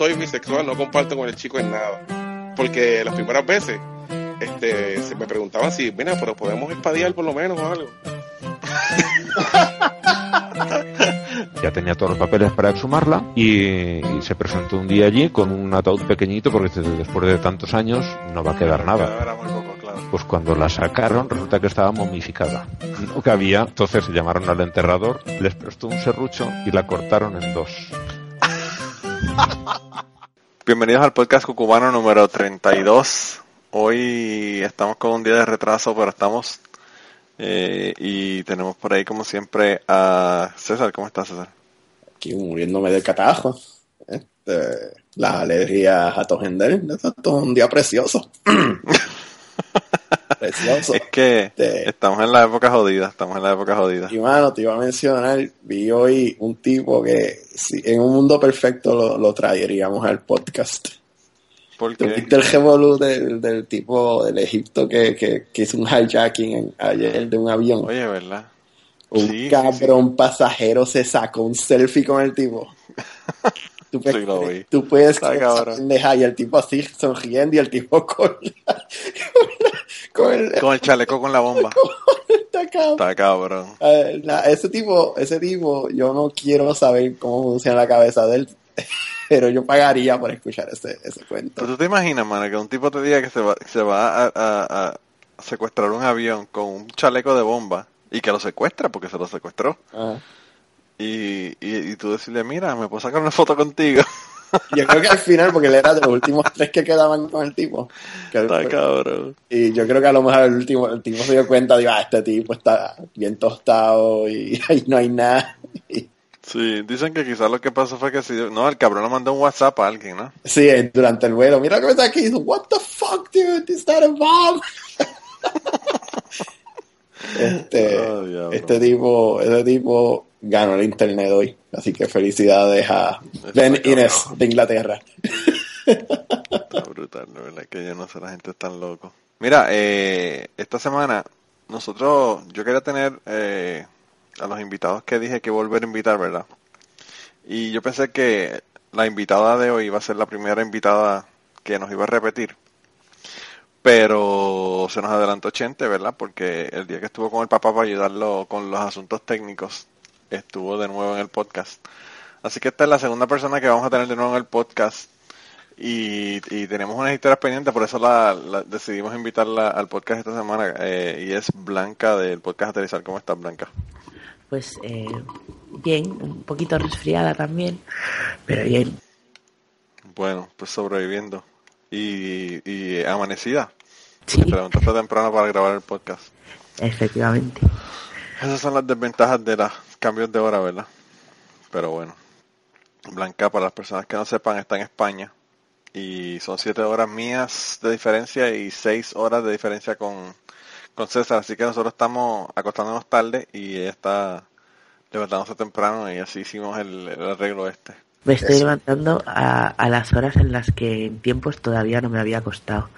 soy bisexual, no comparto con el chico en nada. Porque las primeras veces este, se me preguntaban si, mira, pero podemos espadear por lo menos o algo. ya tenía todos los papeles para exhumarla y, se presentó un día allí con un ataúd pequeñito porque después de tantos años no va a quedar nada. Pues cuando la sacaron resulta que estaba momificada. No cabía, entonces se llamaron al enterrador, les prestó un serrucho y la cortaron en dos. Bienvenidos al podcast cucubano número 32. Hoy estamos con un día de retraso, pero estamos eh, y tenemos por ahí, como siempre, a César. ¿Cómo estás, César? Aquí muriéndome del catajo. Este, las alergias a Tojender. Esto es un día precioso. precioso. Es que este, estamos en la época jodida. Estamos en la época jodida. Y mano, te iba a mencionar, vi hoy un tipo que si, en un mundo perfecto lo, lo traeríamos al podcast. ¿Tú viste el revolú del, del, tipo del Egipto que, que, que hizo un hijacking ayer de un avión? Oye, ¿verdad? Un cabrón pasajero se sacó un selfie con el tipo. Tú puedes, sí, lo vi. Tú puedes dejar y el tipo así sonriendo y el tipo con, con, el, con el chaleco con la bomba. Está cabrón. Está cabrón. ese tipo, ese tipo, yo no quiero saber cómo funciona la cabeza de él pero yo pagaría por escuchar ese, ese cuento. Tú te imaginas, mano, que un tipo te diga que se va, se va a, a, secuestrar un avión con un chaleco de bomba y que lo secuestra porque se lo secuestró. Ah. Y, y, tú decirle, mira, me puedo sacar una foto contigo. Yo creo que al final, porque él era de los últimos tres que quedaban con el tipo. está cabrón. Y yo creo que a lo mejor el último, el tipo se dio cuenta, digo, ah, este tipo está bien tostado y ahí no hay nada. Sí, dicen que quizás lo que pasó fue que si no, el cabrón le mandó un WhatsApp a alguien, ¿no? Sí, durante el vuelo. Mira que está aquí. What the fuck, dude? Is that a bomb? este, oh, este tipo, este tipo ganó el internet hoy. Así que felicidades a Ben Inés de Inglaterra. Está brutal, ¿no? ¿Verdad? Que yo no sé, la gente es tan loco. Mira, eh, esta semana nosotros, yo quería tener eh, a los invitados que dije que volver a invitar, ¿verdad? Y yo pensé que la invitada de hoy iba a ser la primera invitada que nos iba a repetir. Pero se nos adelantó Chente, ¿verdad? Porque el día que estuvo con el papá para ayudarlo con los asuntos técnicos, estuvo de nuevo en el podcast. Así que esta es la segunda persona que vamos a tener de nuevo en el podcast. Y, tenemos unas historias pendientes, por eso la, decidimos invitarla al podcast esta semana. Eh, y es Blanca del podcast Aterrizar. ¿Cómo estás, Blanca? pues eh, bien, un poquito resfriada también, pero bien. Bueno, pues sobreviviendo. Y, y amanecida. Sí. Te levantaste temprano para grabar el podcast. Efectivamente. Esas son las desventajas de los cambios de hora, ¿verdad? Pero bueno. Blanca, para las personas que no sepan, está en España. Y son siete horas mías de diferencia y seis horas de diferencia con, con César, así que nosotros estamos acostándonos tarde y ella está levantándose temprano y así hicimos el, arreglo este. Me estoy levantando a, a, las horas en las que en tiempos todavía no me había acostado.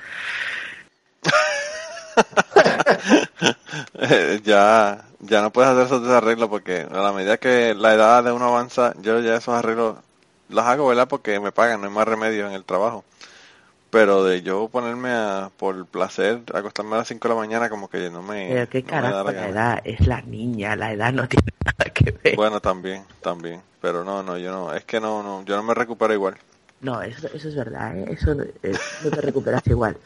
ya, ya no puedes hacer esos arreglos porque a la medida que la edad de uno avanza, yo ya esos arreglos los hago, ¿verdad? Porque me pagan, no hay más remedio en el trabajo. Pero de yo ponerme a, por placer, acostarme a las 5 de la mañana, como que no me. Pero qué carajo, la, edad es la niña, la edad no tiene nada que ver. Bueno, también, también. Pero no, no, yo no, es que no, no, yo no me recupero igual. No, eso, eso es verdad, ¿eh? eso eh, no te recuperas igual.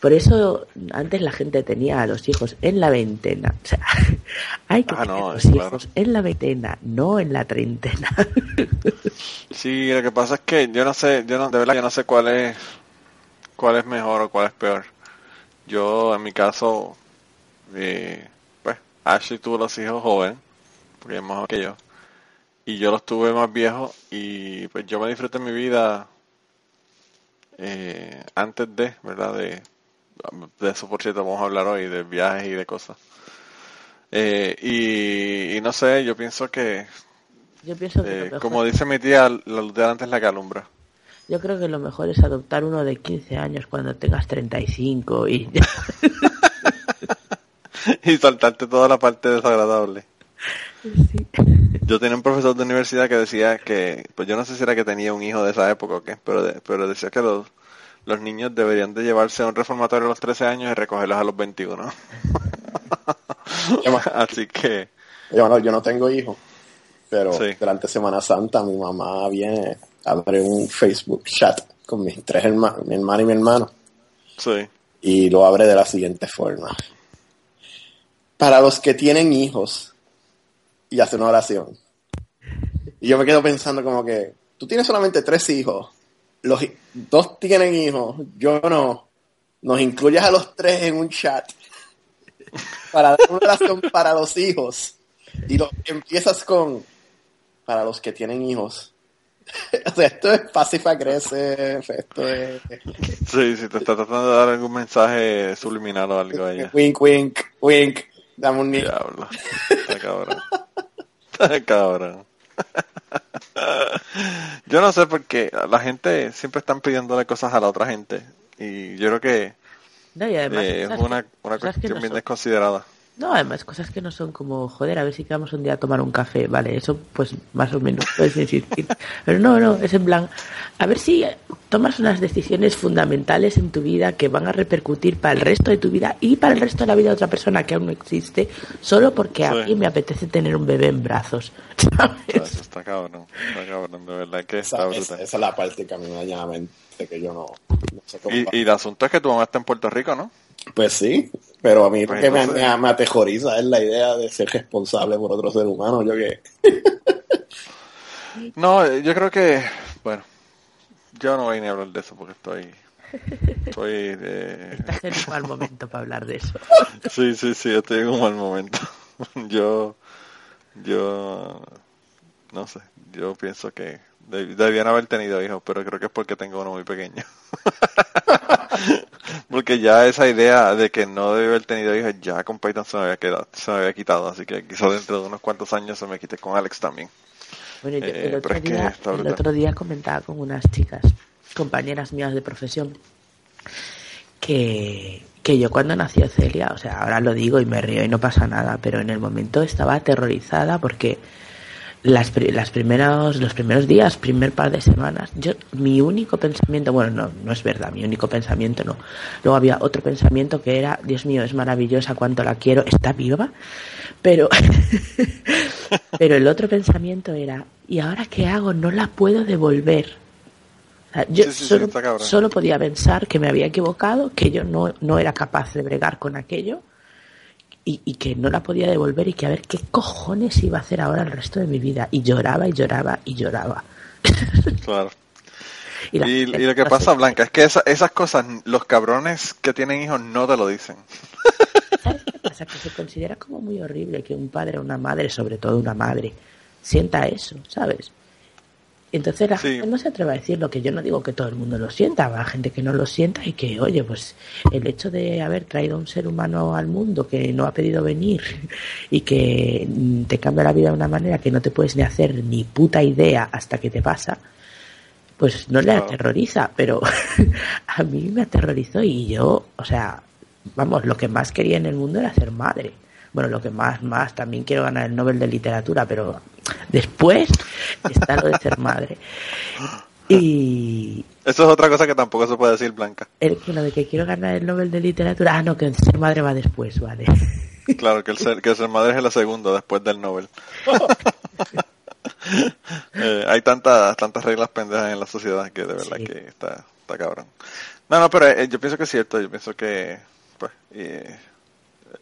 Por eso antes la gente tenía a los hijos en la veintena. O sea, hay que ah, tener los hijos en la veintena, no en la treintena. sí, lo que pasa es que yo no sé, yo no, de verdad yo no sé cuál es cuál es mejor o cuál es peor. Yo, en mi caso, eh, pues, Ashley tuvo los hijos jóvenes, porque es más que yo. Y yo los tuve más viejos y pues yo me disfruté mi vida eh, antes de, ¿verdad? De, de eso, por cierto, vamos a hablar hoy, de viajes y de cosas. Eh, y, no sé, yo pienso que, yo pienso que como dice mi tía, la luz de antes es la que alumbra. Yo creo que lo mejor es adoptar uno de 15 años cuando tengas 35 y... y saltarte toda la parte desagradable. Sí. Yo tenía un profesor de universidad que decía que, pues yo no sé si era que tenía un hijo de esa época o qué, pero, pero decía que los, los niños deberían de llevarse a un reformatorio a los 13 años y recogerlos a los 21. Así que... Yo no, yo no tengo hijos, pero durante Semana Santa mi mamá viene a abrir un Facebook chat con mis tres hermanos, mi hermana y mi hermano. Sí. Y lo abre de la siguiente forma. Para los que tienen hijos, y hace una oración. Y yo me quedo pensando como que, tú tienes solamente tres hijos, los dos tienen hijos, yo no. Nos incluyes a los tres en un chat para dar una oración para los hijos. Y lo, empiezas con, para los que tienen hijos. o sea, esto es passive aggressive, esto es... Sí, si te está tratando de dar algún mensaje subliminal o algo ahí. Wink, wink, wink. Dame un niño. Diablo. Está cabrón. Está cabrón. Yo no sé por qué la gente siempre están pidiéndole cosas a la otra gente. Y yo creo que eh, es una, una cuestión bien desconsiderada. No, además, cosas que no son como, joder, a ver si quedamos un día a tomar un café, vale, eso pues más o menos puedes insistir. Pero no, no, es en plan, a ver si tomas unas decisiones fundamentales en tu vida que van a repercutir para el resto de tu vida y para el resto de la vida de otra persona que aún no existe, solo porque a mí me apetece tener un bebé en brazos. ¿sabes? Eso está cabrón, está cabrón, de verdad que está esa, esa, es la parte que a mí me que yo no, sé cómo. Y, y el asunto es que tu mamá está en Puerto Rico, ¿no? Pues sí, pero a mí lo pues que me, me, aterroriza es la idea de ser responsable por otro ser humano. Yo que. no, yo creo que. Bueno, yo no voy ni a hablar de eso porque estoy. Estoy. De... Estás en un mal momento para hablar de eso. sí, sí, sí, estoy en un mal momento. yo. Yo. No sé, yo pienso que debían haber tenido hijos, pero creo que es porque tengo uno muy pequeño. Porque ya esa idea de que no debe haber tenido hijos ya con Python se me había quedado, se me había quitado, así que quizás dentro de unos cuantos años se me quite con Alex también. Bueno, yo, el, eh, otro día, comentaba con unas chicas, compañeras mías de profesión, que, que yo cuando nació Celia, o sea, ahora lo digo y me río y no pasa nada, pero en el momento estaba aterrorizada porque las, las primeros, los primeros días, primer par de semanas, yo, mi único pensamiento, bueno, no, no es verdad, mi único pensamiento no. Luego había otro pensamiento que era, Dios mío, es maravillosa, cuánto la quiero, está viva. Pero, pero el otro pensamiento era, ¿y ahora qué hago? No la puedo devolver. yo solo, solo, podía pensar que me había equivocado, que yo no, no era capaz de bregar con aquello y, que no la podía devolver y que a ver qué cojones iba a hacer ahora el resto de mi vida. Y lloraba y lloraba y lloraba. Claro. y, lo que pasa, Blanca, es que esas cosas, los cabrones que tienen hijos no te lo dicen. ¿Sabes qué pasa? Que se considera como muy horrible que un padre o una madre, sobre todo una madre, sienta eso, ¿sabes? Entonces la gente no se atreve a decir lo que yo no digo que todo el mundo lo sienta, habrá gente que no lo sienta y que, oye, pues el hecho de haber traído a un ser humano al mundo que no ha pedido venir y que te cambia la vida de una manera que no te puedes ni hacer ni puta idea hasta que te pasa, pues no le aterroriza, pero a mí me aterrorizó y yo, o sea, vamos, lo que más quería en el mundo era ser madre bueno, lo que más, más, también quiero ganar el Nobel de Literatura, pero después está lo de ser madre. Y... Eso es otra cosa que tampoco se puede decir, Blanca. El lo de que quiero ganar el Nobel de Literatura, ah, no, que ser madre va después, vale. Claro, que el ser, que ser madre es la segunda después del Nobel. Eh, hay tantas tantas reglas pendejas en la sociedad que de verdad que está, está cabrón. No, no, pero eh, yo pienso que es cierto, yo pienso que pues, eh,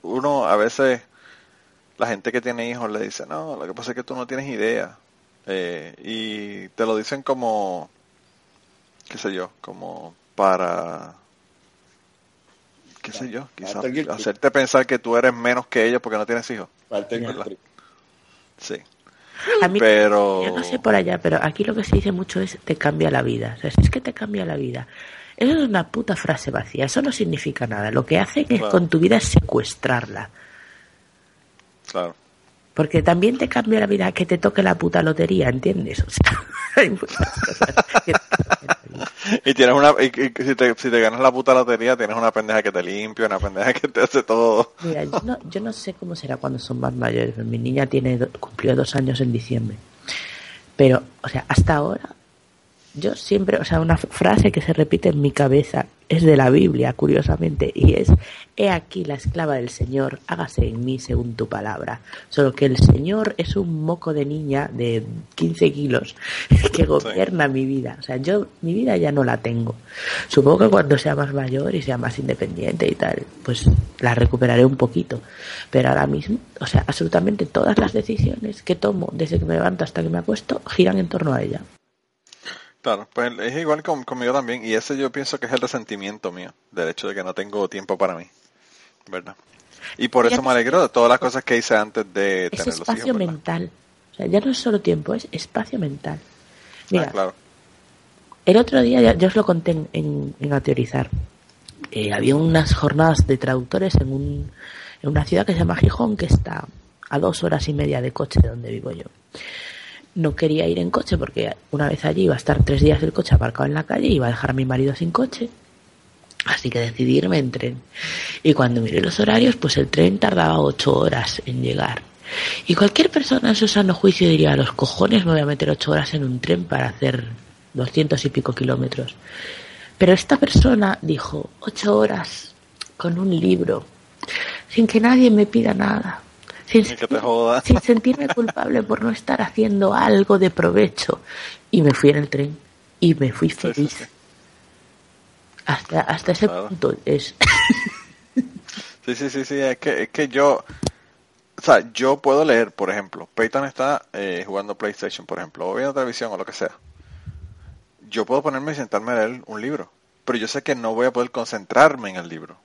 uno a veces, la gente que tiene hijos le dice, no, lo que pasa es que tú no tienes idea. Eh, y te lo dicen como, qué sé yo, como para, qué sé yo, quizás hacerte pensar que tú eres menos que ellos porque no tienes hijos. Sí. A mí, pero... Yo no sé por allá, pero aquí lo que se dice mucho es te cambia la vida. O sea, es que te cambia la vida. Eso es una puta frase vacía, eso no significa nada. Lo que hacen es con tu vida es secuestrarla. Claro. Porque también te cambia la vida que te toque la puta lotería, ¿entiendes? O sea, hay muchas cosas y tienes una y, si, te, si te ganas la puta lotería tienes una pendeja que te limpia una pendeja que te hace todo mira yo no, yo no sé cómo será cuando son más mayores mi niña tiene cumplió dos años en diciembre pero o sea hasta ahora yo siempre, o sea, una frase que se repite en mi cabeza es de la Biblia, curiosamente, y es, he aquí la esclava del Señor, hágase en mí según tu palabra. Solo que el Señor es un moco de niña de 15 kilos que gobierna mi vida. O sea, yo mi vida ya no la tengo. Supongo que cuando sea más mayor y sea más independiente y tal, pues la recuperaré un poquito. Pero ahora mismo, o sea, absolutamente todas las decisiones que tomo desde que me levanto hasta que me acuesto giran en torno a ella. Claro, pues es igual conmigo también, y ese yo pienso que es el resentimiento mío, del hecho de que no tengo tiempo para mí, ¿verdad? Y por eso me alegro de todas las cosas que hice antes de tener los hijos. espacio mental, o sea, ya no es solo tiempo, es espacio mental. Mira, ah, claro. el otro día, ya, os lo conté en, en, teorizar, eh, había unas jornadas de traductores en, un, en una ciudad que se llama Gijón, que está a dos horas y media de coche de donde vivo yo no quería ir en coche porque una vez allí iba a estar tres días el coche aparcado en la calle y iba a dejar a mi marido sin coche. Así que decidí irme en tren. Y cuando miré los horarios, pues el tren tardaba ocho horas en llegar. Y cualquier persona en su sano juicio diría, a los cojones me voy a meter ocho horas en un tren para hacer doscientos y pico kilómetros. Pero esta persona dijo, ocho horas con un libro, sin que nadie me pida nada sin, sentirme culpable por no estar haciendo algo de provecho. Y me fui en el tren y me fui feliz. Hasta, hasta ese punto es. sí, sí, sí, sí, es que, es que yo, o sea, yo puedo leer, por ejemplo, Peyton está eh, jugando PlayStation, por ejemplo, o viendo televisión o lo que sea. Yo puedo ponerme y sentarme a leer un libro, pero yo sé que no voy a poder concentrarme en el libro.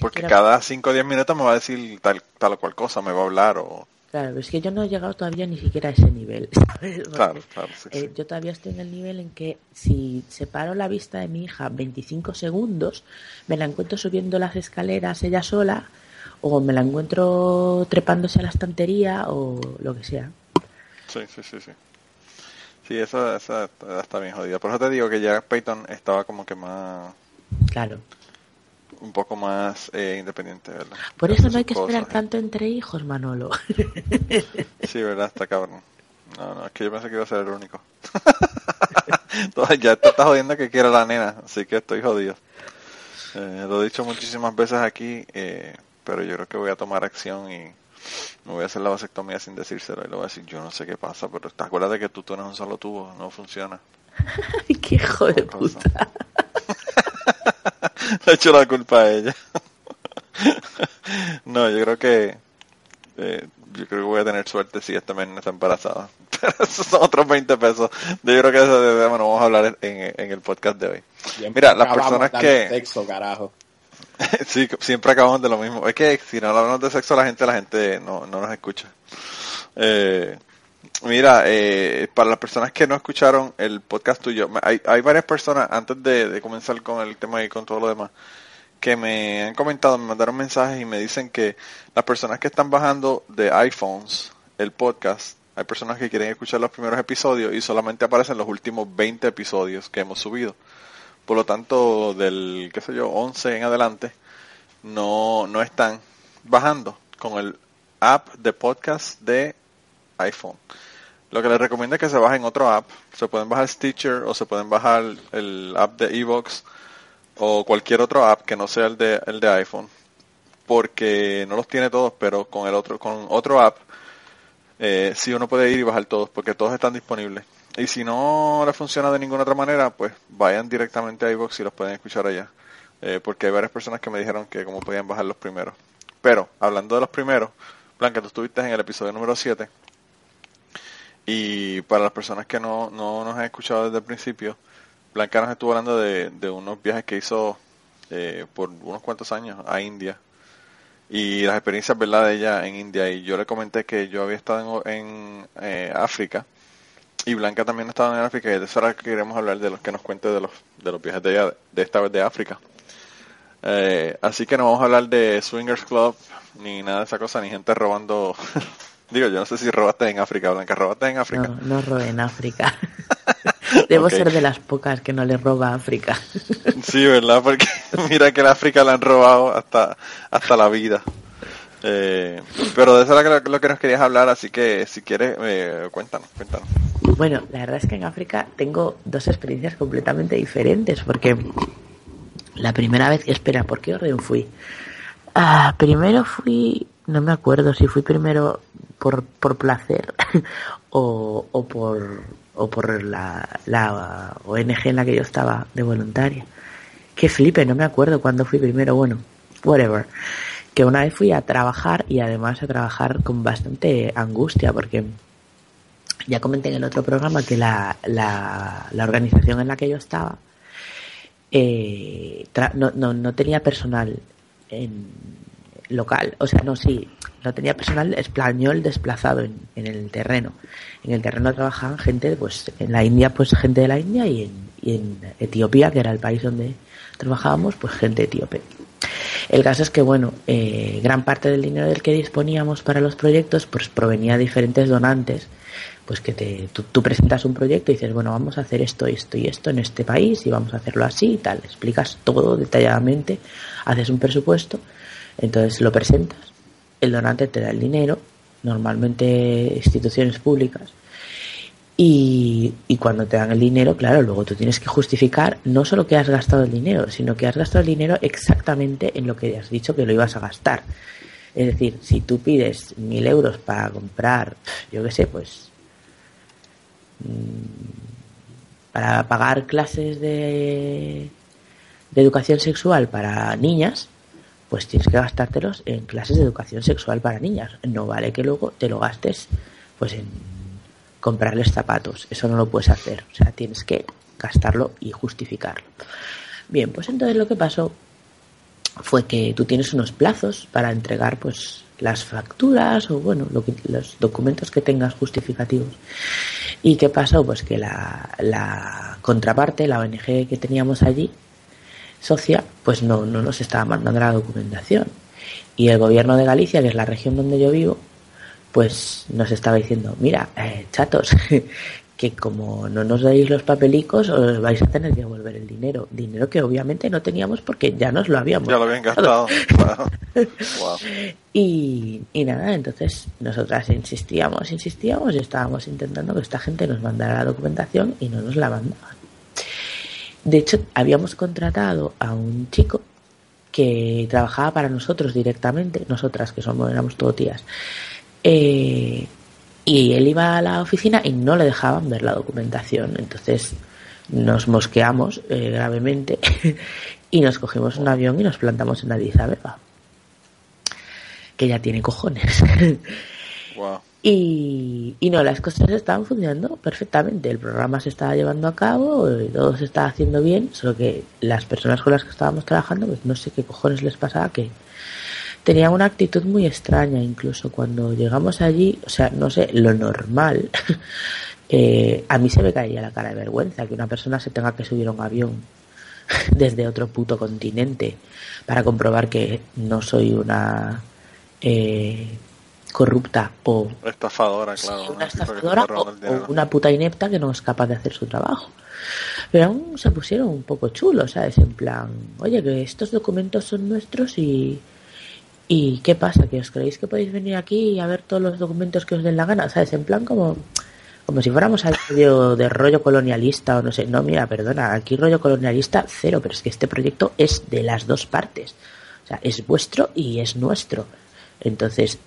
Porque cada 5 o 10 minutos me va a decir tal, tal o cual cosa, me va a hablar o... Claro, es que yo no he llegado todavía ni siquiera a ese nivel, Claro, claro, eh, Yo todavía estoy en el nivel en que si separo la vista de mi hija 25 segundos, me la encuentro subiendo las escaleras ella sola, o me la encuentro trepándose a la estantería, o lo que sea. Sí, sí, sí, sí. Sí, eso, está bien jodida. Por eso te digo que ya Peyton estaba como que más... Claro un poco más eh, independiente, ¿verdad? Por eso no hay que esperar tanto entre hijos, Manolo. sí, ¿verdad? Está cabrón. No, no, es que yo pensé que iba a ser el único. ya te estás jodiendo que quiero la nena, así que estoy jodido. Eh, lo he dicho muchísimas veces aquí, eh, pero yo creo que voy a tomar acción y me voy a hacer la vasectomía sin decírselo y le voy a decir, yo no sé qué pasa, pero te acuerdas de que tú tienes un solo tubo, no funciona. qué hijo de puta. Le he hecho la culpa a ella. no, yo creo que eh, yo creo que voy a tener suerte si esta menina está embarazada. Pero esos son otros 20 pesos. Yo creo que eso de tema no vamos a hablar en, en el podcast de hoy. Mira, las personas que... Sexo, carajo. sí, siempre acabamos de lo mismo. Es que si no hablamos de sexo la gente, la gente no, no nos escucha. Eh, Mira, eh, para las personas que no escucharon el podcast tuyo, hay, hay varias personas, antes de, comenzar con el tema y con todo lo demás, que me han comentado, me mandaron mensajes y me dicen que las personas que están bajando de iPhones el podcast, hay personas que quieren escuchar los primeros episodios y solamente aparecen los últimos 20 episodios que hemos subido. Por lo tanto, del, qué sé yo, 11 en adelante, no, no están bajando con el app de podcast de iPhone. Lo que les recomiendo es que se bajen otro app. Se pueden bajar Stitcher o se pueden bajar el app de Evox o cualquier otro app que no sea el de, el de iPhone. Porque no los tiene todos, pero con el otro, con otro app, eh, sí uno puede ir y bajar todos, porque todos están disponibles. Y si no les funciona de ninguna otra manera, pues vayan directamente a iVoox y los pueden escuchar allá. Eh, porque hay varias personas que me dijeron que cómo podían bajar los primeros. Pero, hablando de los primeros, Blanca, tú estuviste en el episodio número 7 y para las personas que no, no nos han escuchado desde el principio, Blanca nos estuvo hablando de, de unos viajes que hizo eh, por unos cuantos años a India. Y las experiencias verdad de ella en India. Y yo le comenté que yo había estado en, eh, África. Y Blanca también ha estado en África. Y de eso ahora queremos hablar de los que nos cuente de los de los viajes de ella de esta vez de África. Eh, así que no vamos a hablar de swingers club ni nada de esa cosa ni gente robando Digo, yo no sé si robaste en África, Blanca, robaste en África. No, no robé en África. Debo ser de las pocas que no le roba a África. sí, ¿verdad? Porque mira que en África le han robado hasta, hasta la vida. Eh, pero de eso es lo, que nos querías hablar, así que si quieres, eh, cuéntanos, cuéntanos. Bueno, la verdad es que en África tengo dos experiencias completamente diferentes, porque la primera vez, espera, ¿por qué orden fui? Ah, primero fui, no me acuerdo si fui primero por, por placer o, o por, o por la, la ONG en la que yo estaba de voluntaria. Qué flipe, no me acuerdo cuándo fui primero, bueno, whatever que una vez fui a trabajar y además a trabajar con bastante angustia porque ya comenté en el otro programa que la, la, organización en la que yo estaba eh, no, no, no, tenía personal en local, o sea, no, sí, no tenía personal español desplazado en, en el terreno. En el terreno trabajaban gente, pues en la India, pues gente de la India y en, y en Etiopía, que era el país donde trabajábamos, pues gente etíope. El caso es que, bueno, eh, gran parte del dinero del que disponíamos para los proyectos, pues provenía de diferentes donantes. Pues que te, tú, presentas un proyecto y dices, bueno, vamos a hacer esto, esto y esto en este país y vamos a hacerlo así y tal. Explicas todo detalladamente, haces un presupuesto, entonces lo presentas, el donante te da el dinero, normalmente instituciones públicas, y, cuando te dan el dinero, claro, luego tú tienes que justificar no solo que has gastado el dinero, sino que has gastado el dinero exactamente en lo que has dicho que lo ibas a gastar. Es decir, si tú pides mil euros para comprar, yo qué sé, pues mm, para pagar clases de educación sexual para niñas, pues tienes que gastártelos en clases de educación sexual para niñas. No vale que luego te lo gastes pues en comprarles zapatos. Eso no lo puedes hacer. O sea, tienes que gastarlo y justificarlo. Bien, pues entonces lo que pasó fue que tú tienes unos plazos para entregar pues las facturas o bueno, lo que, los documentos que tengas justificativos. ¿Y qué pasó? Pues que la, la contraparte, la ONG que teníamos allí, socia, pues no, no nos estaba mandando la documentación. Y el gobierno de Galicia, que es la región donde yo vivo, pues nos estaba diciendo, mira, eh, chatos, que como no nos dais los papelicos, os vais a tener que devolver el dinero. Dinero que obviamente no teníamos porque ya nos lo habíamos Ya lo habían gastado. y, y nada, entonces nosotras insistíamos, insistíamos y estábamos intentando que esta gente nos mandara la documentación y no nos la mandaban. De hecho, habíamos contratado a un chico que trabajaba para nosotros directamente, nosotras que somos, éramos todo tías, eh, y él iba a la oficina y no le dejaban ver la documentación. Entonces nos mosqueamos eh, gravemente y nos cogimos un avión y nos plantamos en Addis Abeba. Que ya tiene cojones. Y, y, no, las cosas estaban funcionando perfectamente. El programa se estaba llevando a cabo, y todo se estaba haciendo bien, solo que las personas con las que estábamos trabajando, pues no sé qué cojones les pasaba que tenía una actitud muy extraña incluso cuando llegamos allí, o sea, no sé, lo normal. eh, a mí se me caía la cara de vergüenza que una persona se tenga que subir a un avión desde otro puto continente para comprobar que no soy una eh, corrupta o estafadora, claro, una estafadora o, una puta inepta que no es capaz de hacer su trabajo. Pero aún se pusieron un poco chulos, ¿sabes? En plan, oye, que estos documentos son nuestros y, ¿Y qué pasa? ¿Que os creéis que podéis venir aquí a ver todos los documentos que os den la gana? ¿Sabes? En plan como, como si fuéramos al medio de rollo colonialista o no sé. No, mira, perdona, aquí rollo colonialista cero, pero es que este proyecto es de las dos partes. O sea, es vuestro y es nuestro. Entonces,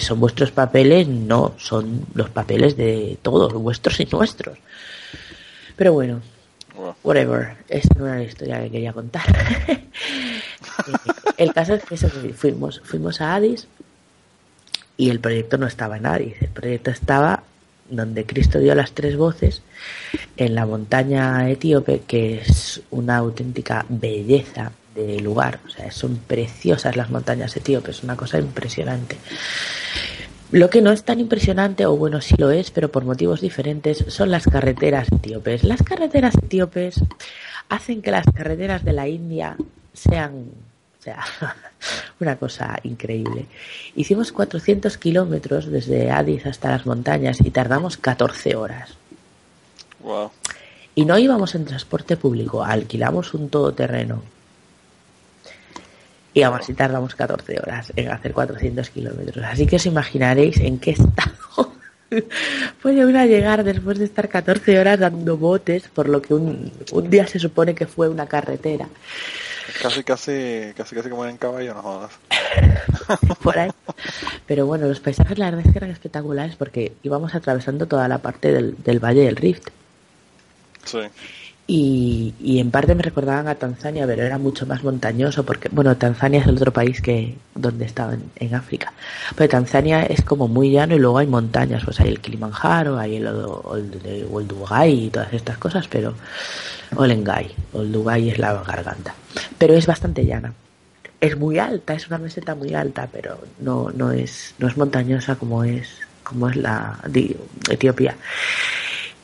son vuestros papeles, no, son los papeles de todos, vuestros y nuestros. Pero bueno, whatever, esta no era la historia que quería contar. el caso es que fuimos, fuimos a Addis y el proyecto no estaba en Addis, el proyecto estaba donde Cristo dio las tres voces, en la montaña etíope, que es una auténtica belleza de lugar, o sea, son preciosas las montañas etíopes, una cosa impresionante. Lo que no es tan impresionante, o bueno, sí lo es, pero por motivos diferentes, son las carreteras etíopes. Las carreteras etíopes hacen que las carreteras de la India sean o sea, una cosa increíble. Hicimos 400 kilómetros desde Addis hasta las montañas y tardamos 14 horas. Wow. Y no íbamos en transporte público, alquilamos un todoterreno. Y aún así tardamos 14 horas en hacer 400 kilómetros. Así que os imaginaréis en qué estado puede uno llegar después de estar 14 horas dando botes, por lo que un, un día se supone que fue una carretera. Casi, casi, casi, casi como en caballo, no jodas. Por ahí. Pero bueno, los paisajes la verdad es que eran espectaculares porque íbamos atravesando toda la parte del, del Valle del Rift. Sí. Y, y, en parte me recordaban a Tanzania, pero era mucho más montañoso porque, bueno, Tanzania es el otro país que donde estaba en, África. Pero Tanzania es como muy llano y luego hay montañas, pues hay el Kilimanjaro, hay el, el, y todas estas cosas, pero Olengay, Oldugay es la garganta. Pero es bastante llana. Es muy alta, es una meseta muy alta, pero no, no es, no es montañosa como es, como es la Etiopía.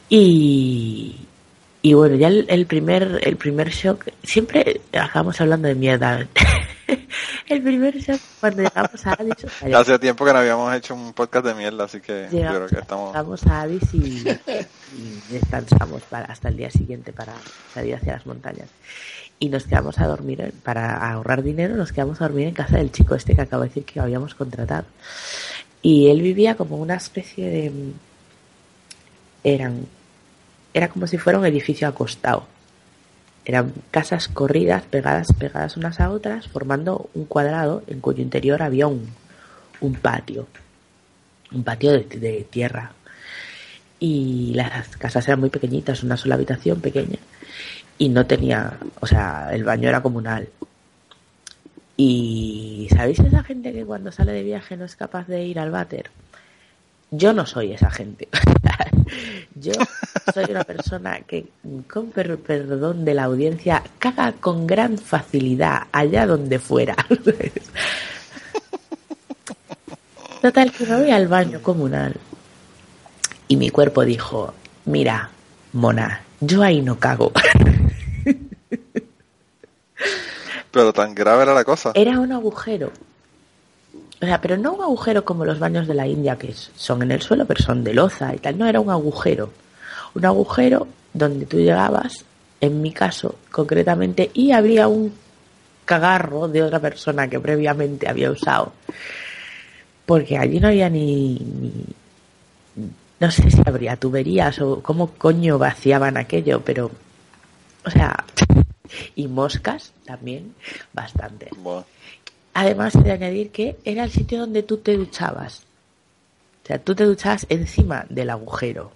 Y, y bueno, ya el, primer el primer shock, siempre acabamos hablando de mierda. el primer shock cuando llegamos a Addis. Hace tiempo que no habíamos hecho un podcast de mierda, así que creo que estamos. Llegamos a Addis y, descansamos para, hasta el día siguiente para salir hacia las montañas. Y nos quedamos a dormir, para ahorrar dinero, nos quedamos a dormir en casa del chico este que acabo de decir que habíamos contratado. Y él vivía como una especie de. Eran era como si fuera un edificio acostado. Eran casas corridas, pegadas, pegadas unas a otras, formando un cuadrado en cuyo interior había un, un patio. Un patio de, tierra. Y las casas eran muy pequeñitas, una sola habitación pequeña. Y no tenía, o sea, el baño era comunal. Y ¿sabéis esa gente que cuando sale de viaje no es capaz de ir al váter? Yo no soy esa gente. Yo soy una persona que, con perdón de la audiencia, caga con gran facilidad allá donde fuera. Total, que me voy al baño comunal y mi cuerpo dijo, mira, mona, yo ahí no cago. Pero tan grave era la cosa. Era un agujero o sea, pero no un agujero como los baños de la India, que son en el suelo, pero son de loza y tal. No, era un agujero. Un agujero donde tú llegabas, en mi caso concretamente, y había un cagarro de otra persona que previamente había usado. Porque allí no había ni, no sé si habría tuberías o cómo coño vaciaban aquello, pero, o sea, y moscas también, bastante. Además de añadir que era el sitio donde tú te duchabas. O sea, tú te duchabas encima del agujero.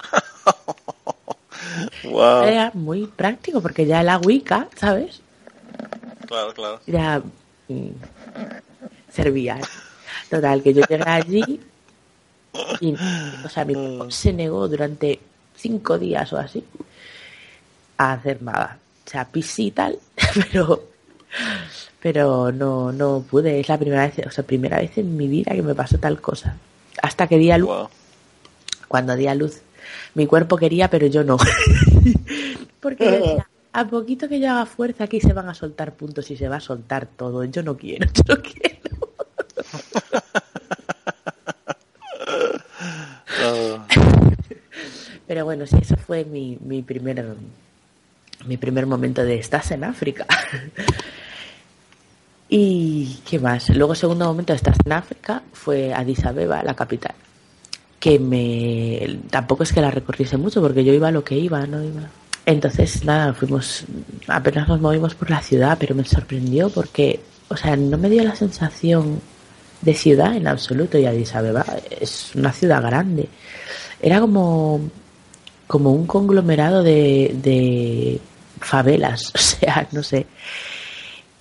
Era muy práctico porque ya el agüica, ¿sabes? Claro, claro. Ya mm, servía. Total, que yo llegué allí y, o sea, mi mm. se negó durante cinco días o así a hacer nada. O sea, pis y tal, pero pero no, no pude. Es la primera vez, o sea, primera vez en mi vida que me pasó tal cosa. Hasta que di a luz. Cuando di a luz, mi cuerpo quería, pero yo no. Porque decía, a poquito que yo haga fuerza aquí se van a soltar puntos y se va a soltar todo. Yo no quiero, yo no quiero. Pero bueno, sí, eso fue mi, mi primer mi primer momento de estás en África. Y qué más. Luego, segundo momento, estás en África, fue Addis Abeba, la capital. Que me. Tampoco es que la recorriese mucho, porque yo iba lo que iba, no iba. Entonces, nada, fuimos. Apenas nos movimos por la ciudad, pero me sorprendió porque, o sea, no me dio la sensación de ciudad en absoluto. Y Addis Abeba es una ciudad grande. Era como. como un conglomerado de, de favelas, o sea, no sé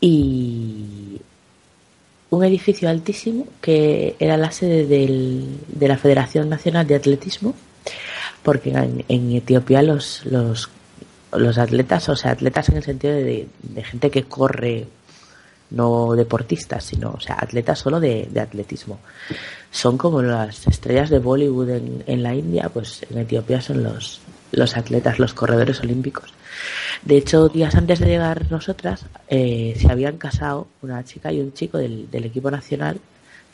y un edificio altísimo que era la sede de la Federación Nacional de Atletismo, porque en, Etiopía los, los, los, atletas, o sea, atletas en el sentido de, gente que corre, no deportistas, sino, o sea, atletas solo de, atletismo. Son como las estrellas de Bollywood en, en la India, pues en Etiopía son los, los atletas, los corredores olímpicos. De hecho, días antes de llegar nosotras, eh, se habían casado una chica y un chico del, equipo nacional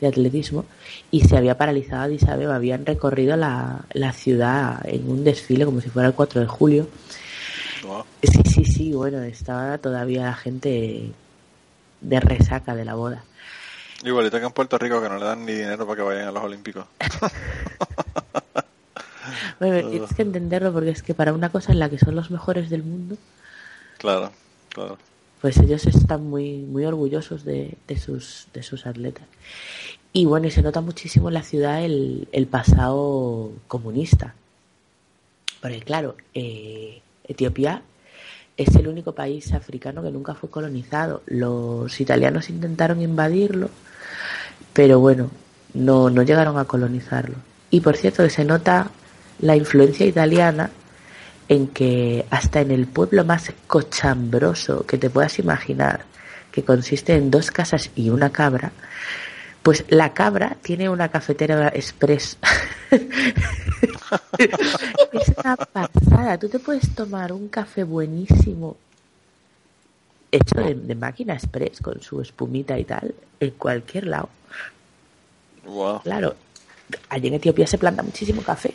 de atletismo y se había paralizado Addis Abeba, habían recorrido la, la ciudad en un desfile como si fuera el 4 de julio. Sí, sí, sí, bueno, estaba todavía la gente de resaca de la boda. Igualito que en Puerto Rico que no le dan ni dinero para que vayan a los Olímpicos. bueno, tienes que entenderlo porque es que para una cosa en la que son los mejores del mundo. Claro, claro pues ellos están muy, muy orgullosos de, sus, de sus atletas. Y bueno, y se nota muchísimo en la ciudad el, el pasado comunista. Porque claro, eh, Etiopía es el único país africano que nunca fue colonizado. Los italianos intentaron invadirlo, pero bueno, no, no llegaron a colonizarlo. Y por cierto, se nota la influencia italiana en que hasta en el pueblo más cochambroso que te puedas imaginar, que consiste en dos casas y una cabra, pues la cabra tiene una cafetera express. es una pasada. Tú te puedes tomar un café buenísimo hecho de, máquina express con su espumita y tal en cualquier lado. Claro, allí en Etiopía se planta muchísimo café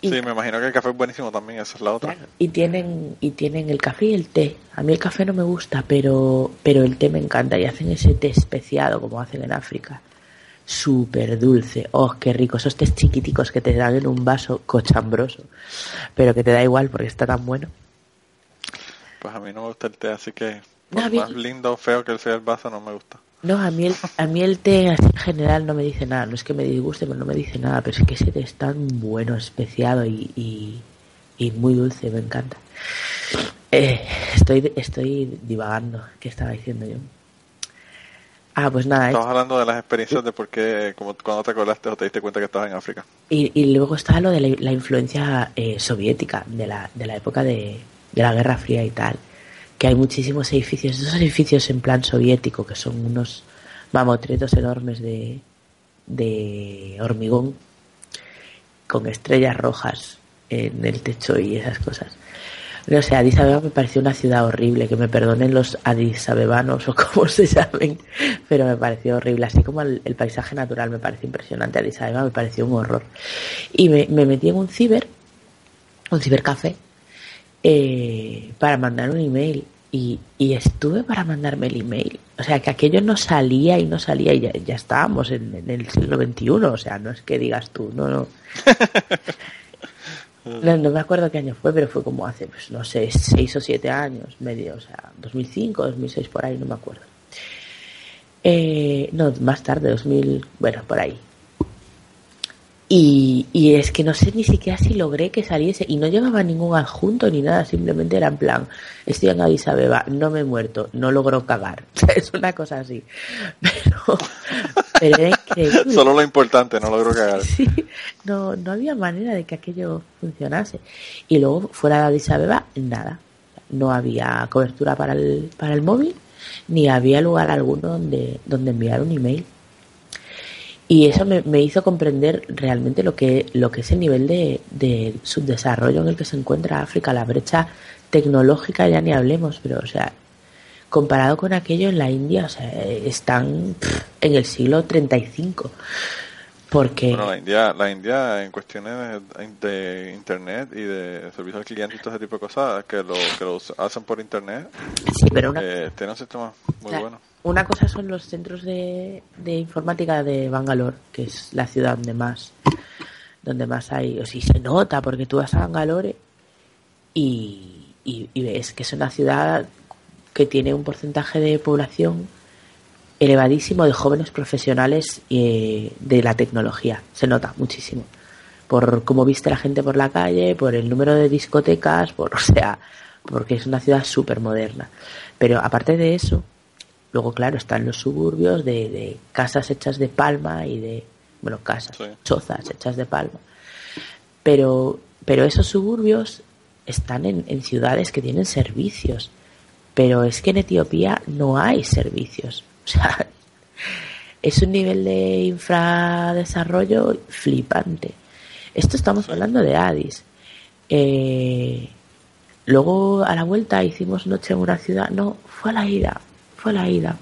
sí, me imagino que el café es buenísimo también, esa es la otra. y tienen y tienen el café y el té. A mí el café no me gusta, pero pero el té me encanta y hacen ese té especiado como hacen en África. Súper dulce. Oh, qué rico. Esos tés chiquiticos que te dan en un vaso cochambroso, pero que te da igual porque está tan bueno. Pues a mí no me gusta el té, así que más lindo o feo que sea el vaso no me gusta. No, a mí, el, a mí el té en general no me dice nada. No es que me disguste, pero no me dice nada. Pero es que ese té es tan bueno, especiado y, y, muy dulce, me encanta. Eh, estoy, estoy divagando. ¿Qué estaba diciendo yo? Ah, pues nada. Estabas hablando de las experiencias de por qué, como, cuando te acordaste o te diste cuenta que estabas en África. Y, y luego está lo de la, influencia eh, soviética, de la, de la época de, de la Guerra Fría y tal que hay muchísimos edificios, esos edificios en plan soviético, que son unos mamotretos enormes de, de hormigón, con estrellas rojas en el techo y esas cosas. No sé, Addis Abeba me pareció una ciudad horrible, que me perdonen los Addis Abebanos o como se llamen, pero me pareció horrible. Así como el, paisaje natural me pareció impresionante, Addis Abeba me pareció un horror. Y me, me metí en un ciber, un cibercafé, eh, para mandar un email y, y, estuve para mandarme el email. O sea, que aquello no salía y no salía y ya, estábamos en, el siglo XXI. O sea, no es que digas tú, no, no. no. me acuerdo qué año fue, pero fue como hace, pues no sé, seis o siete años, medio, o sea, 2005, 2006, por ahí, no me acuerdo. Eh, no, más tarde, 2000, bueno, por ahí, y, y, es que no sé ni siquiera si logré que saliese. Y no llevaba ningún adjunto ni nada, simplemente era en plan, estoy en Addis Abeba, no me he muerto, no logro cagar. es una cosa así. Pero, pero era increíble. Solo lo importante, no logro cagar. Sí, no, no había manera de que aquello funcionase. Y luego, fuera de Addis Abeba, nada. No había cobertura para el, para el móvil, ni había lugar alguno donde, donde enviar un email. Y eso me, hizo comprender realmente lo que, lo que es el nivel de, subdesarrollo en el que se encuentra África, la brecha tecnológica ya ni hablemos, pero o sea, comparado con aquello en la India, o sea, están en el siglo 35. Porque... Bueno, la India, la India en cuestiones de, internet y de servicio al cliente y todo ese tipo de cosas que lo, que lo hacen por internet, sí, pero eh, tiene un sistema muy bueno una cosa son los centros de, informática de Bangalore, que es la ciudad donde más donde más hay, o si se nota, porque tú vas a Bangalore y, y, ves que es una ciudad que tiene un porcentaje de población elevadísimo de jóvenes profesionales eh, de la tecnología. Se nota muchísimo. Por cómo viste la gente por la calle, por el número de discotecas, por, o sea, porque es una ciudad súper moderna. Pero aparte de eso, Luego, claro, están los suburbios de, casas hechas de palma y de, bueno, casas, chozas hechas de palma. Pero, pero esos suburbios están en, ciudades que tienen servicios. Pero es que en Etiopía no hay servicios. O sea, es un nivel de infradesarrollo flipante. Esto estamos hablando de Addis. Eh, luego a la vuelta hicimos noche en una ciudad. No, fue a la ida fue la ida.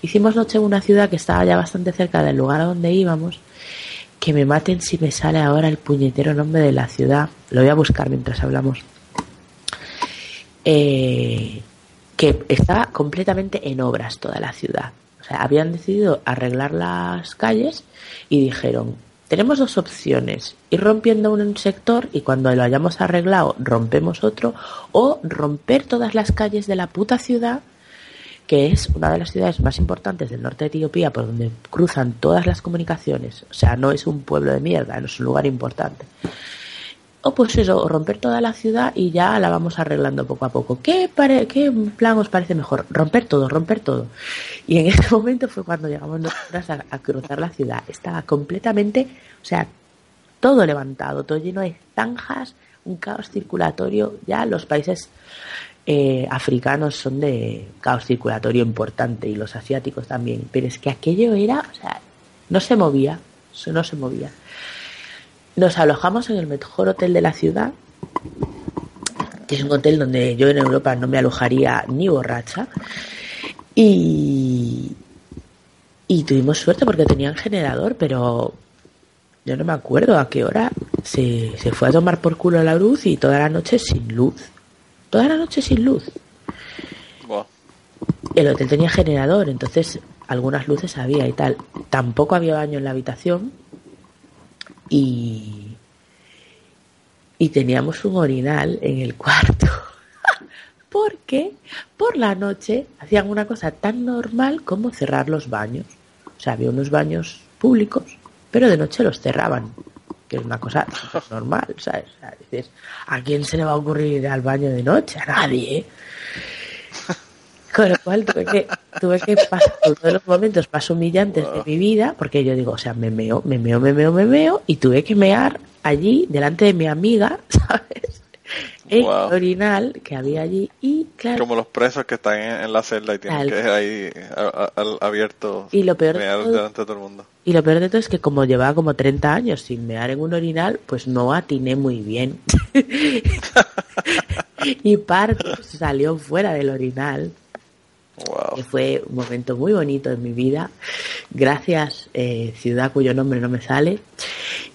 hicimos noche en una ciudad que estaba ya bastante cerca del lugar a donde íbamos. Que me maten si me sale ahora el puñetero nombre de la ciudad. Lo voy a buscar mientras hablamos. Eh, que estaba completamente en obras toda la ciudad. O sea, habían decidido arreglar las calles y dijeron, tenemos dos opciones, ir rompiendo un sector y cuando lo hayamos arreglado rompemos otro, o romper todas las calles de la puta ciudad, que es una de las ciudades más importantes del norte de Etiopía, por donde cruzan todas las comunicaciones. O sea, no es un pueblo de mierda, no es un lugar importante o pues eso, romper toda la ciudad y ya la vamos arreglando poco a poco. ¿Qué, ¿Qué plan os parece mejor? Romper todo, romper todo. Y en ese momento fue cuando llegamos nosotras a, cruzar la ciudad. Estaba completamente, o sea, todo levantado, todo lleno de zanjas, un caos circulatorio. Ya los países eh, africanos son de caos circulatorio importante y los asiáticos también. Pero es que aquello era, o sea, no se movía, no se movía. Nos alojamos en el mejor hotel de la ciudad, que es un hotel donde yo en Europa no me alojaría ni borracha. Y, y tuvimos suerte porque tenían generador, pero yo no me acuerdo a qué hora se, se fue a tomar por culo la luz y toda la noche sin luz. Toda la noche sin luz. El hotel tenía generador, entonces algunas luces había y tal. Tampoco había baño en la habitación, y, y teníamos un orinal en el cuarto. porque por la noche hacían una cosa tan normal como cerrar los baños. O sea, había unos baños públicos, pero de noche los cerraban, que es una cosa normal, ¿sabes? dices, ¿a quién se le va a ocurrir ir al baño de noche? A nadie. ¿eh? Con lo cual tuve que, tuve que pasar uno de los momentos más humillantes de mi vida, porque yo digo, o sea, me meo, me meo, me meo, me meo, y tuve que mear allí, delante de mi amiga, ¿sabes? El orinal que había allí y claro como los presos que están en, la celda y tienen que ir ahí abierto y lo peor mear delante de todo el mundo y lo peor de todo es que como llevaba como 30 años sin mear en un orinal pues no atiné muy bien y parte salió fuera del orinal que fue un momento muy bonito en mi vida. Gracias, eh, ciudad cuyo nombre no me sale.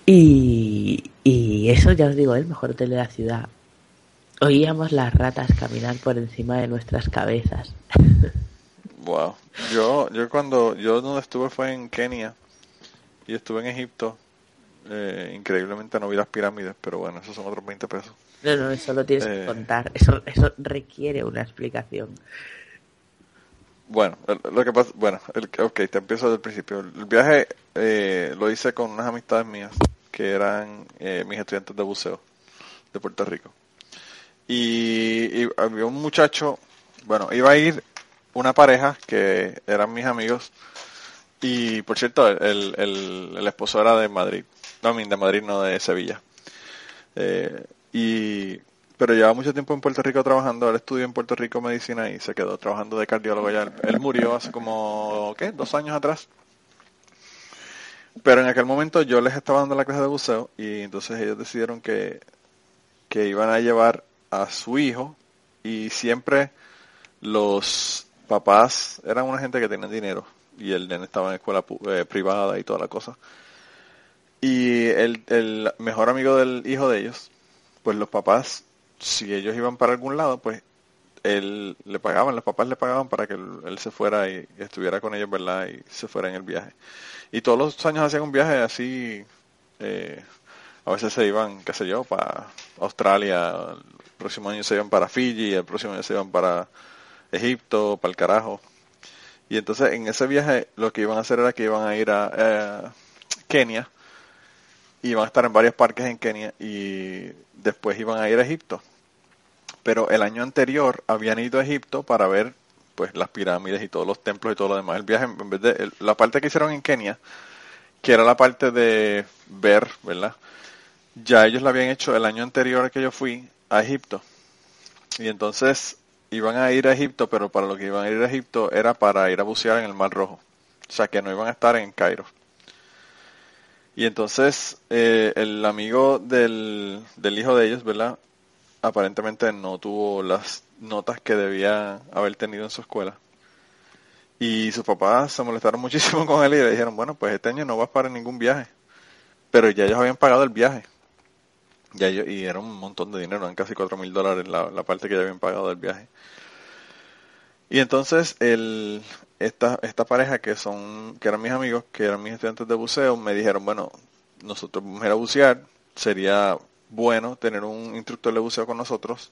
Y, y eso ya os digo, el mejor hotel de la ciudad. Oíamos las ratas caminar por encima de nuestras cabezas. Wow. Yo, yo cuando, yo donde estuve fue en Kenia y estuve en Egipto. Eh, increíblemente no vi las pirámides, pero bueno, esos son otros 20 pesos. No, no, eso lo tienes que eh, contar. Eso, eso requiere una explicación. Bueno, lo que pasa, bueno, el, ok, te empiezo desde el principio. El viaje eh, lo hice con unas amistades mías que eran eh, mis estudiantes de buceo de Puerto Rico. Y, había un muchacho, bueno, iba a ir una pareja que eran mis amigos y por cierto, el, el, esposo era de Madrid, no, de Madrid, no de Sevilla. Eh, y pero lleva mucho tiempo en Puerto Rico trabajando. Él estudió en Puerto Rico medicina y se quedó trabajando de cardiólogo allá. Él murió hace como, ¿qué? Dos años atrás. Pero en aquel momento yo les estaba dando la clase de buceo y entonces ellos decidieron que, que iban a llevar a su hijo y siempre los papás eran una gente que tenía dinero y el nene estaba en escuela eh, privada y toda la cosa. Y el, el mejor amigo del hijo de ellos, pues los papás si ellos iban para algún lado, pues él le pagaban, los papás le pagaban para que él, se fuera y, estuviera con ellos, ¿verdad? Y se fuera en el viaje. Y todos los años hacían un viaje así, eh, a veces se iban, qué sé yo, para Australia, el próximo año se iban para Fiji, el próximo año se iban para Egipto, para el carajo. Y entonces en ese viaje lo que iban a hacer era que iban a ir a eh, Kenia, iban a estar en varios parques en Kenia y después iban a ir a Egipto pero el año anterior habían ido a Egipto para ver pues las pirámides y todos los templos y todo lo demás. El viaje, en vez de la parte que hicieron en Kenia, que era la parte de ver, ¿verdad? Ya ellos la habían hecho el año anterior que yo fui a Egipto. Y entonces iban a ir a Egipto, pero para lo que iban a ir a Egipto era para ir a bucear en el Mar Rojo. O sea, que no iban a estar en Cairo. Y entonces eh, el amigo del, del hijo de ellos, ¿verdad? aparentemente no tuvo las notas que debía haber tenido en su escuela. Y sus papás se molestaron muchísimo con él y le dijeron, bueno, pues este año no vas para ningún viaje. Pero ya ellos habían pagado el viaje. Ya y era un montón de dinero, eran casi cuatro mil dólares la, la parte que ya habían pagado del viaje. Y entonces el, esta, esta pareja que son, que eran mis amigos, que eran mis estudiantes de buceo, me dijeron, bueno, nosotros vamos a ir a bucear, sería bueno tener un instructor de buceo con nosotros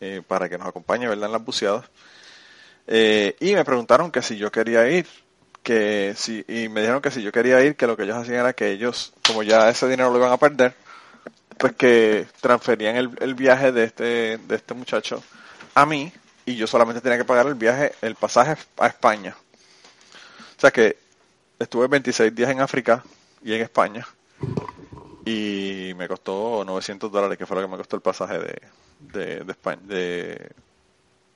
eh, para que nos acompañe ¿verdad? en las buceadas. Eh, y me preguntaron que si yo quería ir, que si, y me dijeron que si yo quería ir, que lo que ellos hacían era que ellos, como ya ese dinero lo iban a perder, pues que transferían el, el viaje de este, de este muchacho a mí y yo solamente tenía que pagar el viaje, el pasaje a España. O sea que estuve 26 días en África y en España y me costó 900 dólares, que fue lo que me costó el pasaje de, de, España, de,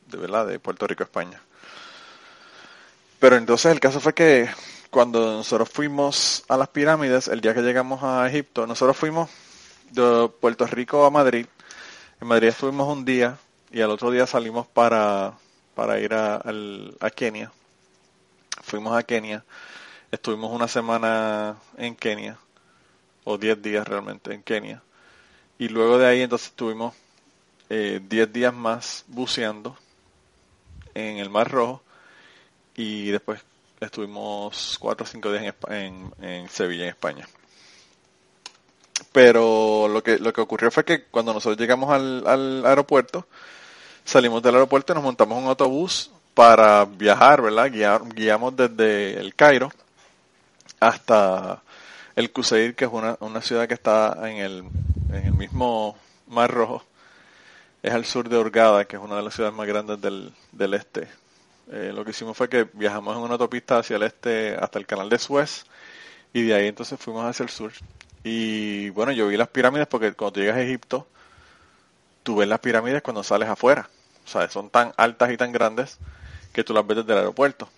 ¿verdad? de Puerto Rico a España. Pero entonces el caso fue que cuando nosotros fuimos a las pirámides, el día que llegamos a Egipto, nosotros fuimos de Puerto Rico a Madrid. En Madrid estuvimos un día y al otro día salimos para, para ir a, a Kenia. Fuimos a Kenia, estuvimos una semana en Kenia, o 10 días realmente en Kenia. Y luego de ahí entonces estuvimos 10 eh, días más buceando en el Mar Rojo y después estuvimos 4 o 5 días en, Sevilla, en España. Pero lo que, lo que ocurrió fue que cuando nosotros llegamos al, al aeropuerto, salimos del aeropuerto y nos montamos un autobús para viajar, ¿verdad? guiamos desde el Cairo hasta el Kuseir, que es una, una ciudad que está en el, en el mismo Mar Rojo. Es al sur de Hurghada, que es una de las ciudades más grandes del, del este. Eh, lo que hicimos fue que viajamos en una autopista hacia el este hasta el canal de Suez y de ahí entonces fuimos hacia el sur. Y bueno, yo vi las pirámides porque cuando llegas a Egipto, tú ves las pirámides cuando sales afuera. O sea, son tan altas y tan grandes que tú las ves desde el aeropuerto.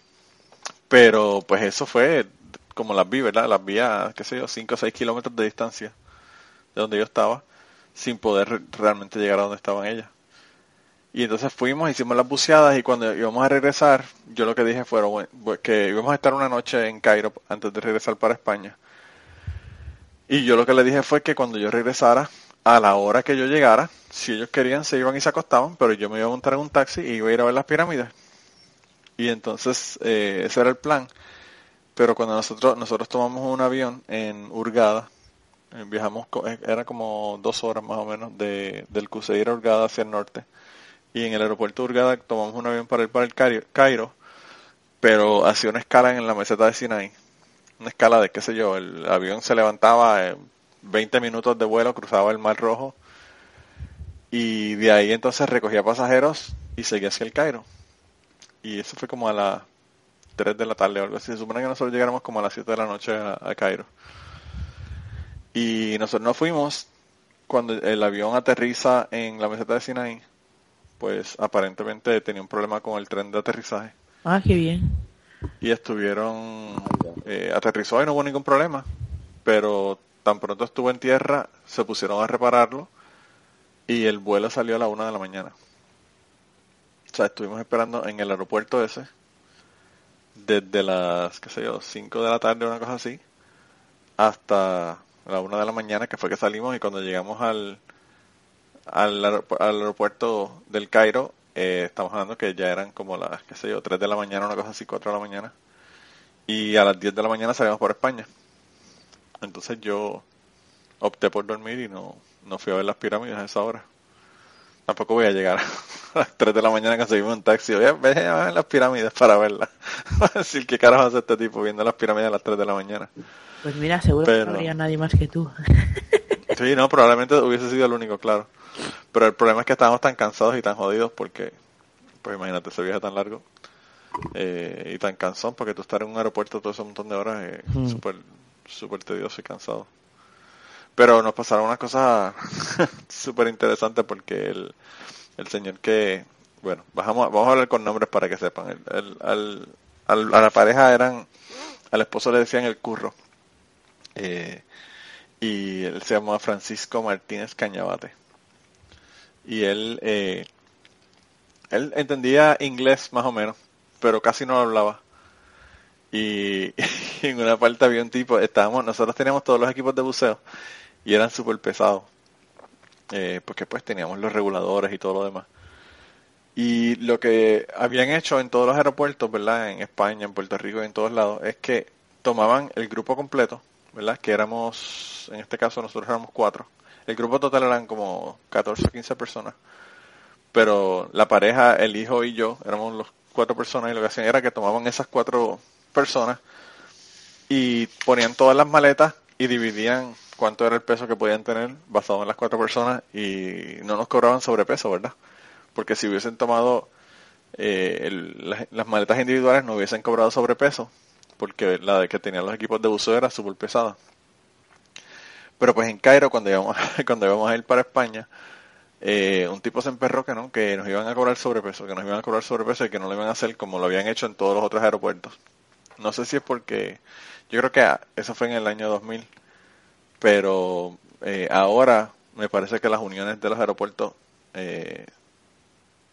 Pero pues eso fue como las vi, ¿verdad? Las vi a, qué sé yo, 5 o 6 kilómetros de distancia de donde yo estaba, sin poder realmente llegar a donde estaban ellas. Y entonces fuimos, hicimos las buceadas y cuando íbamos a regresar, yo lo que dije fue que íbamos a estar una noche en Cairo antes de regresar para España. Y yo lo que le dije fue que cuando yo regresara, a la hora que yo llegara, si ellos querían, se iban y se acostaban, pero yo me iba a montar en un taxi y iba a ir a ver las pirámides. Y entonces eh, ese era el plan. Pero cuando nosotros nosotros tomamos un avión en Hurgada, eh, viajamos, eh, era como dos horas más o menos de, del Cuseir a Hurgada hacia el norte. Y en el aeropuerto de Hurgada tomamos un avión para ir para el Cairo, pero hacía una escala en la meseta de Sinai. Una escala de, qué sé yo, el avión se levantaba 20 minutos de vuelo, cruzaba el Mar Rojo y de ahí entonces recogía pasajeros y seguía hacia el Cairo. Y eso fue como a las 3 de la tarde o algo así. Se supone que nosotros llegáramos como a las 7 de la noche a, Cairo. Y nosotros nos fuimos cuando el avión aterriza en la meseta de Sinai. Pues aparentemente tenía un problema con el tren de aterrizaje. Ah, qué bien. Y estuvieron... Eh, aterrizó y no hubo ningún problema. Pero tan pronto estuvo en tierra, se pusieron a repararlo y el vuelo salió a la una de la mañana. O sea, estuvimos esperando en el aeropuerto ese desde las, qué sé yo, 5 de la tarde una cosa así, hasta la una de la mañana, que fue que salimos y cuando llegamos al, al, aeropuerto del Cairo, eh, estamos hablando que ya eran como las, qué sé yo, 3 de la mañana, una cosa así, 4 de la mañana. Y a las 10 de la mañana salimos por España. Entonces yo opté por dormir y no, no fui a ver las pirámides a esa hora. Tampoco voy a llegar a las 3 de la mañana que seguimos un taxi. Voy a, ver las pirámides para verlas. decir, ¿qué carajo hace este tipo viendo las pirámides a las 3 de la mañana? Pues mira, seguro que no habría nadie más que tú. sí, no, probablemente hubiese sido el único, claro. Pero el problema es que estábamos tan cansados y tan jodidos porque, pues imagínate, ese viaje tan largo eh, y tan cansón, porque tú estar en un aeropuerto todo ese montón de horas es mm. súper súper tedioso y cansado. Pero nos pasaron unas cosas súper interesantes porque el, el señor que, bueno, bajamos, vamos a hablar con nombres para que sepan. El, al, a la pareja eran, al esposo le decían el curro. Eh, y él se llamaba Francisco Martínez Cañabate. Y él, eh, él entendía inglés más o menos, pero casi no lo hablaba. Y, en una parte había un tipo, estábamos, nosotros teníamos todos los equipos de buceo y eran súper pesados. Eh, porque pues teníamos los reguladores y todo lo demás. Y lo que habían hecho en todos los aeropuertos, ¿verdad? En España, en Puerto Rico y en todos lados, es que tomaban el grupo completo, ¿verdad? Que éramos, en este caso nosotros éramos cuatro. El grupo total eran como 14 o 15 personas. Pero la pareja, el hijo y yo, éramos los cuatro personas y lo que hacían era que tomaban esas cuatro personas y ponían todas las maletas y dividían cuánto era el peso que podían tener basado en las cuatro personas y no nos cobraban sobrepeso, ¿verdad? Porque si hubiesen tomado eh, las, maletas individuales no hubiesen cobrado sobrepeso, porque la de que tenían los equipos de buceo era súper pesada. Pero pues en Cairo, cuando íbamos, cuando íbamos a ir para España, eh, un tipo se emperró que no, que nos iban a cobrar sobrepeso, que nos iban a cobrar sobrepeso y que no lo iban a hacer como lo habían hecho en todos los otros aeropuertos. No sé si es porque, yo creo que eso fue en el año 2000, pero eh, ahora me parece que las uniones de los aeropuertos eh,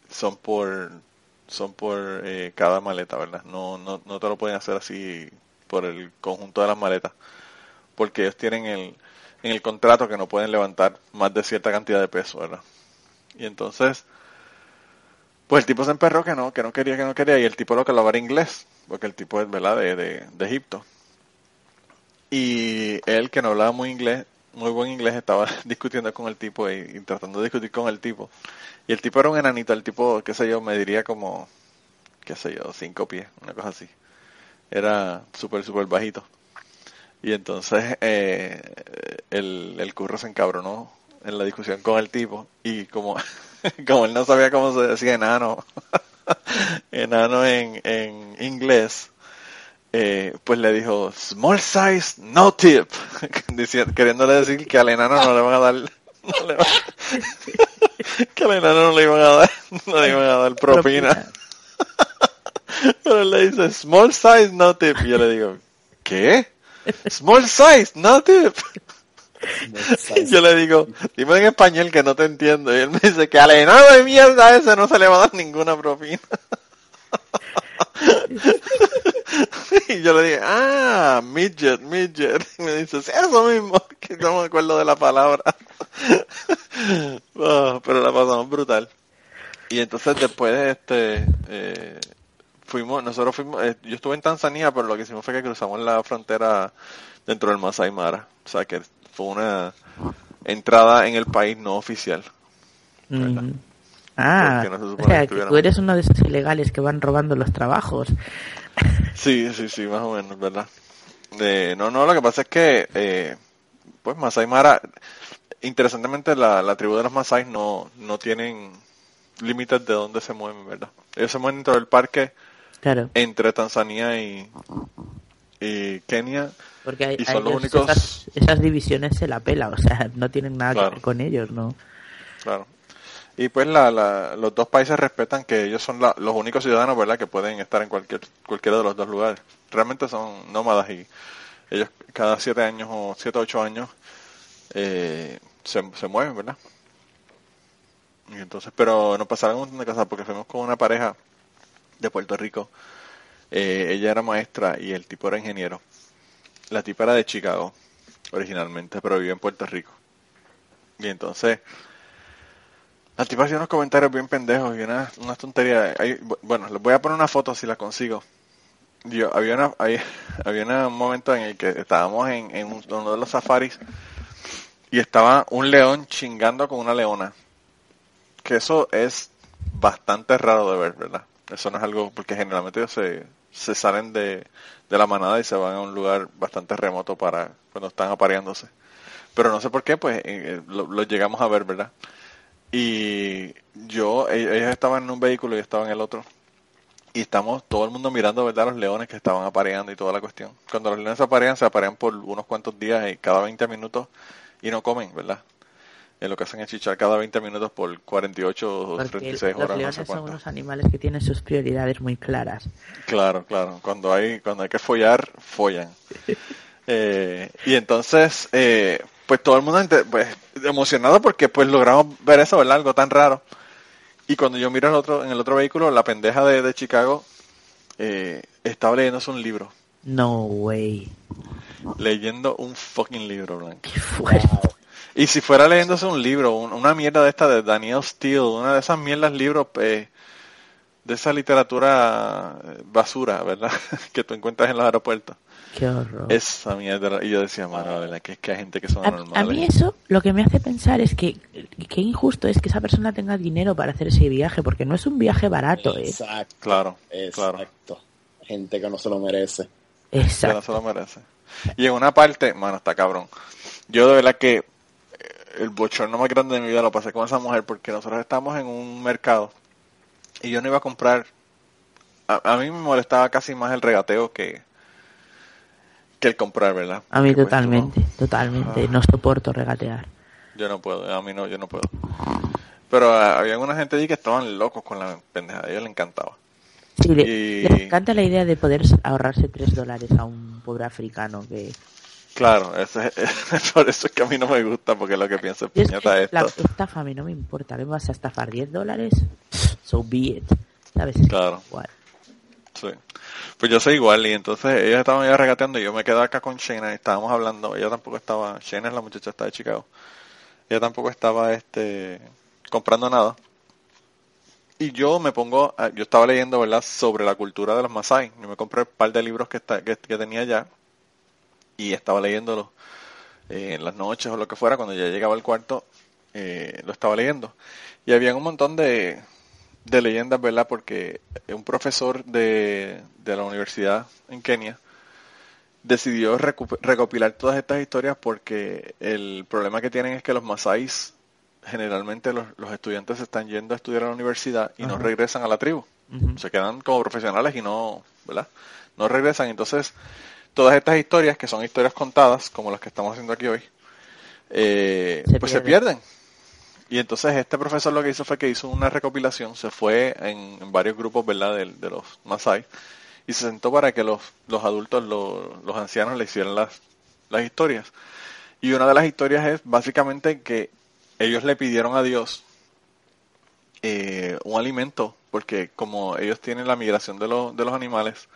son por son por eh, cada maleta, ¿verdad? No, no, no te lo pueden hacer así por el conjunto de las maletas, porque ellos tienen el, en el contrato que no pueden levantar más de cierta cantidad de peso, ¿verdad? Y entonces, pues el tipo se emperró que no, que no quería, que no quería, y el tipo lo que hablaba era inglés, porque el tipo es, ¿verdad?, de, de, de Egipto. Y él, que no hablaba muy inglés, muy buen inglés, estaba discutiendo con el tipo y, tratando de discutir con el tipo. Y el tipo era un enanito, el tipo, qué sé yo, me diría como, qué sé yo, cinco pies, una cosa así. Era súper, súper bajito. Y entonces eh, el, el curro se encabronó en la discusión con el tipo y como, como él no sabía cómo se decía enano, enano en, en inglés, eh, pues le dijo small size no tip queriéndole decir que al enano no le van a dar que al enano no le iban a dar no le iban a dar propina. Pero él le dice small size no tip y yo le digo ¿qué? Small size no tip yo le digo, dime en español que no te entiendo. Y él me dice que al enano de mierda ese no se le va a dar ninguna propina. y yo le dije, ah, midget, midget. Y me dice, sí, eso mismo, que no me acuerdo de la palabra. Oh, pero la pasamos brutal. Y entonces después, este, eh, fuimos, nosotros fuimos, eh, yo estuve en Tanzania, pero lo que hicimos fue que cruzamos la frontera dentro del Masai Mara. O sea que fue una entrada en el país no oficial. Ah, o sea, que tú eres uno de esos ilegales que van robando los trabajos. Sí, sí, sí, más o menos, ¿verdad? no, no, lo que pasa es que, eh, pues Masai Mara, interesantemente la, tribu de los Masai no, no tienen límites de dónde se mueven, ¿verdad? Ellos se mueven dentro del parque claro. entre Tanzania y, y Kenia. Porque hay, y son los únicos... Esas, divisiones se la pela, o sea, no tienen nada que ver con ellos, ¿no? Claro. Y pues la, los dos países respetan que ellos son los únicos ciudadanos, ¿verdad?, que pueden estar en cualquier cualquiera de los dos lugares. Realmente son nómadas y ellos cada siete años o siete o ocho años eh, se, se mueven, ¿verdad? Y entonces, pero nos pasaron un montón de cosas porque fuimos con una pareja de Puerto Rico. Eh, ella era maestra y el tipo era ingeniero. La tipa era de Chicago originalmente, pero vive en Puerto Rico. Y entonces la tipa hacía unos comentarios bien pendejos y una, una tontería. bueno, les voy a poner una foto si la consigo. Yo, había, una, había un momento en el que estábamos en, en uno de los safaris y estaba un león chingando con una leona. Que eso es bastante raro de ver, ¿verdad? Eso no es algo, porque generalmente ellos se, se salen de, de la manada y se van a un lugar bastante remoto para cuando están apareándose. Pero no sé por qué, pues eh, lo llegamos a ver, ¿verdad? Y yo, e-, ellos estaban en un vehículo y estaban en el otro. Y estamos todo el mundo mirando, ¿verdad? Los leones que estaban apareando y toda la cuestión. Cuando los leones aparean, se aparean por unos cuantos días y cada 20 minutos y no comen, ¿verdad? Es lo que hacen es chichar cada 20 minutos por 48 o 36 horas. Los leones son unos animales que tienen sus prioridades muy claras. Claro, claro. Cuando hay, cuando hay que follar, follan. eh, y entonces, eh, pues todo el mundo pues, emocionado porque pues logramos ver eso, ¿verdad? Algo tan raro. Y cuando yo miro en el otro, en el otro vehículo, la pendeja de, Chicago eh, estaba leyéndose un libro. No way. Leyendo un fucking libro, Blanco. Y si fuera leyéndose un libro, una mierda de esta de Daniel Steele, una de esas mierdas libros eh, de esa literatura eh, basura, ¿verdad? que tú encuentras en los aeropuertos. Qué horror. Esa mierda. Y yo decía, mano, ¿verdad? Que es que hay gente que son normales. A mí eso lo que me hace pensar es que qué injusto es que esa persona tenga dinero para hacer ese viaje, porque no es un viaje barato, ¿eh? Exacto. Claro. Exacto. Gente que no se lo merece. Exacto. Que no se lo merece. Y en una parte, mano, está cabrón. Yo de verdad que el bochorno más grande de mi vida lo pasé con esa mujer porque nosotros estamos en un mercado y yo no iba a comprar. A, mí me molestaba casi más el regateo que, que el comprar, ¿verdad? A mí totalmente, totalmente. Ah. No soporto regatear. Yo no puedo, a mí no, yo no puedo. Pero ah, había una gente allí que estaban locos con la pendejada, a ellos les encantaba. Sí, le, les encanta la idea de poder ahorrarse tres dólares a un pobre africano que... Claro, ese, por eso es que a mí no me gusta, porque lo que pienso es, esto. La estafa a mí no me importa, me vas a estafar 10 dólares, so be it. ¿Sabes? Claro. Igual. Sí. Pues yo soy igual, y entonces ellos estaban ya regateando y yo me quedé acá con Shayna y estábamos hablando, ella tampoco estaba, Shayna es la muchacha está de Chicago, ella tampoco estaba este comprando nada. Y yo me pongo, yo estaba leyendo, ¿verdad?, sobre la cultura de los Masai. Yo me compré un par de libros que, está, que, tenía ya y estaba leyéndolos eh, en las noches o lo que fuera, cuando ya llegaba al cuarto, eh, lo estaba leyendo. Y había un montón de, de leyendas, ¿verdad? Porque un profesor de, de la universidad en Kenia decidió recopilar todas estas historias porque el problema que tienen es que los masáis, generalmente los, los estudiantes se están yendo a estudiar a la universidad y no regresan a la tribu. Se quedan como profesionales y no, ¿verdad? No regresan. Entonces, todas estas historias, que son historias contadas, como las que estamos haciendo aquí hoy, eh, pues se pierden. Y entonces este profesor lo que hizo fue que hizo una recopilación, se fue en, varios grupos, ¿verdad?, de, de, los Masai, y se sentó para que los, los adultos, los, los ancianos le hicieran las, las historias. Y una de las historias es básicamente que ellos le pidieron a Dios eh, un alimento, porque como ellos tienen la migración de, los de los animales,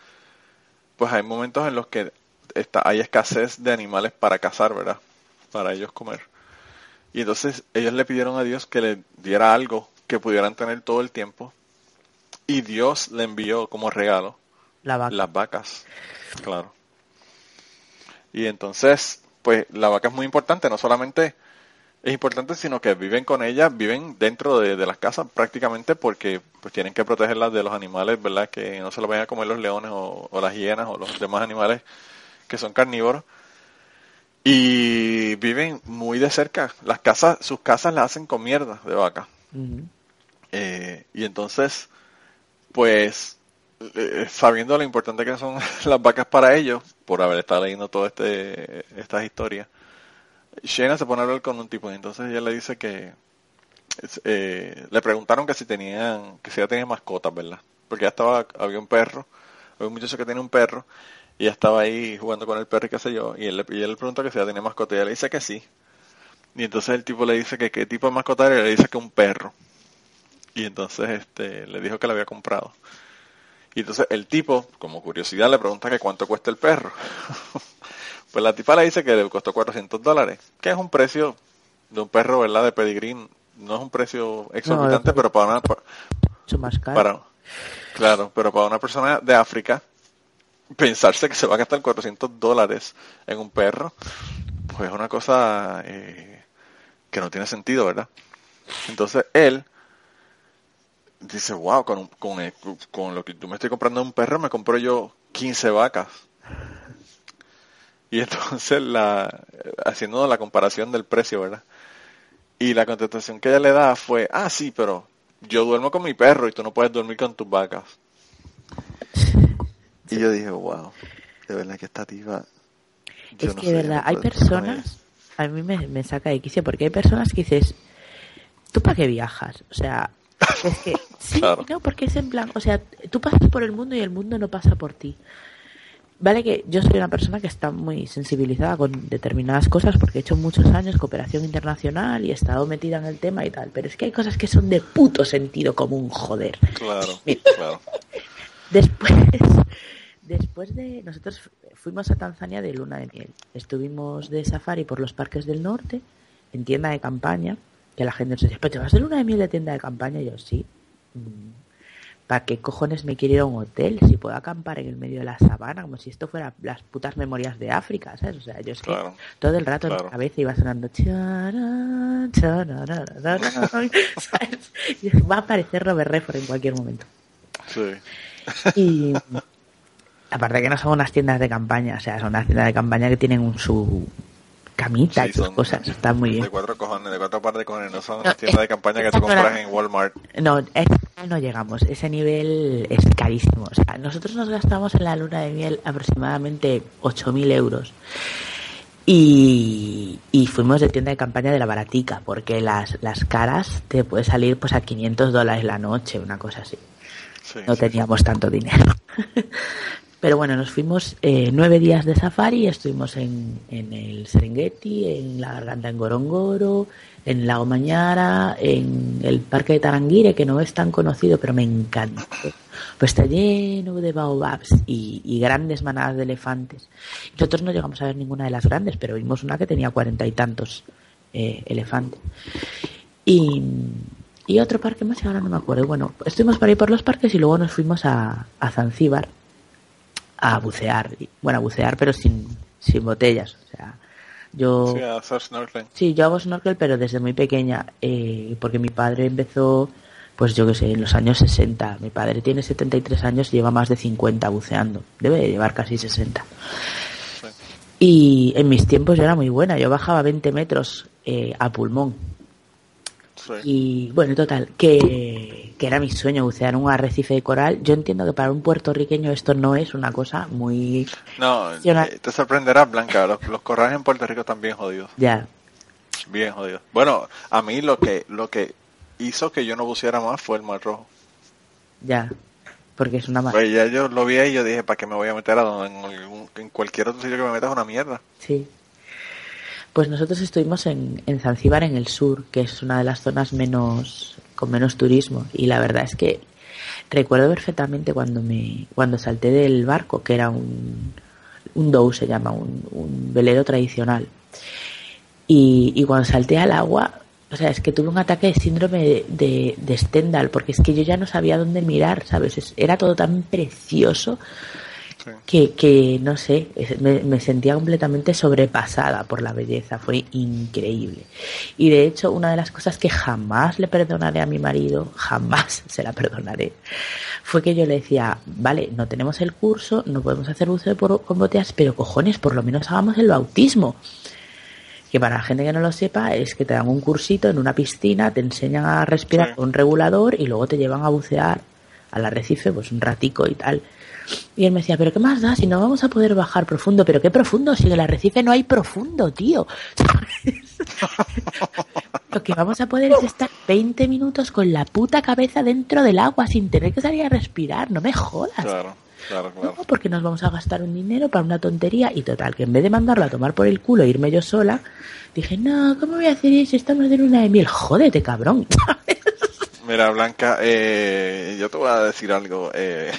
pues hay momentos en los que está, hay escasez de animales para cazar, ¿verdad? Para ellos comer. Y entonces ellos le pidieron a Dios que le diera algo que pudieran tener todo el tiempo. Y Dios le envió como regalo las vacas. Claro. Y entonces, pues la vaca es muy importante, no solamente es importante, sino que viven con ella, viven dentro de, las casas prácticamente porque pues tienen que protegerlas de los animales, ¿verdad? Que no se lo vayan a comer los leones o, o las hienas o los demás animales que son carnívoros y viven muy de cerca. Las casas, sus casas las hacen con mierda de vaca. Eh, y entonces, pues, eh, sabiendo lo importante que son las vacas para ellos, por haber estado leyendo todas este, estas historias, Shena se pone a hablar con un tipo y entonces ella le dice que eh, le preguntaron que si tenían, que si ella tenía mascotas, ¿verdad? Porque ya estaba, había un perro, había un muchacho que tiene un perro y estaba ahí jugando con el perro y qué sé yo, y él, le, pregunta que si ya tenía mascota y ella le dice que sí. Y entonces el tipo le dice que qué tipo de mascota era y le dice que un perro. Y entonces este le dijo que le había comprado. Y entonces el tipo, como curiosidad, le pregunta que cuánto cuesta el perro. pues la tipa le dice que le costó 400 dólares, que es un precio de un perro, ¿verdad? De pedigrí, no es un precio exorbitante, pero para una... Para, claro, pero para una persona de África, pensarse que se va a gastar 400 dólares en un perro, pues es una cosa eh, que no tiene sentido, ¿verdad? Entonces él dice, wow, con, con, con lo que tú me estoy comprando un perro, me compro yo 15 vacas. Y entonces, la, haciendo la comparación del precio, ¿verdad? Y la contestación que ella le da fue, ah, sí, pero yo duermo con mi perro y tú no puedes dormir con tus vacas. Y yo dije, wow, de verdad que esta tipa... Es que de verdad, hay personas, a mí me, me saca de quicio, porque hay personas que dices, ¿tú para qué viajas? O sea, es que sí, no, porque es en plan, o sea, tú pasas por el mundo y el mundo no pasa por ti. Vale que yo soy una persona que está muy sensibilizada con determinadas cosas porque he hecho muchos años cooperación internacional y he estado metida en el tema y tal, pero es que hay cosas que son de puto sentido común, joder. Claro, claro. Después, después de nosotros fuimos a Tanzania de luna de miel. Estuvimos de safari por los parques del norte, en tienda de campaña, que la gente nos decía, ¿pero te vas de luna de miel de tienda de campaña? Y yo, sí. Mm, ¿Para qué cojones me quiero ir a un hotel si puedo acampar en el medio de la sabana como si esto fuera las putas memorias de África, ¿sabes? O sea, yo es que todo el rato en la cabeza iba sonando va a aparecer Robert Redford en cualquier momento. Sí. Y aparte que no son unas tiendas de campaña, o sea, son unas tiendas de campaña que tienen un, su camita y sus cosas, está muy bien. De cuatro cojones, de cuatro par de cojones, no son tiendas de campaña que te compras en Walmart. No, no llegamos, ese nivel es carísimo. O sea, nosotros nos gastamos en la luna de miel aproximadamente 8.000 euros. Y, y, fuimos de tienda de campaña de la baratica, porque las, las caras te puede salir pues a 500 dólares la noche, una cosa así no teníamos tanto dinero. Pero bueno, nos fuimos eh, nueve días de safari, estuvimos en, el Serengeti, en la garganta en Gorongoro, en lago Mañara, en el parque de Tarangire, que no es tan conocido, pero me encanta. Pues está lleno de baobabs y, grandes manadas de elefantes. Nosotros no llegamos a ver ninguna de las grandes, pero vimos una que tenía cuarenta y tantos eh, elefantes. Y, otro parque más ahora no me acuerdo. Bueno, estuvimos por ahí por los parques y luego nos fuimos a, a Zanzíbar a bucear. Bueno, a bucear pero sin, sin botellas. O sea, yo... Sí, a hacer snorkel. Sí, yo hago snorkel pero desde muy pequeña. Eh, porque mi padre empezó, pues yo qué sé, en los años 60. Mi padre tiene 73 años y lleva más de 50 buceando. Debe de llevar casi 60. Y en mis tiempos yo era muy buena. Yo bajaba 20 metros eh, a pulmón y bueno, total, que, era mi sueño bucear un arrecife de coral. Yo entiendo que para un puertorriqueño esto no es una cosa muy... No, eh, te sorprenderás, Blanca, los, corales en Puerto Rico están bien jodidos. Ya. Bien jodidos. Bueno, a mí lo que, lo que hizo que yo no buceara más fue el mar rojo. Ya, porque es una mala. Pues ya yo lo vi y yo dije, ¿para qué me voy a meter a donde, en, en cualquier otro sitio que me metas una mierda? Sí. Pues nosotros estuvimos en, en Zanzíbar, en el sur, que es una de las zonas menos con menos turismo. Y la verdad es que recuerdo perfectamente cuando me cuando salté del barco, que era un, un dow, se llama, un, un velero tradicional. Y, y, cuando salté al agua, o sea, es que tuve un ataque de síndrome de, de, de Stendhal, porque es que yo ya no sabía dónde mirar, ¿sabes? Era todo tan precioso que, que, no sé, me, sentía completamente sobrepasada por la belleza, fue increíble. Y de hecho, una de las cosas que jamás le perdonaré a mi marido, jamás se la perdonaré, fue que yo le decía, vale, no tenemos el curso, no podemos hacer buceo con botellas, pero cojones, por lo menos hagamos el bautismo. Que para la gente que no lo sepa, es que te dan un cursito en una piscina, te enseñan a respirar con un regulador y luego te llevan a bucear al arrecife, pues un ratico y tal. Y él me decía, pero ¿qué más da si no vamos a poder bajar profundo? ¿Pero qué profundo? Si en el arrecife no hay profundo, tío. Lo que vamos a poder es estar 20 minutos con la puta cabeza dentro del agua sin tener que salir a respirar. No me jodas. Claro. Claro, claro. No, porque nos vamos a gastar un dinero para una tontería y total, que en vez de mandarlo a tomar por el culo e irme yo sola, dije, no, ¿cómo voy a hacer eso? Estamos en una de miel. Jódete, cabrón. Mira, Blanca, eh, yo te voy a decir algo. Eh,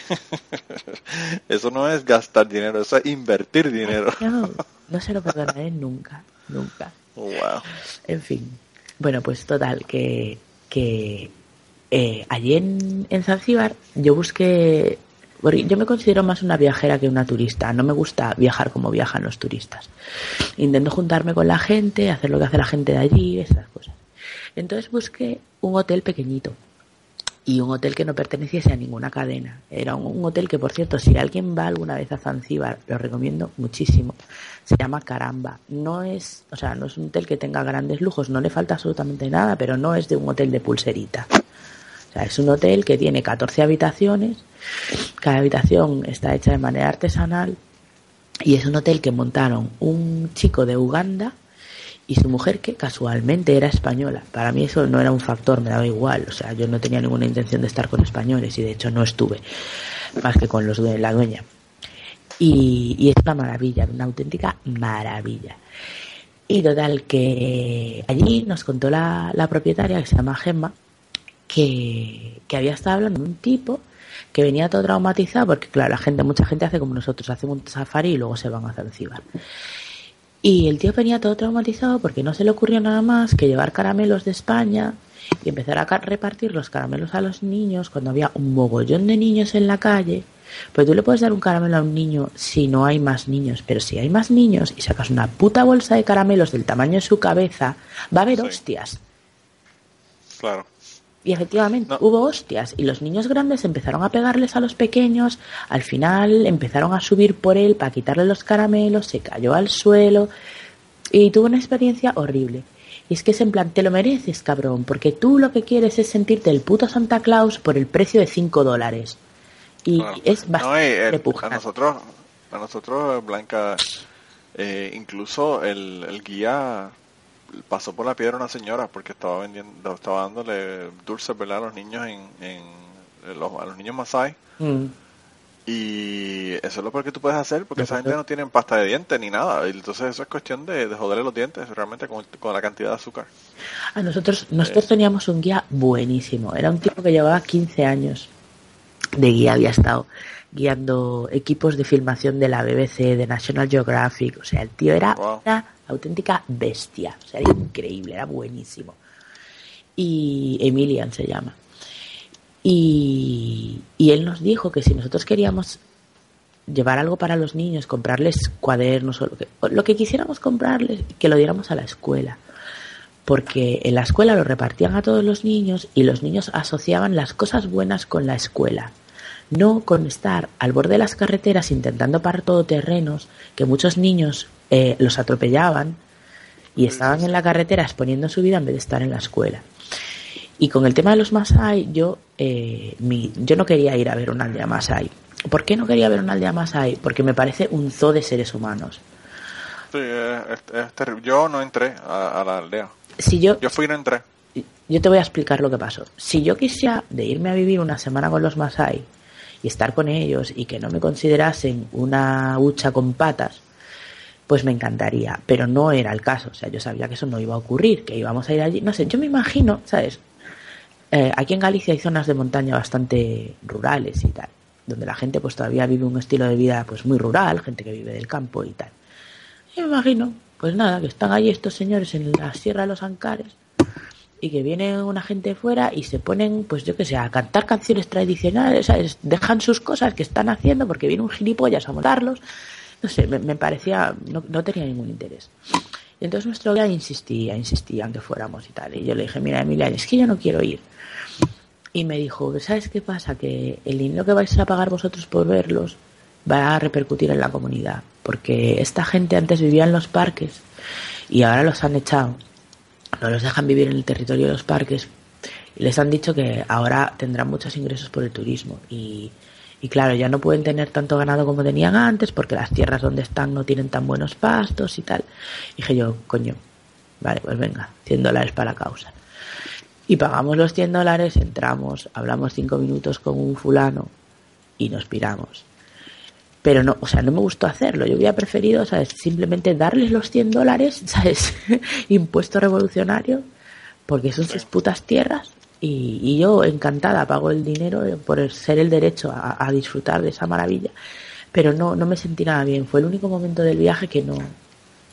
eso no es gastar dinero, eso es invertir dinero. No, no se lo perdonaré nunca, nunca. Wow. En fin. Bueno, pues total, que, que eh, allí en, en Zanzíbar yo busqué... Porque yo me considero más una viajera que una turista. No me gusta viajar como viajan los turistas. Intento juntarme con la gente, hacer lo que hace la gente de allí, esas cosas. Entonces busqué un hotel pequeñito y un hotel que no perteneciese a ninguna cadena. Era un, hotel que, por cierto, si alguien va alguna vez a Zanzíbar, lo recomiendo muchísimo. Se llama Caramba. No es, o sea, no es un hotel que tenga grandes lujos, no le falta absolutamente nada, pero no es de un hotel de pulserita. O sea, es un hotel que tiene 14 habitaciones, cada habitación está hecha de manera artesanal y es un hotel que montaron un chico de Uganda y su mujer que casualmente era española. Para mí eso no era un factor, me daba igual, o sea, yo no tenía ninguna intención de estar con españoles y de hecho no estuve, más que con los de la dueña. Y, y es una maravilla, una auténtica maravilla. Y total que allí nos contó la, la propietaria que se llama Gemma que, que había estado hablando de un tipo que venía todo traumatizado, porque claro, la gente, mucha gente hace como nosotros, hace un safari y luego se van a Zanzíbar. Y el tío venía todo traumatizado porque no se le ocurrió nada más que llevar caramelos de España y empezar a repartir los caramelos a los niños cuando había un mogollón de niños en la calle. Pues tú le puedes dar un caramelo a un niño si no hay más niños, pero si hay más niños y sacas una puta bolsa de caramelos del tamaño de su cabeza, va a haber hostias. Claro. Y efectivamente hubo hostias y los niños grandes empezaron a pegarles a los pequeños, al final empezaron a subir por él para quitarle los caramelos, se cayó al suelo y tuvo una experiencia horrible. Y es que es en plan, te lo mereces, cabrón, porque tú lo que quieres es sentirte el puto Santa Claus por el precio de 5 dólares. Y es bastante no, a nosotros, a nosotros, Blanca, eh, incluso el, el guía pasó por la piedra una señora porque estaba vendiendo, estaba dándole dulces ¿verdad? a los niños en, en los, a los niños Masai. Mm. Y eso es lo que tú puedes hacer porque esa gente no tiene pasta de dientes ni nada. Entonces eso es cuestión de, de joderle los dientes realmente con, con, la cantidad de azúcar. A nosotros, nosotros eh. teníamos un guía buenísimo. Era un tipo que llevaba 15 años de guía, había estado guiando equipos de filmación de la BBC, de National Geographic. O sea, el tío era auténtica bestia. O sea, era increíble, era buenísimo. Y Emilian se llama. Y, y él nos dijo que si nosotros queríamos llevar algo para los niños, comprarles cuadernos o lo que, lo que quisiéramos comprarles, que lo diéramos a la escuela. Porque en la escuela lo repartían a todos los niños y los niños asociaban las cosas buenas con la escuela no con estar al borde de las carreteras intentando parar todoterrenos, que muchos niños eh, los atropellaban y estaban en la carretera exponiendo su vida en vez de estar en la escuela. Y con el tema de los Masai, yo, eh, yo no quería ir a ver una aldea Masai. ¿Por qué no quería ver una aldea Masai? Porque me parece un zoo de seres humanos. Sí, es, terrible. Yo no entré a, la aldea. Si yo, yo fui y no entré. Yo te voy a explicar lo que pasó. Si yo quisiera de irme a vivir una semana con los Masai y estar con ellos y que no me considerasen una hucha con patas, pues me encantaría, pero no era el caso, o sea, yo sabía que eso no iba a ocurrir, que íbamos a ir allí, no sé, yo me imagino, ¿sabes? Eh, aquí en Galicia hay zonas de montaña bastante rurales y tal, donde la gente pues todavía vive un estilo de vida pues muy rural, gente que vive del campo y tal. Y me imagino, pues nada, que están ahí estos señores en la Sierra de los Ancares y que viene una gente fuera y se ponen, pues yo que sé, a cantar canciones tradicionales, ¿sabes? dejan sus cosas que están haciendo porque viene un gilipollas a montarlos no sé, me, parecía, no, no, tenía ningún interés. Y entonces nuestro guía insistía, insistía en que fuéramos y tal. Y yo le dije, mira Emilia, es que yo no quiero ir. Y me dijo, ¿sabes qué pasa? Que el dinero que vais a pagar vosotros por verlos va a repercutir en la comunidad. Porque esta gente antes vivía en los parques y ahora los han echado. No los dejan vivir en el territorio de los parques. Y les han dicho que ahora tendrán muchos ingresos por el turismo. Y y claro, ya no pueden tener tanto ganado como tenían antes porque las tierras donde están no tienen tan buenos pastos y tal. Y dije yo, coño, vale, pues venga, 100 dólares para la causa. Y pagamos los 100 dólares, entramos, hablamos cinco minutos con un fulano y nos piramos. Pero no, o sea, no me gustó hacerlo. Yo hubiera preferido, ¿sabes? Simplemente darles los 100 dólares, ¿sabes? Impuesto revolucionario, porque son sus putas tierras y, yo encantada pago el dinero por ser el derecho a, disfrutar de esa maravilla pero no no me sentí nada bien. Fue el único momento del viaje que no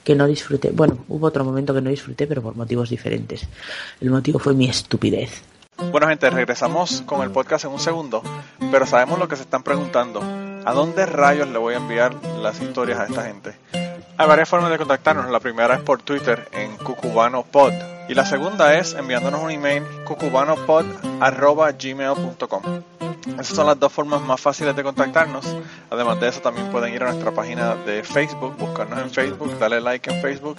que no disfruté. Bueno hubo otro momento que no disfruté pero por motivos diferentes. El motivo fue mi estupidez. Bueno gente regresamos con el podcast en un segundo pero sabemos lo que se están preguntando. A dónde rayos le voy a enviar las historias a esta gente hay varias formas de contactarnos. La primera es por Twitter en cucubanopod y la segunda es enviándonos un email cucubanopod.gmail.com Esas son las dos formas más fáciles de contactarnos. Además de eso, también pueden ir a nuestra página de Facebook, buscarnos en Facebook, darle like en Facebook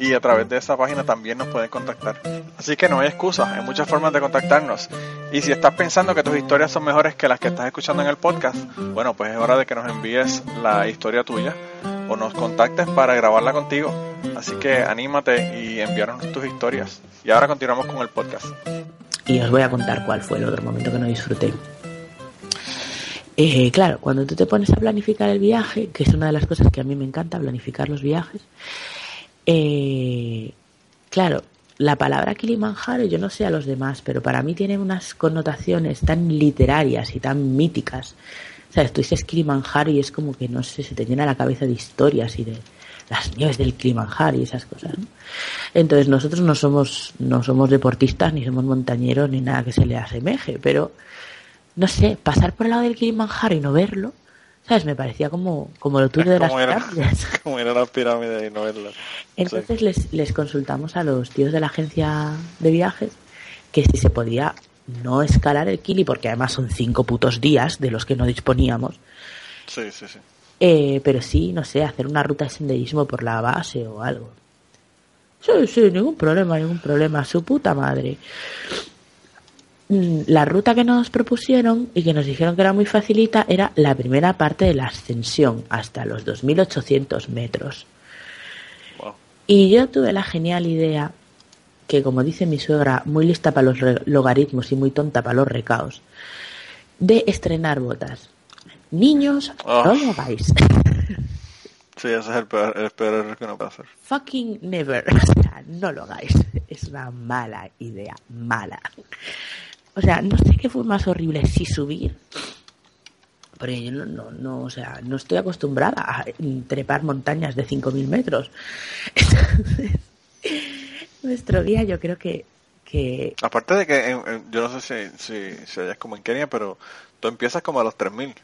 y a través de esa página también nos pueden contactar. Así que no hay excusa, hay muchas formas de contactarnos. Y si estás pensando que tus historias son mejores que las que estás escuchando en el podcast, bueno, pues es hora de que nos envíes la historia tuya o nos contactes para grabarla contigo. Así que anímate y envíanos tus historias. Y ahora continuamos con el podcast. Y os voy a contar cuál fue el otro momento que no disfruté. Eh, claro, cuando tú te pones a planificar el viaje, que es una de las cosas que a mí me encanta, planificar los viajes, eh, claro, la palabra Kilimanjaro, yo no sé a los demás, pero para mí tiene unas connotaciones tan literarias y tan míticas. O sea, tú dices Kilimanjaro y es como que, no sé, se te llena la cabeza de historias y de las nieves del Kilimanjaro y esas cosas. Entonces nosotros no somos, no somos deportistas, ni somos montañeros, ni nada que se le asemeje, pero, no sé, pasar por el lado del Kilimanjaro y no verlo, ¿Sabes? Me parecía como, como lo tuyo de las pirámides. Como era las pirámides y no verlas. Entonces les, les consultamos a los tíos de la agencia de viajes que si se podía no escalar el Kili, porque además son cinco putos días de los que no disponíamos. Sí, sí, sí. Eh, pero sí, no sé, hacer una ruta de senderismo por la base o algo. Sí, sí, ningún problema, ningún problema. Su puta madre. Mm, la ruta que nos propusieron y que nos dijeron que era muy facilita era la primera parte de la ascensión hasta los 2.800 metros. Y yo tuve la genial idea, que como dice mi suegra, muy lista para los logaritmos y muy tonta para los recaos, de estrenar botas. Niños, oh. no lo hagáis. Sí, ese es el peor, el peor que no puede hacer. Fucking never. O sea, no lo hagáis. Es una mala idea. Mala. O sea, no sé qué fue más horrible, si subir, porque yo no, no, no, o sea, no estoy acostumbrada a trepar montañas de 5.000 metros. Entonces, nuestro día yo creo que... que... Aparte de que, yo no sé si, si, si es como en Kenia, pero tú empiezas como a los 3.000,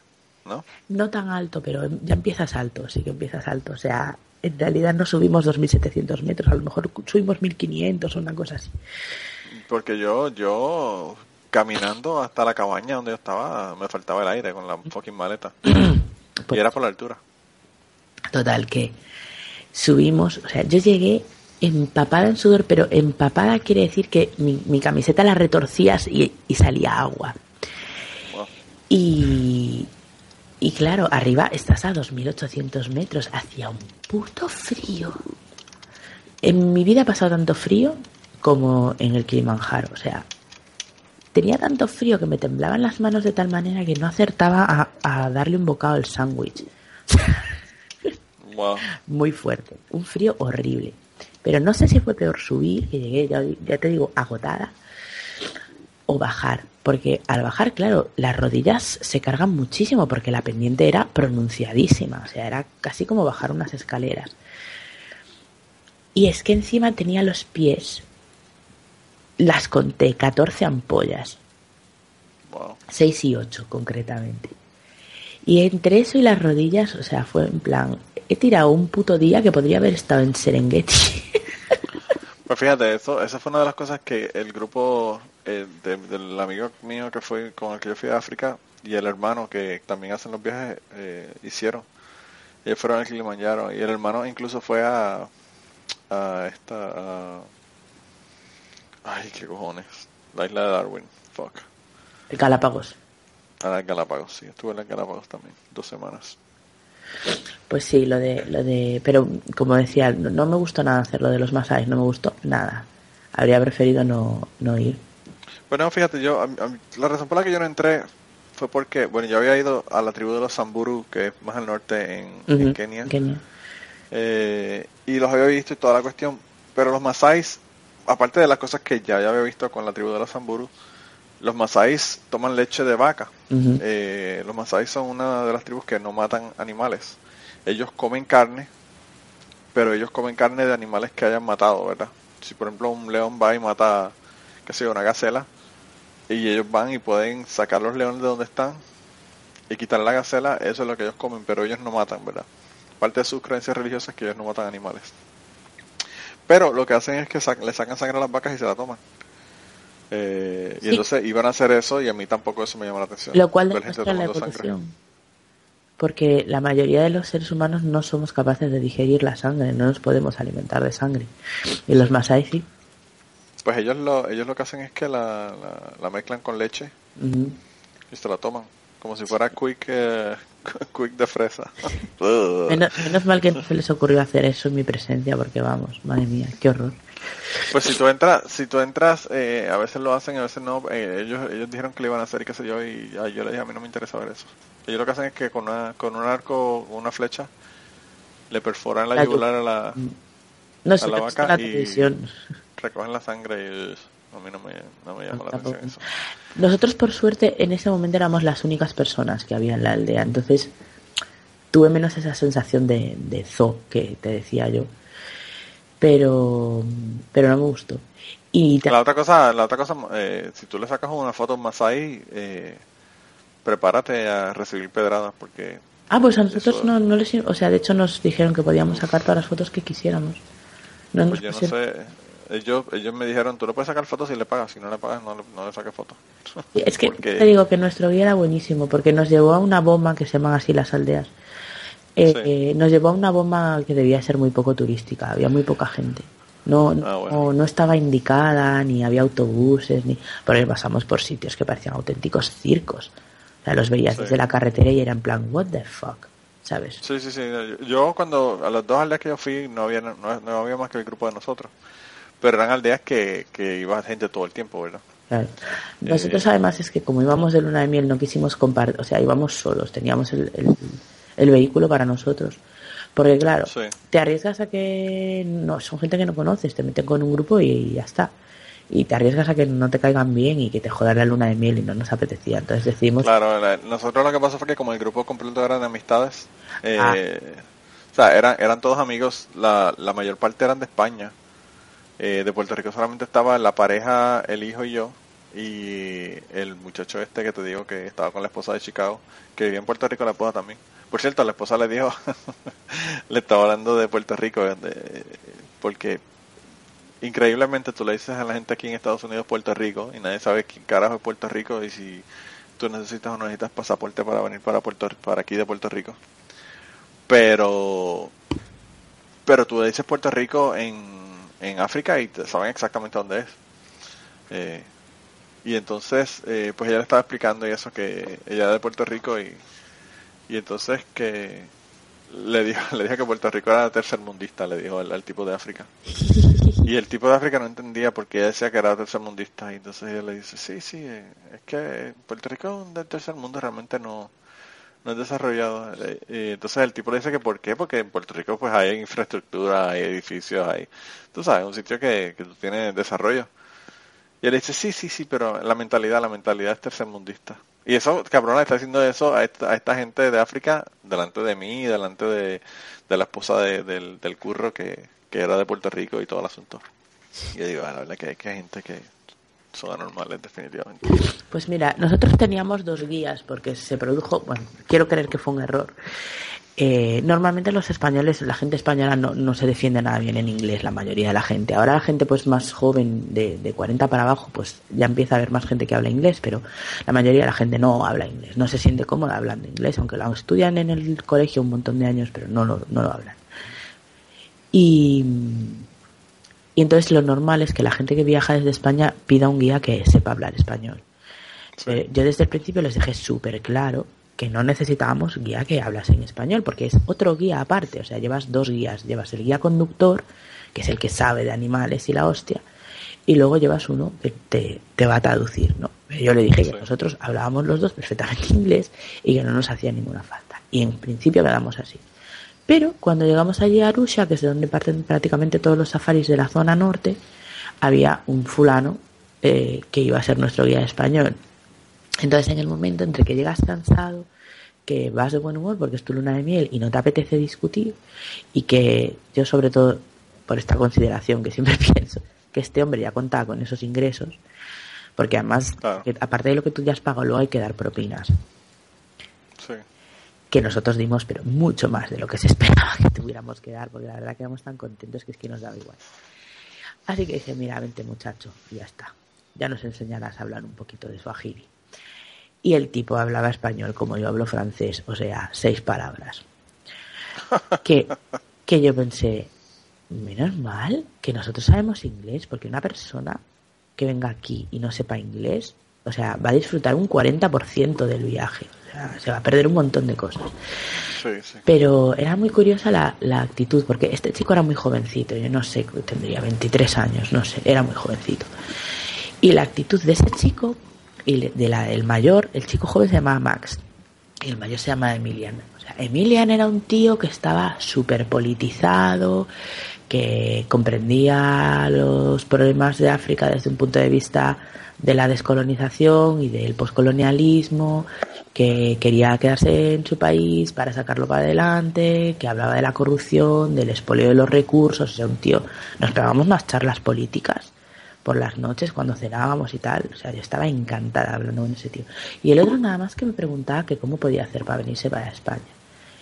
¿no? No tan alto, pero ya empiezas alto, sí que empiezas alto. O sea, en realidad no subimos 2.700 metros, a lo mejor subimos 1.500 o una cosa así. Porque yo, yo caminando hasta la cabaña donde yo estaba, me faltaba el aire con la fucking maleta. y era por la altura. Total, que subimos, o sea, yo llegué empapada en sudor, pero empapada quiere decir que mi, camiseta la retorcías y, salía agua. Y, y claro, arriba estás a 2.800 metros, hacía un puto frío. En mi vida ha pasado tanto frío como en el Kilimanjaro, o sea, Tenía tanto frío que me temblaban las manos de tal manera que no acertaba a, darle un bocado al sándwich. Muy fuerte. Un frío horrible. Pero no sé si fue peor subir, que llegué, ya, ya te digo, agotada, o bajar. Porque al bajar, claro, las rodillas se cargan muchísimo porque la pendiente era pronunciadísima. O sea, era casi como bajar unas escaleras. Y es que encima tenía los pies las conté, 14 ampollas. 6 y 8 concretamente. Y entre eso y las rodillas, o sea, fue en plan, he tirado un puto día que podría haber estado en Serengeti. Pues fíjate, eso, esa fue una de las cosas que el grupo eh, del amigo mío que fue con el que yo fui a África y el hermano que también hacen los viajes eh, hicieron. Ellos fueron al Kilimanjaro y el hermano incluso fue a, a esta Ay, qué cojones. La isla de Darwin. Fuck. El Galápagos. Ah, el Galápagos, sí. Estuve en el Galápagos también. Dos semanas. Pues sí, lo de, lo de, pero como decía, no, me gustó nada hacer lo de los Masai, no me gustó nada. Habría preferido no, no ir. Bueno, fíjate, yo, la razón por la que yo no entré fue porque, bueno, yo había ido a la tribu de los Samburu, que es más al norte en, Kenia. Eh, y los había visto y toda la cuestión, pero los Masáis aparte de las cosas que ya, había visto con la tribu de los Zamburu, los Masáis toman leche de vaca. Eh, los Masáis son una de las tribus que no matan animales. Ellos comen carne, pero ellos comen carne de animales que hayan matado, ¿verdad? Si por ejemplo un león va y mata, qué sé yo, una gacela, y ellos van y pueden sacar los leones de donde están y quitar la gacela, eso es lo que ellos comen, pero ellos no matan, ¿verdad? Parte de sus creencias religiosas es que ellos no matan animales. Pero lo que hacen es que le sacan sangre a las vacas y se la toman. Eh, y entonces iban a hacer eso y a mí tampoco eso me llama la atención. Lo cual demuestra la evolución. Porque la mayoría de los seres humanos no somos capaces de digerir la sangre, no nos podemos alimentar de sangre. Y los Masai sí. Pues ellos lo, ellos lo que hacen es que la, la, mezclan con leche y se la toman. Como si fuera quick, eh, quick de fresa. menos, mal que no se les ocurrió hacer eso en mi presencia, porque vamos, madre mía, qué horror. Pues si tú entras, si tú entras, eh, a veces lo hacen, a veces no. Eh, ellos, ellos dijeron que lo iban a hacer y qué sé yo, y yo le dije a mí no me interesa ver eso. Ellos lo que hacen es que con, una, con un arco, o una flecha, le perforan la, yugular a la, no, a la vaca y, recogen la sangre y a mí no me, no me llama la atención eso. Nosotros, por suerte, en ese momento éramos las únicas personas que había en la aldea, entonces tuve menos esa sensación de, de zoo que te decía yo. Pero, pero no me gustó. Y La otra cosa, la otra cosa eh, si tú le sacas una foto más ahí, eh, prepárate a recibir pedradas porque... Ah, pues a nosotros no, no les... O sea, de hecho nos dijeron que podíamos sacar todas las fotos que quisiéramos. No pues yo no sé, ellos, ellos me dijeron, tú no puedes sacar fotos si le pagas, si no le pagas no, no le saques fotos. Es que te digo que nuestro guía era buenísimo, porque nos llevó a una bomba que se llaman así las aldeas. Eh, nos llevó a una bomba que debía ser muy poco turística, había muy poca gente. No, ah, no, no, estaba indicada, ni había autobuses, ni. Pero pasamos por sitios que parecían auténticos circos. O sea, los veías desde la carretera y eran en plan, what the fuck, ¿sabes? Sí, sí, sí. Yo cuando, a las dos aldeas que yo fui, no había, no, había más que el grupo de nosotros. Pero eran aldeas que, que iba gente todo el tiempo, ¿verdad? Claro. Nosotros eh, además es que como íbamos de luna de miel no quisimos compartir, o sea, íbamos solos, teníamos el, el, vehículo para nosotros. Porque claro, te arriesgas a que no son gente que no conoces, te meten con un grupo y ya está y te arriesgas a que no te caigan bien y que te jodan la luna de miel y no nos apetecía. Entonces decidimos... Claro, nosotros lo que pasó fue que como el grupo completo era de amistades, eh, ah. o sea, eran, eran todos amigos, la, la mayor parte eran de España. Eh, de Puerto Rico solamente estaba la pareja, el hijo y yo, y el muchacho este que te digo que estaba con la esposa de Chicago, que vivía en Puerto Rico, la esposa también. Por cierto, la esposa le dijo, le estaba hablando de Puerto Rico, porque increíblemente tú le dices a la gente aquí en Estados Unidos Puerto Rico y nadie sabe quién carajo es Puerto Rico y si tú necesitas o no necesitas pasaporte para venir para Puerto para aquí de Puerto Rico. Pero pero tú le dices Puerto Rico en, en África y te saben exactamente dónde es. Eh, y entonces, eh, pues ella le estaba explicando y eso que ella es de Puerto Rico y, y entonces que le dijo, le dijo que Puerto Rico era tercermundista, le dijo al, tipo de África. Y el tipo de África no entendía porque ella decía que era tercermundista. Y entonces ella le dice, sí, sí, eh, es que Puerto Rico un tercer mundo, realmente no, no es desarrollado. Y entonces el tipo le dice que por qué, porque en Puerto Rico pues hay infraestructura, hay edificios, hay, tú sabes, un sitio que, que tiene desarrollo. Y él dice, sí, sí, sí, pero la mentalidad, la mentalidad es tercermundista. Y eso, cabrona, está haciendo eso a esta, gente de África delante de mí, delante de, la esposa del, del, curro que, era de Puerto Rico y todo el asunto. Y yo digo, ah, la verdad que, que hay gente que son anormales definitivamente. Pues mira, nosotros teníamos dos guías porque se produjo, bueno, quiero creer que fue un error. Eh, normalmente los españoles, la gente española no, no, se defiende nada bien en inglés, la mayoría de la gente. Ahora la gente pues más joven, de, de 40 para abajo, pues ya empieza a haber más gente que habla inglés, pero la mayoría de la gente no habla inglés, no se siente cómoda hablando inglés, aunque lo estudian en el colegio un montón de años, pero no lo, no lo hablan. Y, y entonces lo normal es que la gente que viaja desde España pida un guía que sepa hablar español. Eh, yo desde el principio les dejé súper claro que no necesitábamos guía que hablase en español, porque es otro guía aparte, o sea, llevas dos guías, llevas el guía conductor, que es el que sabe de animales y la hostia, y luego llevas uno que te, te va a traducir, ¿no? Yo le dije que nosotros hablábamos los dos perfectamente inglés y que no nos hacía ninguna falta. Y en principio quedamos así. Pero cuando llegamos allí a Arusha, que es de donde parten prácticamente todos los safaris de la zona norte, había un fulano eh, que iba a ser nuestro guía español. Entonces, en el momento entre que llegas cansado, que vas de buen humor porque es tu luna de miel y no te apetece discutir, y que yo, sobre todo, por esta consideración que siempre pienso, que este hombre ya contaba con esos ingresos, porque además, aparte de lo que tú ya has pagado, luego hay que dar propinas. Sí. Que nosotros dimos, pero mucho más de lo que se esperaba que tuviéramos que dar, porque la verdad quedamos tan contentos que es que nos daba igual. Así que dije, mira, vente muchacho, y ya está. Ya nos enseñarás a hablar un poquito de Swahili y el tipo hablaba español como yo hablo francés, o sea, seis palabras. Que, que yo pensé, menos mal que nosotros sabemos inglés, porque una persona que venga aquí y no sepa inglés, o sea, va a disfrutar un 40% del viaje. Se va a perder un montón de cosas. Pero era muy curiosa la, la, actitud, porque este chico era muy jovencito, yo no sé, tendría 23 años, no sé, era muy jovencito. Y la actitud de ese chico y de la, el mayor, el chico joven se llamaba Max y el mayor se llama Emilian. O sea, Emilian era un tío que estaba súper politizado, que comprendía los problemas de África desde un punto de vista de la descolonización y del poscolonialismo, que quería quedarse en su país para sacarlo para adelante, que hablaba de la corrupción, del espolio de los recursos, o sea, un tío, nos pegábamos unas charlas políticas por las noches cuando cenábamos y tal, o sea, yo estaba encantada hablando con ese tío. Y el otro nada más que me preguntaba que cómo podía hacer para venirse para España.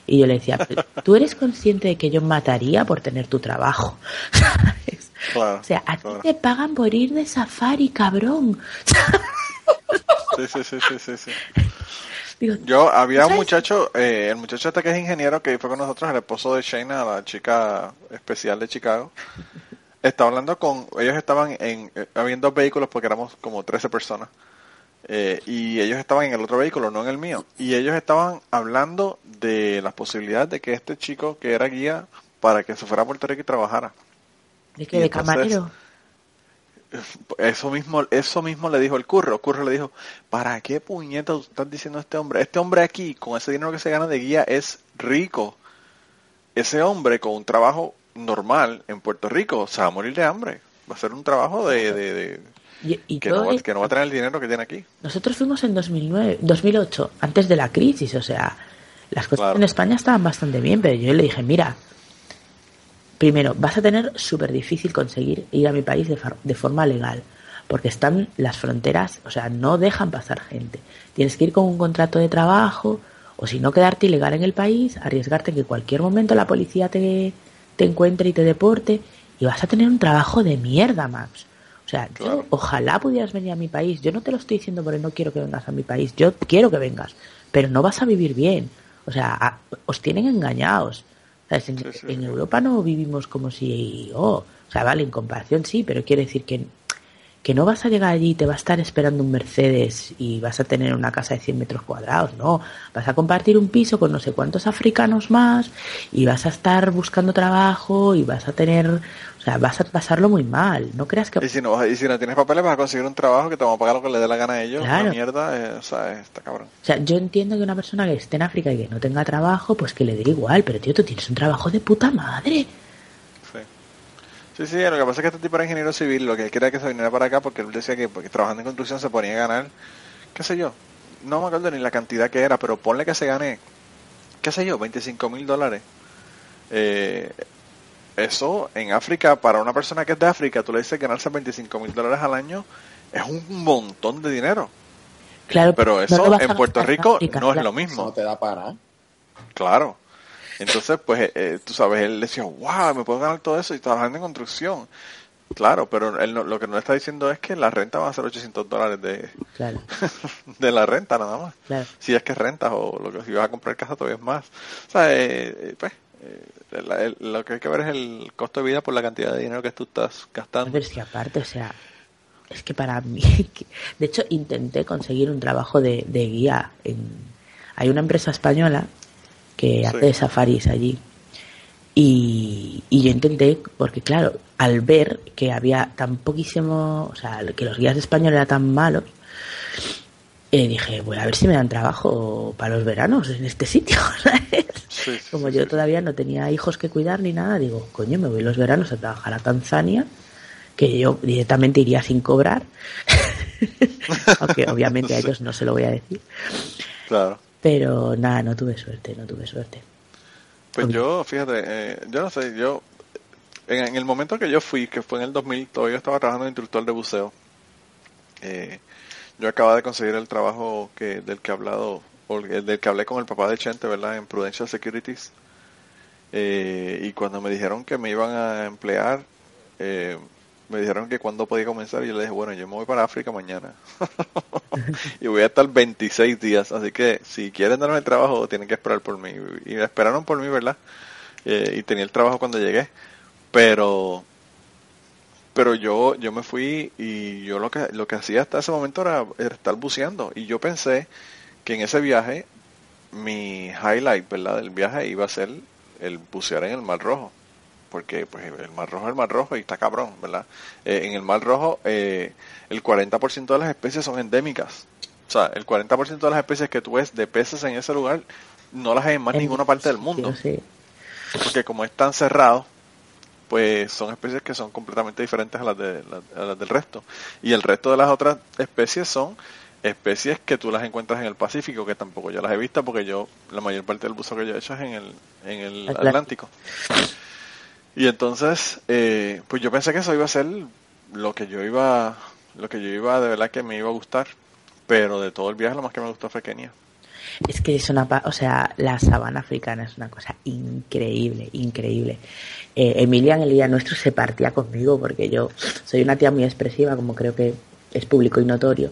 Y yo le decía, ¿tú eres consciente de que yo mataría por tener tu trabajo? o sea, a ti te pagan por ir de safari, cabrón. sí, sí, sí, sí, sí. yo había un muchacho, eh, el muchacho este que es ingeniero que fue con nosotros, el esposo de Shayna, la chica especial de Chicago. Estaba hablando con, ellos estaban en, eh, habían dos vehículos porque éramos como 13 personas. Eh, y ellos estaban en el otro vehículo, no en el mío. Y ellos estaban hablando de las posibilidades de que este chico que era guía para que se fuera a Puerto Rico y trabajara. ¿De qué? ¿De camarero? Eso mismo, eso mismo le dijo el curro. El curro le dijo, ¿para qué puñeta estás diciendo este hombre? Este hombre aquí, con ese dinero que se gana de guía, es rico. Ese hombre con un trabajo normal en Puerto Rico se va a morir de hambre. Va a ser un trabajo de y, que, no, va a tener el dinero que tiene aquí. Nosotros fuimos en 2009, 2008, antes de la crisis, o sea, las cosas en España estaban bastante bien, pero yo le dije, mira, primero, vas a tener súper difícil conseguir ir a mi país de, de forma legal, porque están las fronteras, o sea, no dejan pasar gente. Tienes que ir con un contrato de trabajo, o si no, quedarte ilegal en el país, arriesgarte en que cualquier momento la policía te, te encuentre y te deporte, y vas a tener un trabajo de mierda, Max. Sea, yo ojalá pudieras venir a mi país. Yo no te lo estoy diciendo porque no quiero que vengas a mi país. Yo quiero que vengas, pero no vas a vivir bien. O sea, os tienen engañados. En, Europa no vivimos como si, oh, o sea, vale, en comparación sí, pero quiere decir que que no vas a llegar allí y te va a estar esperando un Mercedes y vas a tener una casa de 100 metros cuadrados, no. Vas a compartir un piso con no sé cuántos africanos más y vas a estar buscando trabajo y vas a tener, o sea, vas a pasarlo muy mal. No creas que... Y si no, y si no tienes papeles vas a conseguir un trabajo que te va a pagar lo que le dé la gana a ellos. Claro. mierda, eh, o sea, está cabrón. O sea, yo entiendo que una persona que esté en África y que no tenga trabajo, pues que le dé igual, pero tío, tú tienes un trabajo de puta madre. Sí, sí, lo que pasa es que este tipo era ingeniero civil, lo que quería que se viniera para acá porque él decía que porque trabajando en construcción se ponía a ganar, qué sé yo, no me acuerdo ni la cantidad que era, pero ponle que se gane, qué sé yo, 25 mil dólares. Eh, eso en África, para una persona que es de África, tú le dices ganarse 25 mil dólares al año, es un montón de dinero. Claro, pero eso en Puerto Rico no es lo mismo. No te da para. Claro. Entonces, pues, eh, eh, tú sabes, él decía, wow, me puedo ganar todo eso y trabajando en construcción. Claro, pero él lo que no está diciendo es que la renta va a ser 800 dólares de, de la renta nada más. Si es que rentas o lo que si vas a comprar casa todavía es más. O sea, eh, pues, lo que hay que ver es el costo de vida por la cantidad de dinero que tú estás gastando. Pero es que aparte, o sea, es que para mí, de hecho intenté conseguir un trabajo de, de guía en... Hay una empresa española que hace safaris allí. Y, yo intenté, porque claro, al ver que había tan poquísimo, o sea, que los guías españoles eran tan malos, eh, dije, voy a ver si me dan trabajo para los veranos en este sitio. Como yo todavía no tenía hijos que cuidar ni nada, digo, coño, me voy los veranos a trabajar a Tanzania, que yo directamente iría sin cobrar, aunque obviamente a ellos no se lo voy a decir. Claro. Pero nada, no tuve suerte, no tuve suerte. Pues yo, fíjate, eh, yo no sé, yo, en, el momento que yo fui, que fue en el 2000, todavía estaba trabajando de instructor de buceo. Eh, yo acababa de conseguir el trabajo que del que he hablado, del que hablé con el papá de Chente, ¿verdad? En Prudential Securities. Eh, y cuando me dijeron que me iban a emplear, eh, me dijeron que cuando podía comenzar y yo le dije, bueno, yo me voy para África mañana y voy a estar 26 días, así que si quieren darme el trabajo tienen que esperar por mí. Y esperaron por mí, ¿verdad? Eh, y tenía el trabajo cuando llegué, pero pero yo yo me fui y yo lo que lo que hacía hasta ese momento era estar buceando y yo pensé que en ese viaje mi highlight, ¿verdad? del viaje iba a ser el bucear en el Mar Rojo porque pues el Mar Rojo es el Mar Rojo y está cabrón, ¿verdad? Eh, en el Mar Rojo eh, el 40% de las especies son endémicas. O sea, el 40% de las especies que tú ves de peces en ese lugar no las hay en más ninguna parte del mundo. Porque como es tan cerrado, pues son especies que son completamente diferentes a las, de, a las del resto. Y el resto de las otras especies son especies que tú las encuentras en el Pacífico, que tampoco yo las he visto porque yo, la mayor parte del buzo que yo he hecho es en el, en el Atlántico. Y entonces, eh, pues yo pensé que eso iba a ser lo que yo iba, lo que yo iba de verdad que me iba a gustar, pero de todo el viaje lo más que me gustó fue Kenia. Es que es una, o sea, la sabana africana es una cosa increíble, increíble. Eh, Emilia en el día nuestro se partía conmigo porque yo soy una tía muy expresiva, como creo que es público y notorio.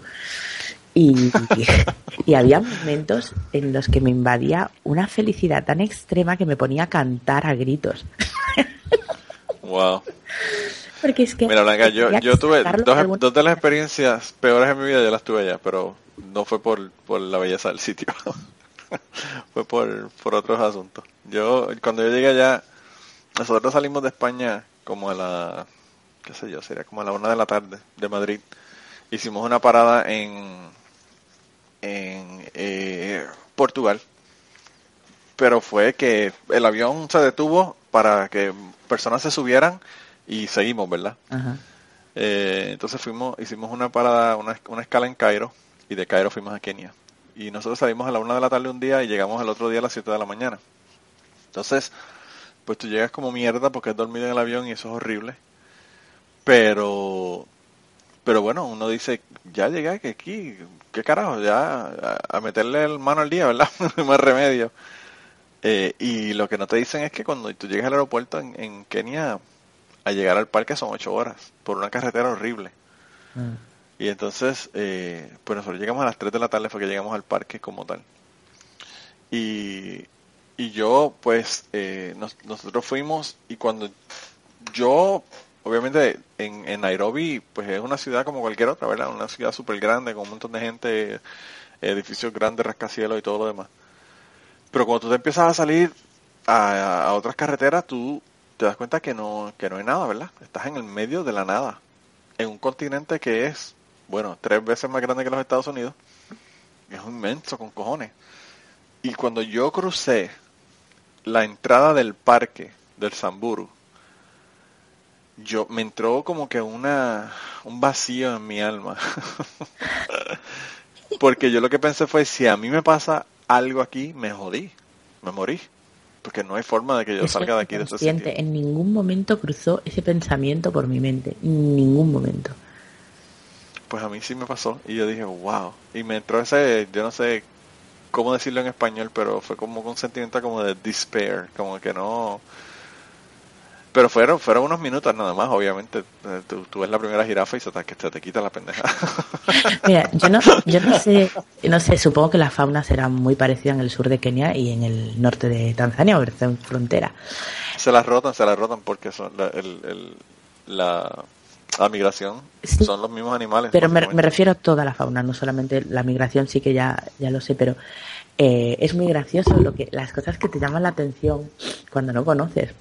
Y, y, había momentos en los que me invadía una felicidad tan extrema que me ponía a cantar a gritos. Wow. Porque es que. Mira, Blanca, yo, yo tuve dos, dos, de las experiencias peores en mi vida, yo las tuve ya, pero no fue por, por la belleza del sitio. fue por, por otros asuntos. Yo, cuando yo llegué allá, nosotros salimos de España como a la. qué sé yo, sería como a la una de la tarde de Madrid. Hicimos una parada en en eh, Portugal, pero fue que el avión se detuvo para que personas se subieran y seguimos, ¿verdad? Eh, entonces fuimos, hicimos una parada, una, una, escala en Cairo y de Cairo fuimos a Kenia. Y nosotros salimos a la una de la tarde un día y llegamos al otro día a las 7 de la mañana. Entonces, pues tú llegas como mierda porque has dormido en el avión y eso es horrible. Pero pero bueno, uno dice, ya llegué que aquí, qué carajo, ya a, meterle el mano al día, ¿verdad? no más remedio. Eh, y lo que no te dicen es que cuando tú llegas al aeropuerto en, Kenia, a llegar al parque son ocho horas, por una carretera horrible. Mm. Y entonces, eh, pues nosotros llegamos a las 3 de la tarde, fue que llegamos al parque como tal. Y, y yo, pues, eh, nosotros fuimos y cuando yo obviamente en, Nairobi pues es una ciudad como cualquier otra, ¿verdad? Una ciudad súper grande con un montón de gente, edificios grandes, rascacielos y todo lo demás. Pero cuando tú te empiezas a salir a, otras carreteras, tú te das cuenta que no, que no hay nada, ¿verdad? Estás en el medio de la nada, en un continente que es, bueno, tres veces más grande que los Estados Unidos. Es inmenso, con cojones. Y cuando yo crucé la entrada del parque del Samburu, yo me entró como que una un vacío en mi alma. Porque yo lo que pensé fue si a mí me pasa algo aquí, me jodí, me morí. Porque no hay forma de que yo salga de aquí de ese En ningún momento cruzó ese pensamiento por mi mente, en ningún momento. Pues a mí sí me pasó y yo dije, wow. Y me entró ese, yo no sé cómo decirlo en español, pero fue como un sentimiento como de despair, como que no, pero fueron, fueron unos minutos nada más, obviamente. Eh, tú, ves la primera jirafa y se te, te quita la pendeja. Mira, yo no, yo no sé, no sé, supongo que la fauna será muy parecida en el sur de Kenia y en el norte de Tanzania, o en frontera. Se las rotan, se las rotan porque son la, el, la, la migración son los mismos animales. Pero me, refiero a toda la fauna, no solamente la migración, sí que ya, ya lo sé, pero eh, es muy gracioso lo que las cosas que te llaman la atención cuando no conoces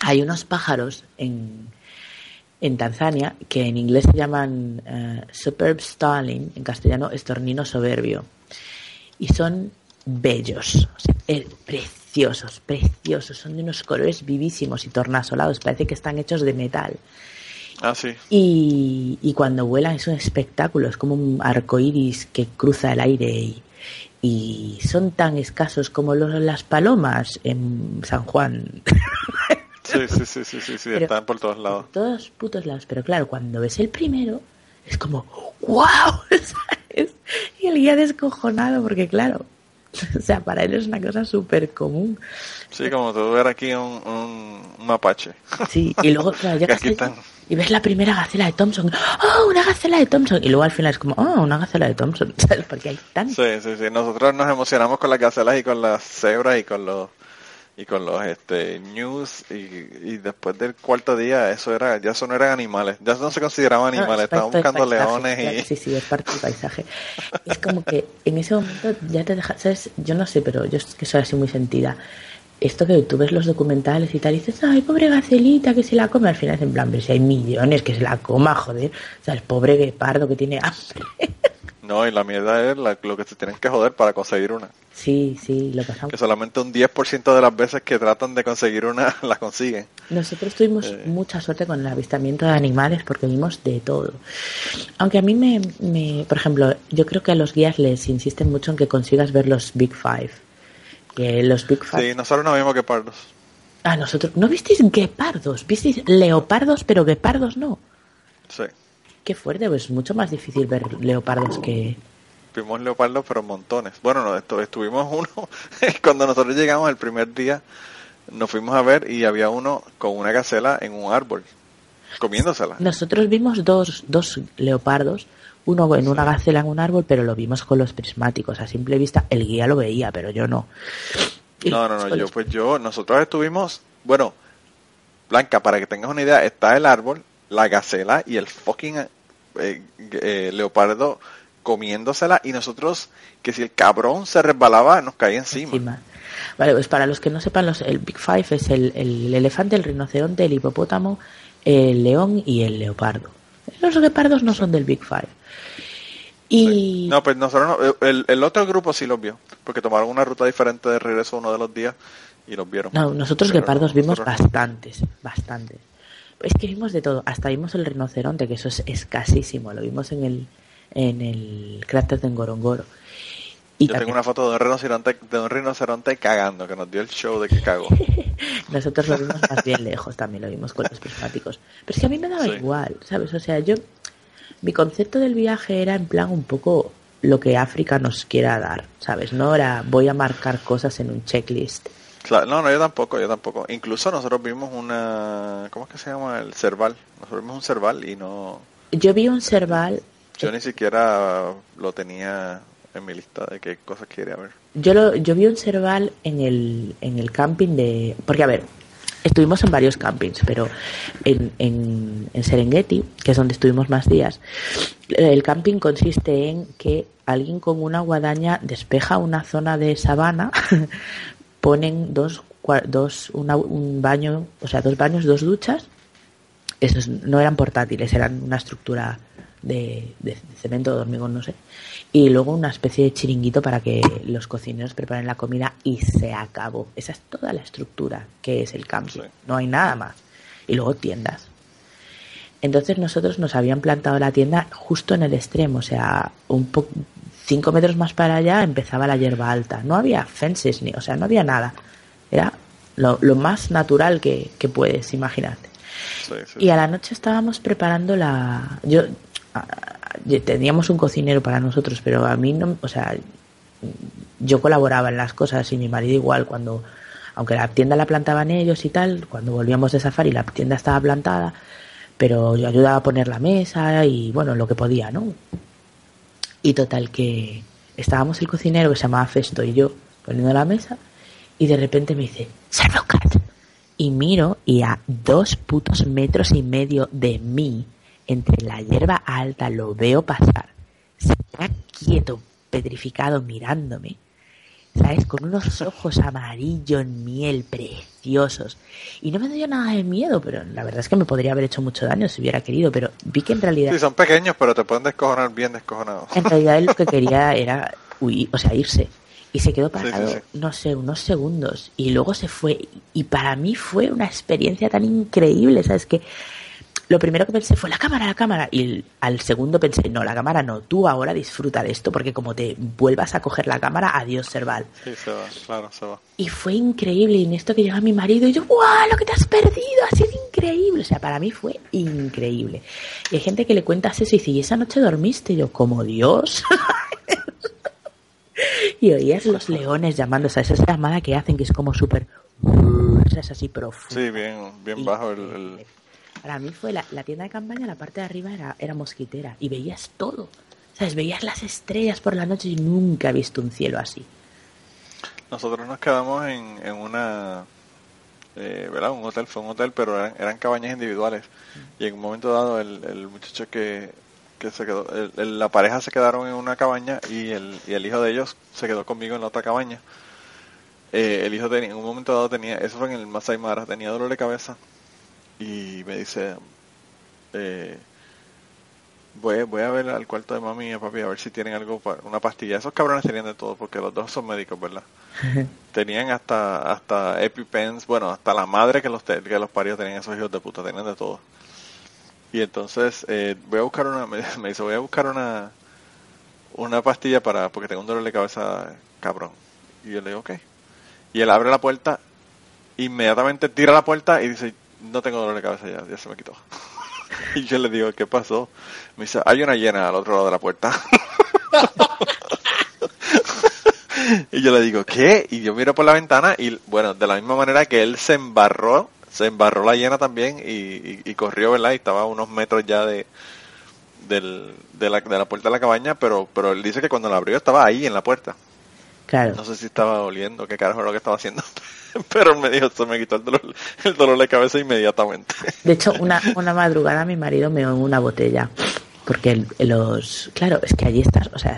hay unos pájaros en, en Tanzania que en inglés se llaman uh, superb starling, en castellano estornino soberbio. Y son bellos, eh, preciosos, preciosos. Son de unos colores vivísimos y tornasolados. Parece que están hechos de metal. Ah, sí. Y, y cuando vuelan es un espectáculo, es como un arco iris que cruza el aire y, y son tan escasos como los, las palomas en San Juan. Sí, sí, sí, sí, sí, están por todos lados. Por todos putos lados, pero claro, cuando ves el primero, es como, ¡wow! Y el guía descojonado, porque claro, o sea, para él es una cosa súper común. Sí, como tú ver aquí un, un, mapache. Sí, y luego, claro, ya y ves la primera gacela de Thompson, ¡oh, una gacela de Thompson! Y luego al final es como, ¡oh, una gacela de Thompson! ¿Sabes? Porque hay tantas. Sí, sí, sí. Nosotros nos emocionamos con las gacelas y con las cebras y con los y con los este news y, después del cuarto día eso era ya eso no eran animales ya no se consideraban animales estaban buscando leones y sí sí es parte del paisaje. Es como que en ese momento ya te dejas sabes yo no sé pero yo es que soy así muy sentida. Esto que tú ves los documentales y tal y dices ay pobre gacelita que se la come al final es en plan pero si hay millones que se la coma joder o sea el pobre guepardo que tiene hambre No, y la mierda es lo que se tienen que joder para conseguir una. Sí, sí, lo pasamos. Que solamente un 10% de las veces que tratan de conseguir una la consiguen. Nosotros tuvimos eh. mucha suerte con el avistamiento de animales porque vimos de todo. Aunque a mí me, me, por ejemplo, yo creo que a los guías les insisten mucho en que consigas ver los Big Five. Que los Big Five. Sí, nosotros no vimos guepardos. Ah, nosotros. ¿No visteis guepardos? ¿Visteis leopardos, pero guepardos no? Sí. Qué fuerte, pues es mucho más difícil ver leopardos que, Vimos leopardos, pero montones. Bueno, no, esto, estuvimos uno, cuando nosotros llegamos el primer día, nos fuimos a ver y había uno con una gacela en un árbol, comiéndosela. Nosotros vimos dos, dos leopardos, uno en una gacela en un árbol, pero lo vimos con los prismáticos. A simple vista, el guía lo veía, pero yo no. no, no, no, yo pues yo, nosotros estuvimos, bueno, Blanca, para que tengas una idea, está el árbol, la gacela y el fucking eh, eh, leopardo comiéndosela y nosotros, que si el cabrón se resbalaba, nos caía encima. Vale, pues para los que no sepan, los, el Big Five es el, el elefante, el rinoceronte, el hipopótamo, el león y el leopardo. Los leopardos no son del Big Five. Y... No, pues nosotros el, el, otro grupo sí los vio, porque tomaron una ruta diferente de regreso uno de los días y los vieron. No, nosotros guepardos vimos bastantes, bastantes. Es que vimos de todo, hasta vimos el rinoceronte, que eso es escasísimo, lo vimos en el, en el cráter de Ngorongoro. Y Yo tengo una foto de un, rinoceronte, de un rinoceronte cagando, que nos dio el show de que cagó. Nosotros lo vimos más bien lejos, también lo vimos con los prismáticos. Pero es que a mí me daba igual, ¿sabes? O sea, yo, mi concepto del viaje era en plan un poco lo que África nos quiera dar, ¿sabes? No era voy a marcar cosas en un checklist. Claro, no, no, yo tampoco, yo tampoco. Incluso nosotros vimos una, ¿cómo es que se llama? El cerval. Nosotros vimos un cerval y no... Yo vi un cerval yo ni siquiera lo tenía en mi lista de qué cosas quería ver. Yo, lo, yo vi un cerval en el, en el camping de... Porque, a ver, estuvimos en varios campings, pero en, en, en, Serengeti, que es donde estuvimos más días, el camping consiste en que alguien con una guadaña despeja una zona de sabana, ponen dos, dos un baño, o sea, dos baños, dos duchas. Esos no eran portátiles, eran una estructura de, cemento, de hormigón, no sé. Y luego una especie de chiringuito para que los cocineros preparen la comida y se acabó. Esa es toda la estructura que es el camping. No hay nada más. Y luego tiendas. Entonces nosotros nos habían plantado la tienda justo en el extremo, o sea, un poco cinco metros más para allá empezaba la hierba alta. No había fences ni, o sea, no había nada. Era lo, más natural que, puedes imaginarte. Y a la noche estábamos preparando la. Yo teníamos un cocinero para nosotros, pero a mí no, o sea, yo colaboraba en las cosas y mi marido igual cuando, aunque la tienda la plantaban ellos y tal, cuando volvíamos de safari la tienda estaba plantada, pero yo ayudaba a poner la mesa y bueno, lo que podía, ¿no? Y total que estábamos el cocinero que se llamaba Festo y yo poniendo la mesa y de repente me dice, Y miro y a dos putos metros y medio de mí entre la hierba alta lo veo pasar. Se queda quieto, petrificado, mirándome. ¿Sabes? Con unos ojos amarillo en miel, preciosos. Y no me dio nada de miedo, pero la verdad es que me podría haber hecho mucho daño si hubiera querido, pero vi que en realidad... Sí, son pequeños, pero te pueden descojonar bien descojonados. En realidad él lo que quería era huir, o sea, irse. Y se quedó parado, no sé, unos segundos. Y luego se fue. Y para mí fue una experiencia tan increíble, ¿sabes? Que lo primero que pensé fue la cámara, la cámara. Y al segundo pensé, no, la cámara no, tú ahora disfruta de esto, porque como te vuelvas a coger la cámara, adiós, Serval. Sí, se va, claro, se va. Y fue increíble. Y en esto que llega mi marido, y yo, ¡guau! Lo que te has perdido, ha sido increíble. O sea, para mí fue increíble. Y hay gente que le cuentas eso y dice, ¿y esa noche dormiste? Y yo, como Dios. y oías los leones llamándose a esa llamada que hacen, que es como súper. Es así profundo. Sí, bien, bien bajo el para mí fue la, tienda de campaña, la parte de arriba era, era mosquitera y veías todo. ¿Sabes? Veías las estrellas por la noche y nunca he visto un cielo así. Nosotros nos quedamos en, una, eh, ¿verdad? Un hotel, fue un hotel, pero eran, eran cabañas individuales. Y en un momento dado el, el muchacho que, que se quedó, la pareja se quedaron en una cabaña y el, y el hijo de ellos se quedó conmigo en la otra cabaña. Eh, el hijo tenía, en un momento dado tenía, eso fue en el Masai Mara, tenía dolor de cabeza y me dice, eh, Voy, voy a ver al cuarto de mami y papi a ver si tienen algo, una pastilla. Esos cabrones tenían de todo, porque los dos son médicos, ¿verdad? tenían hasta hasta EpiPens, bueno, hasta la madre que los, que los parió tenían esos hijos de puta, tenían de todo. Y entonces eh, voy a buscar una, me, me dice, voy a buscar una una pastilla para, porque tengo un dolor de cabeza cabrón. Y yo le digo, ok. Y él abre la puerta, inmediatamente tira la puerta y dice, no tengo dolor de cabeza ya, ya se me quitó. y yo le digo, ¿qué pasó? Me dice, hay una llena al otro lado de la puerta. y yo le digo, ¿qué? Y yo miro por la ventana y, bueno, de la misma manera que él se embarró, se embarró la llena también y, y corrió, ¿verdad? Y estaba a unos metros ya de, del, de, la, de la puerta de la cabaña, pero, pero él dice que cuando la abrió estaba ahí en la puerta. Claro. No sé si estaba oliendo, qué carajo era lo que estaba haciendo. Pero me dijo, se me quitó el dolor, el dolor de cabeza inmediatamente. De hecho, una, una madrugada mi marido me dio una botella. Porque los... Claro, es que allí estás, o sea,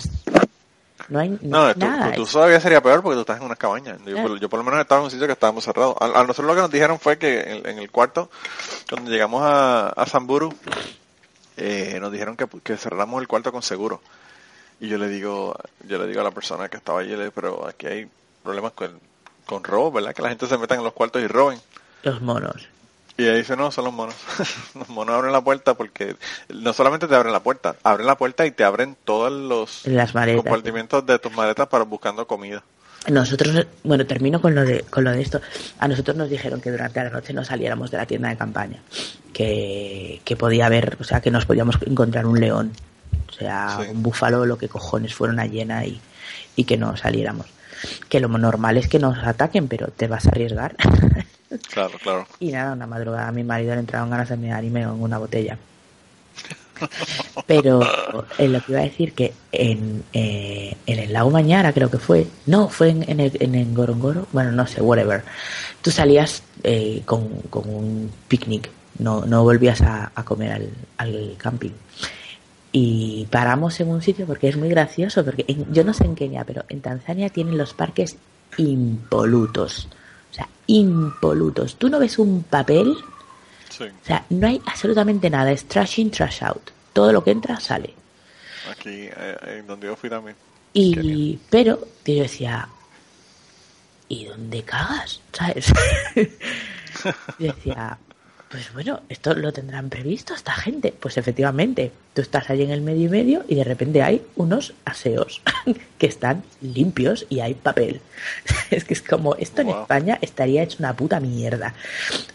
no hay, no, nada. Tú, todavía sería peor porque tú estás en una cabaña. Yo, por, lo menos estaba en un sitio que estábamos cerrados. A, nosotros lo que nos dijeron fue que en, el cuarto, cuando llegamos a, a Zamburu, eh, nos dijeron que, que cerramos el cuarto con seguro. Y yo le digo, yo le digo a la persona que estaba allí, pero aquí hay problemas con, con robo, ¿verdad? Que la gente se meta en los cuartos y roben. Los monos. Y ahí dice, no, son los monos. los monos abren la puerta porque no solamente te abren la puerta, abren la puerta y te abren todos los Las compartimientos de tus maletas para buscando comida. Nosotros, bueno, termino con lo de con lo de esto. A nosotros nos dijeron que durante la noche no saliéramos de la tienda de campaña, que, que podía haber, o sea, que nos podíamos encontrar un león, o sea, un búfalo, lo que cojones fueron a llena y, y que no saliéramos. Que lo normal es que nos ataquen, pero te vas a arriesgar. Claro, claro. y nada, una madrugada a mi marido le entraron ganas de mear y me en una botella. Pero eh, lo que iba a decir que en, eh, en el lago Mañara creo que fue, no, fue en, en, el, en Gorongoro, bueno, no sé, whatever. Tú salías eh, con, con, un picnic, no, no volvías a, comer al, al, camping. Y paramos en un sitio porque es muy gracioso, porque yo no sé en Kenia, pero en Tanzania tienen los parques impolutos. O sea, impolutos. Tú no ves un papel o sea, no hay absolutamente nada, es trash in, trash out. Todo lo que entra sale. Aquí, eh, en donde yo fui también. Y, pero, yo decía, ¿y dónde cagas? ¿Sabes? yo decía, pues bueno, esto lo tendrán previsto esta gente. Pues efectivamente, tú estás ahí en el medio y medio y de repente hay unos aseos que están limpios y hay papel. es que es como, esto en España estaría hecho una puta mierda.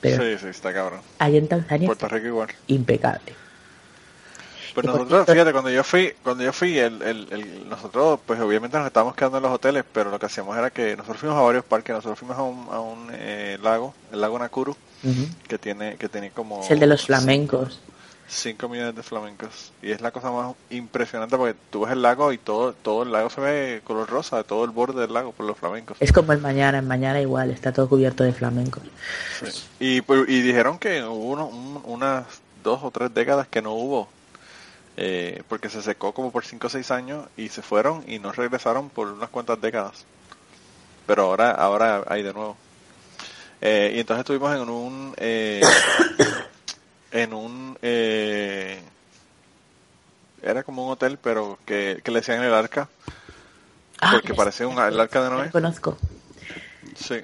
Pero sí, sí, está cabrón. Ahí en Tanzania Puerto Rico igual. impecable. Pues nosotros, fíjate, cuando yo fui, cuando yo fui, el, el, nosotros, pues obviamente nos estábamos quedando en los hoteles, pero lo que hacíamos era que nosotros fuimos a varios parques, nosotros fuimos a un, a un eh, lago, el lago Nakuru, que tiene, que tiene como... Es el de los flamencos. 5 millones de flamencos. Y es la cosa más impresionante porque tú ves el lago y todo, todo el lago se ve color rosa, todo el borde del lago por los flamencos. Es como el mañana, en mañana igual, está todo cubierto de flamencos. Y, pues, y dijeron que hubo unas dos o tres décadas que no hubo eh, porque se secó como por 5 o 6 años y se fueron y no regresaron por unas cuantas décadas. Pero ahora, ahora hay de nuevo. Eh, y entonces estuvimos en un eh, en un era como un hotel pero que, le decían el arca ah, porque parecía un, el arca de Noé conozco sí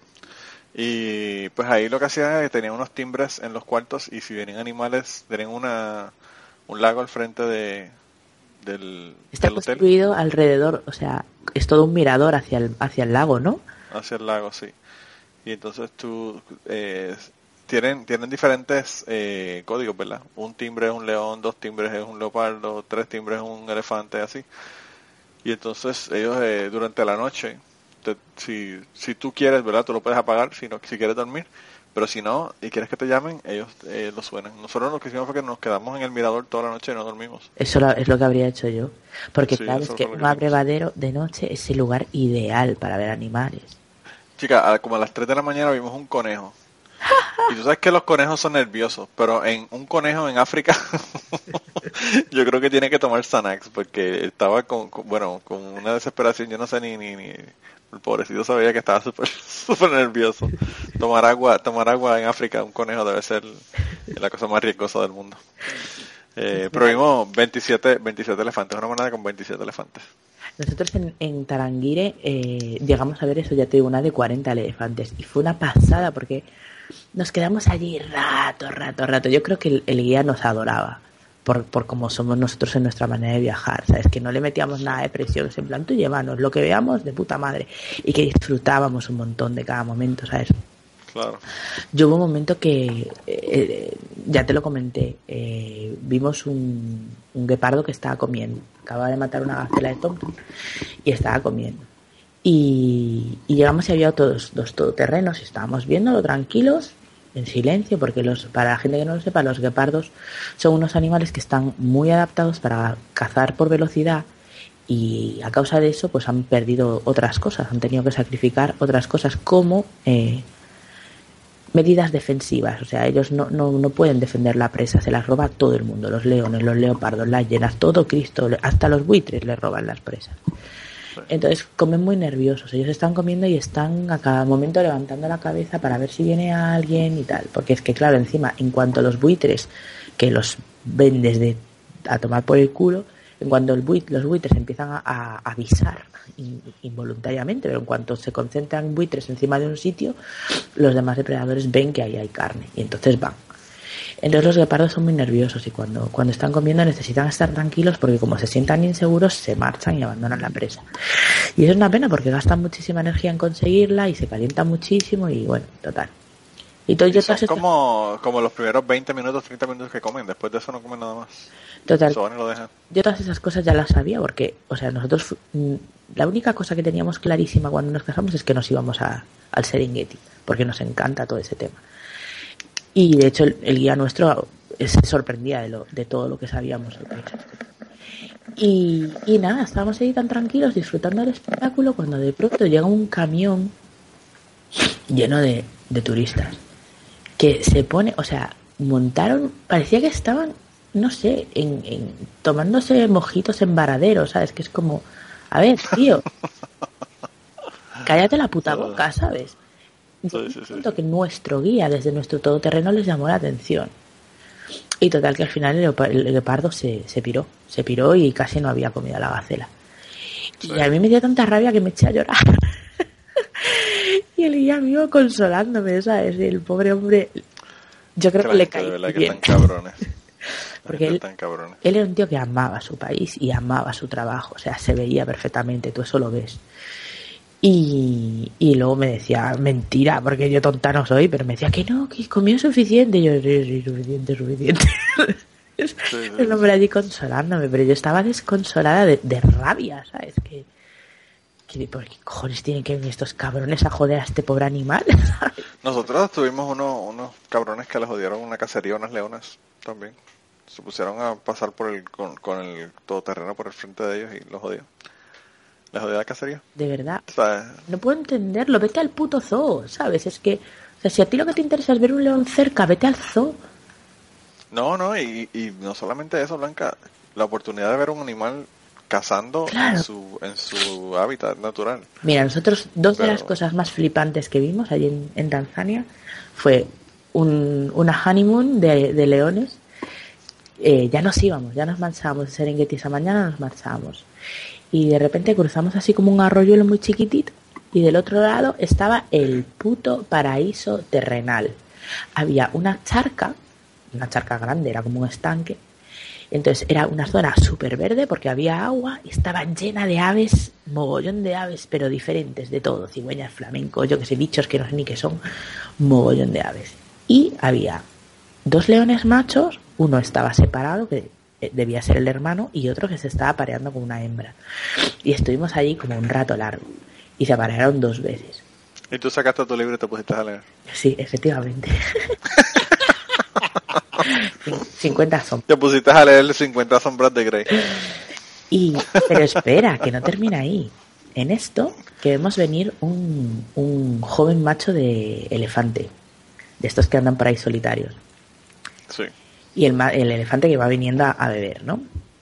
y pues ahí lo que hacía es que tenía unos timbres en los cuartos y si venían animales tenían una un lago al frente de, del, Está construido alrededor, o sea, es todo un mirador hacia el, hacia el lago, ¿no? Hacia el lago, sí. Y entonces tú eh, tienen tienen diferentes eh, códigos, ¿verdad? Un timbre es un león, dos timbres es un leopardo, tres timbres es un elefante, así. Y entonces ellos eh, durante la noche, si, si tú quieres, ¿verdad? Tú lo puedes apagar si, no, si quieres dormir pero si no, y quieres que te llamen, ellos eh, lo suenan. Nosotros lo que hicimos fue que nos quedamos en el mirador toda la noche y no dormimos. Eso es lo que habría hecho yo. Porque claro, es que un abrevadero de noche es el lugar ideal para ver animales. Chica, como a las 3 de la mañana vimos un conejo. Y tú sabes que los conejos son nerviosos, pero en un conejo en África, yo creo que tiene que tomar Xanax, porque estaba con, bueno, con una desesperación, yo no sé ni, ni, ni el pobrecito sabía que estaba súper super nervioso. Tomar agua, tomar agua en África, un conejo debe ser la cosa más riesgosa del mundo. Eh, prohibimos 27, 27 elefantes, una manada con 27 elefantes. Nosotros en, Taranguire eh, llegamos a ver eso, ya te digo, una de 40 elefantes. Y fue una pasada porque nos quedamos allí rato, rato, rato. Yo creo que el, guía nos adoraba por, por cómo somos nosotros en nuestra manera de viajar, ¿sabes? Que no le metíamos nada de presión, en plan, tú llévanos lo que veamos de puta madre. Y que disfrutábamos un montón de cada momento, ¿sabes? Claro. Yo hubo un momento que, eh, ya te lo comenté, eh, vimos un, un, guepardo que estaba comiendo. Acaba de matar una gacela de Tom y estaba comiendo. Y, llegamos y había todos dos todoterrenos y estábamos viéndolo tranquilos, en silencio, porque los, para la gente que no lo sepa, los guepardos son unos animales que están muy adaptados para cazar por velocidad y a causa de eso pues han perdido otras cosas, han tenido que sacrificar otras cosas como eh, medidas defensivas, o sea, ellos no, no, no, pueden defender la presa, se las roba todo el mundo, los leones, los leopardos, las llenas, todo Cristo, hasta los buitres les roban las presas. Entonces comen muy nerviosos, ellos están comiendo y están a cada momento levantando la cabeza para ver si viene alguien y tal, porque es que claro, encima, en cuanto los buitres, que los ven desde a tomar por el culo, en cuanto los buitres empiezan a, avisar involuntariamente, pero en cuanto se concentran buitres encima de un sitio, los demás depredadores ven que ahí hay carne y entonces van. Entonces los guepardos son muy nerviosos y cuando, cuando están comiendo necesitan estar tranquilos porque como se sientan inseguros se marchan y abandonan la presa. Y eso es una pena porque gastan muchísima energía en conseguirla y se calientan muchísimo y bueno, total. Y todo, son como, como los primeros 20 minutos, 30 minutos que comen, después de eso no comen nada más. Total. Yo todas esas cosas ya las sabía porque, o sea, nosotros, mm, la única cosa que teníamos clarísima cuando nos casamos es que nos íbamos a, al Serengeti, porque nos encanta todo ese tema. Y de hecho el, guía nuestro se sorprendía de, lo, de todo lo que sabíamos. Y, y nada, estábamos ahí tan tranquilos disfrutando del espectáculo cuando de pronto llega un camión lleno de, de turistas que se pone, o sea, montaron, parecía que estaban no sé, en, en, tomándose mojitos en varadero, ¿sabes? Que es como, a ver, tío, cállate la puta boca, ¿sabes? Y que nuestro guía desde nuestro todoterreno les llamó la atención. Y total que al final el, leopardo se, se piró, se piró y casi no había comido la gacela. Y a mí me dio tanta rabia que me eché a llorar. y el guía mío consolándome, ¿sabes? Y el pobre hombre, yo creo que, le caí bien. Porque él, él, era un tío que amaba su país y amaba su trabajo, o sea, se veía perfectamente, tú eso lo ves. Y, y luego me decía, mentira, porque yo tonta no soy, pero me decía que no, que comió suficiente. Y yo, sí, sí, suficiente, suficiente. el hombre allí consolándome, pero yo estaba desconsolada de, de rabia, ¿sabes? Que, que, ¿Por qué cojones tienen que venir estos cabrones a joder a este pobre animal? Nosotros tuvimos unos, unos cabrones que les jodieron una cacería, unas leonas también se pusieron a pasar por el con, el todoterreno por el frente de ellos y los jodió. Cacería. De verdad. no puedo entenderlo. Vete al puto zoo, ¿sabes? Es que, o sea, si a ti lo que te interesa es ver un león cerca, vete al zoo. No, no, y, y no solamente eso, Blanca. La oportunidad de ver un animal cazando en, su, en su hábitat natural. Mira, nosotros dos de las cosas más flipantes que vimos allí en, en Tanzania fue un, una honeymoon de, de leones eh, ya nos íbamos, ya nos marchábamos de Serengeti esa mañana, nos marchábamos. Y de repente cruzamos así como un arroyuelo muy chiquitito y del otro lado estaba el puto paraíso terrenal. Había una charca, una charca grande, era como un estanque. Entonces era una zona súper verde porque había agua y estaba llena de aves, mogollón de aves, pero diferentes de todo, cigüeñas, flamencos, yo que sé, bichos que no sé ni qué son, mogollón de aves. Y había dos leones machos uno estaba separado, que debía ser el hermano, y otro que se estaba pareando con una hembra. Y estuvimos allí como un rato largo. Y se aparearon dos veces. ¿Y tú sacaste tu libro y te pusiste a leer? Sí, efectivamente. 50 sombras. Te pusiste a leer 50 sombras de Grey. Y, pero espera, que no termina ahí. En esto que vemos venir un, un joven macho de elefante, de estos que andan por ahí solitarios. Sí y el, el elefante que va viniendo a, beber, ¿no?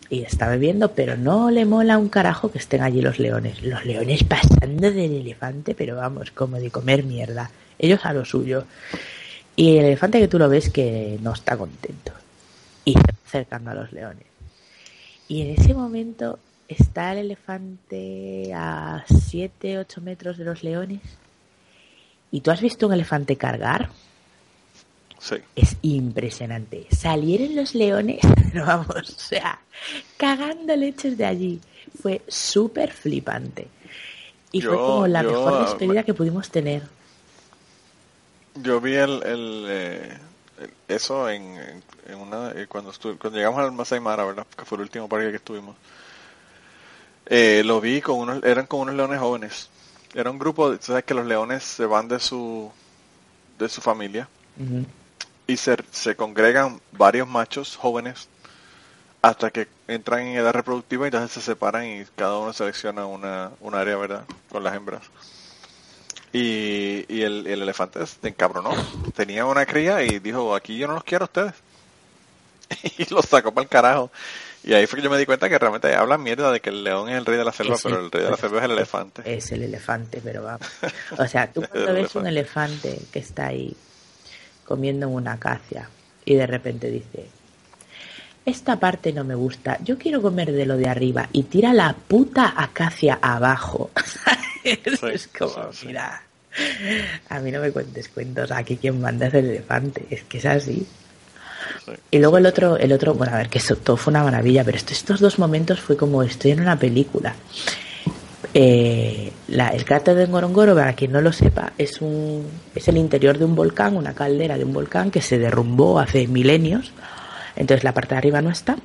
Y está bebiendo, pero no le mola un carajo que estén allí los leones. Los leones pasando del elefante, pero vamos, como de comer mierda. Ellos a lo suyo. Y el elefante que tú lo ves que no está contento. y acercando a los leones. Y en ese momento está el elefante a 7, 8 metros de los leones. ¿Y tú has visto un elefante cargar? Sí. Es impresionante. Salieron los leones, pero vamos, o sea, cagando leches de allí. Fue súper flipante. Y fue como la mejor despedida que pudimos tener. Yo vi el, el, eh, eso en, en una eh, cuando cuando llegamos al Masai Mara, ¿verdad? Que fue el último parque que estuvimos. Eh, lo vi con unos eran con unos leones jóvenes. Era un grupo, sabes que los leones se van de su de su familia y se, se congregan varios machos jóvenes hasta que entran en edad reproductiva y entonces se separan y cada uno selecciona una, un área, ¿verdad? Con las hembras. Y, y el, el, elefante se encabronó. Tenía una cría y dijo, aquí yo no los quiero a ustedes. y los sacó para el carajo. Y ahí fue que yo me di cuenta que realmente hablan mierda de que el león es el rey de la selva, pero el rey de la selva es el elefante. Es el elefante, pero vamos. O sea, tú cuando ves un elefante que está ahí comiendo una acacia y de repente dice, esta parte no me gusta, yo quiero comer de lo de arriba y tira la puta acacia abajo. es como, mira, a mí no me cuentes cuentos, aquí quien manda es el elefante, es que es así. Y luego el otro, el otro, bueno, a ver, que eso todo fue una maravilla, pero estos dos momentos fue como estoy en una película. Eh, el cráter de Ngorongoro, para quien no lo sepa, es, un, es el interior de un volcán, una caldera de un volcán que se derrumbó hace milenios entonces la parte de arriba no está.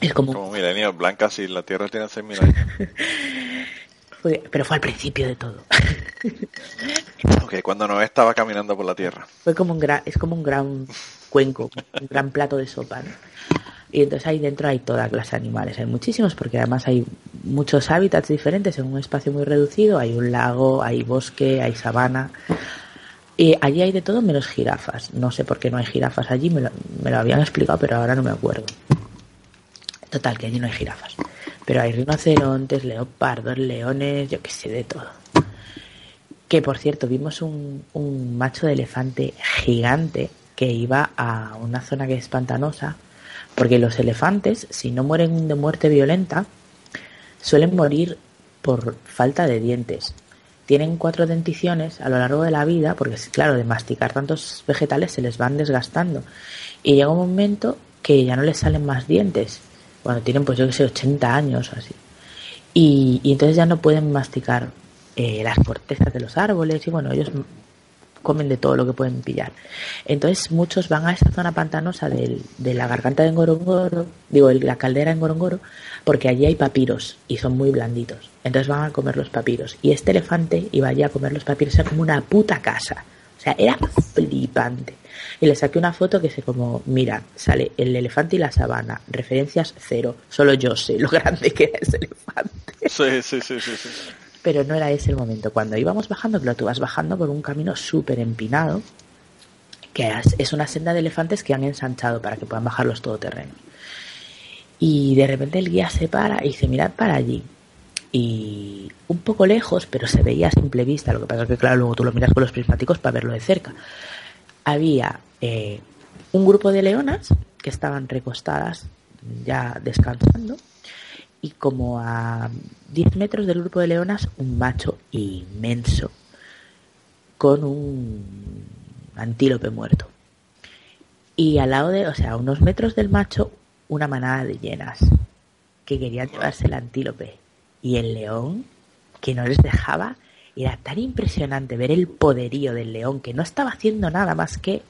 Es como... Como milenios blancas y la Tierra tiene 6.000 años. pero fue al principio de todo. ok, cuando no estaba caminando por la Tierra. Fue como un gran, es como un gran cuenco, un gran plato de sopa. Y entonces ahí dentro hay toda clase de animales, hay muchísimos porque además hay muchos hábitats diferentes en un espacio muy reducido, hay un lago, hay bosque, hay sabana, y allí hay de todo menos jirafas. No sé por qué no hay jirafas allí, me lo, me lo habían explicado, pero ahora no me acuerdo. Total, que allí no hay jirafas. Pero hay rinocerontes, leopardos, leones, yo qué sé, de todo. Que por cierto, vimos un, un macho de elefante gigante que iba a una zona que es pantanosa, porque los elefantes, si no mueren de muerte violenta, suelen morir por falta de dientes tienen cuatro denticiones a lo largo de la vida, porque claro, de masticar tantos vegetales se les van desgastando. Y llega un momento que ya no les salen más dientes, cuando tienen pues yo que sé, 80 años o así. Y, entonces ya no pueden masticar eh, las cortezas de los árboles y bueno, ellos comen de todo lo que pueden pillar. Entonces muchos van a esa zona pantanosa de la garganta de Ngorongoro, digo, la caldera de Ngorongoro, porque allí hay papiros y son muy blanditos. Entonces van a comer los papiros. Y este elefante iba allí a comer los papiros, era como una puta casa. O sea, era flipante. Y le saqué una foto que se como, mira, sale el elefante y la sabana, referencias cero, solo yo sé lo grande que es ese elefante. Sí, sí, sí. sí pero no era ese el momento. Cuando íbamos bajando, claro, tú vas bajando por un camino súper empinado, que es una senda de elefantes que han ensanchado para que puedan bajar los todoterrenos. Y de repente el guía se para y dice, mirad para allí. Y un poco lejos, pero se veía a simple vista, lo que pasa es que claro, luego tú lo miras con los prismáticos para verlo de cerca. Había eh, un grupo de leonas que estaban recostadas ya descansando y como a 10 metros del grupo de leonas un macho inmenso con un antílope muerto. Y al lado de, o sea, a unos metros del macho, una manada de hienas que querían llevarse el antílope. Y el león, que no les dejaba, era tan impresionante ver el poderío del león que no estaba haciendo nada más que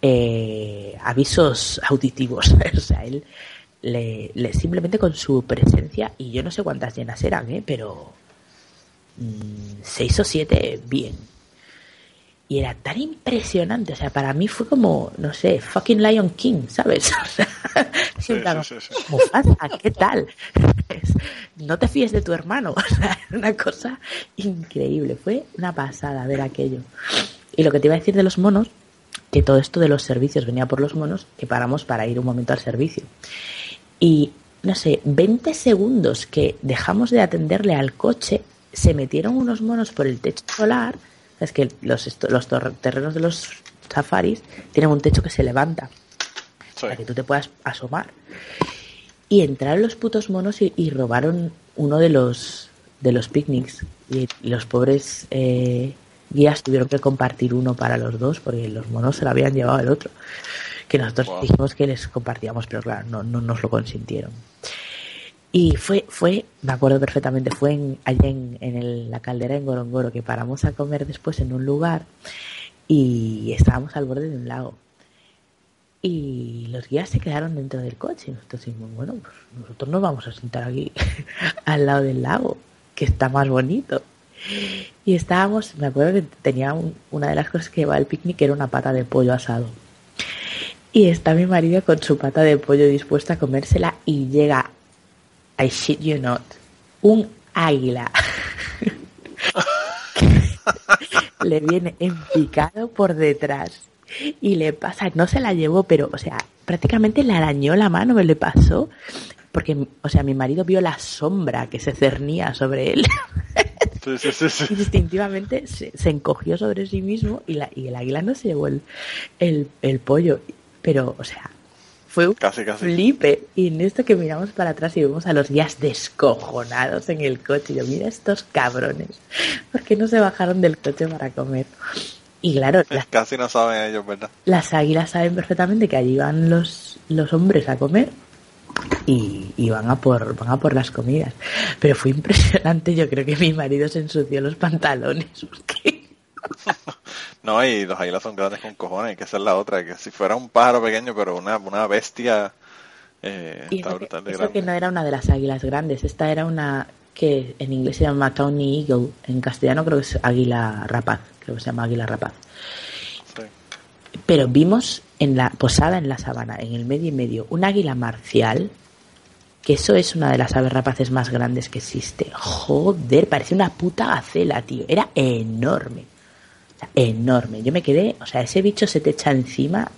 eh, avisos auditivos. o sea, él le, simplemente con su presencia, y yo no sé cuántas llenas eran, ¿eh? pero mm, seis o siete bien. Y era tan impresionante, o sea, para mí fue como, no sé, fucking Lion King, ¿sabes? O ¿qué tal? no te fíes de tu hermano, o sea, una cosa increíble, fue una pasada ver aquello. Y lo que te iba a decir de los monos, que todo esto de los servicios venía por los monos, que paramos para ir un momento al servicio. Y, no sé, 20 segundos que dejamos de atenderle al coche, se metieron unos monos por el techo solar. Es que los, los terrenos de los safaris tienen un techo que se levanta. para que tú te puedas asomar. Y entraron los putos monos y, robaron uno de los de los picnics. Y, los pobres eh, guías tuvieron que compartir uno para los dos porque los monos se lo habían llevado el otro. Que nosotros dijimos que les compartíamos, pero claro, no, no nos lo consintieron. Y fue, fue, me acuerdo perfectamente, fue en, allá en, la caldera en Gorongoro que paramos a comer después en un lugar y estábamos al borde de un lago. Y los guías se quedaron dentro del coche. Y nosotros dijimos, bueno, pues nosotros nos vamos a sentar aquí al lado del lago, que está más bonito. Y estábamos, me acuerdo que tenía una de las cosas que llevaba el picnic era una pata de pollo asado. Y está mi marido con su pata de pollo dispuesta a comérsela y llega I shit you not, un águila le viene empicado por detrás y le pasa, no se la llevó, pero, o sea, prácticamente le arañó la mano, me le pasó, porque, o sea, mi marido vio la sombra que se cernía sobre él. Y instintivamente se, encogió sobre sí mismo y, la, y el águila no se llevó el, el, el pollo. Pero, o sea, fue un casi, casi. flipe. Y en esto que miramos para atrás y vemos a los guías descojonados en el coche. Y yo, mira estos cabrones, ¿por qué no se bajaron del coche para comer? Y claro, casi no saben ellos, ¿verdad? Las águilas saben perfectamente que allí van los, los hombres a comer y, y, van a por van a por las comidas. Pero fue impresionante, yo creo que mi marido se ensució los pantalones porque no, y los águilas son grandes con cojones, que esa es la otra, que si fuera un pájaro pequeño, pero una, una bestia eh, brutal de que no era una de las águilas grandes, esta era una que en inglés se llama Tawny Eagle, en castellano creo que es águila rapaz, creo que se llama águila rapaz. Pero vimos en la posada en la sabana, en el medio y medio, un águila marcial, que eso es una de las aves rapaces más grandes que existe. Joder, parecía una puta gacela, tío. Era enorme enorme. Yo me quedé, o sea, ese bicho se te echa encima.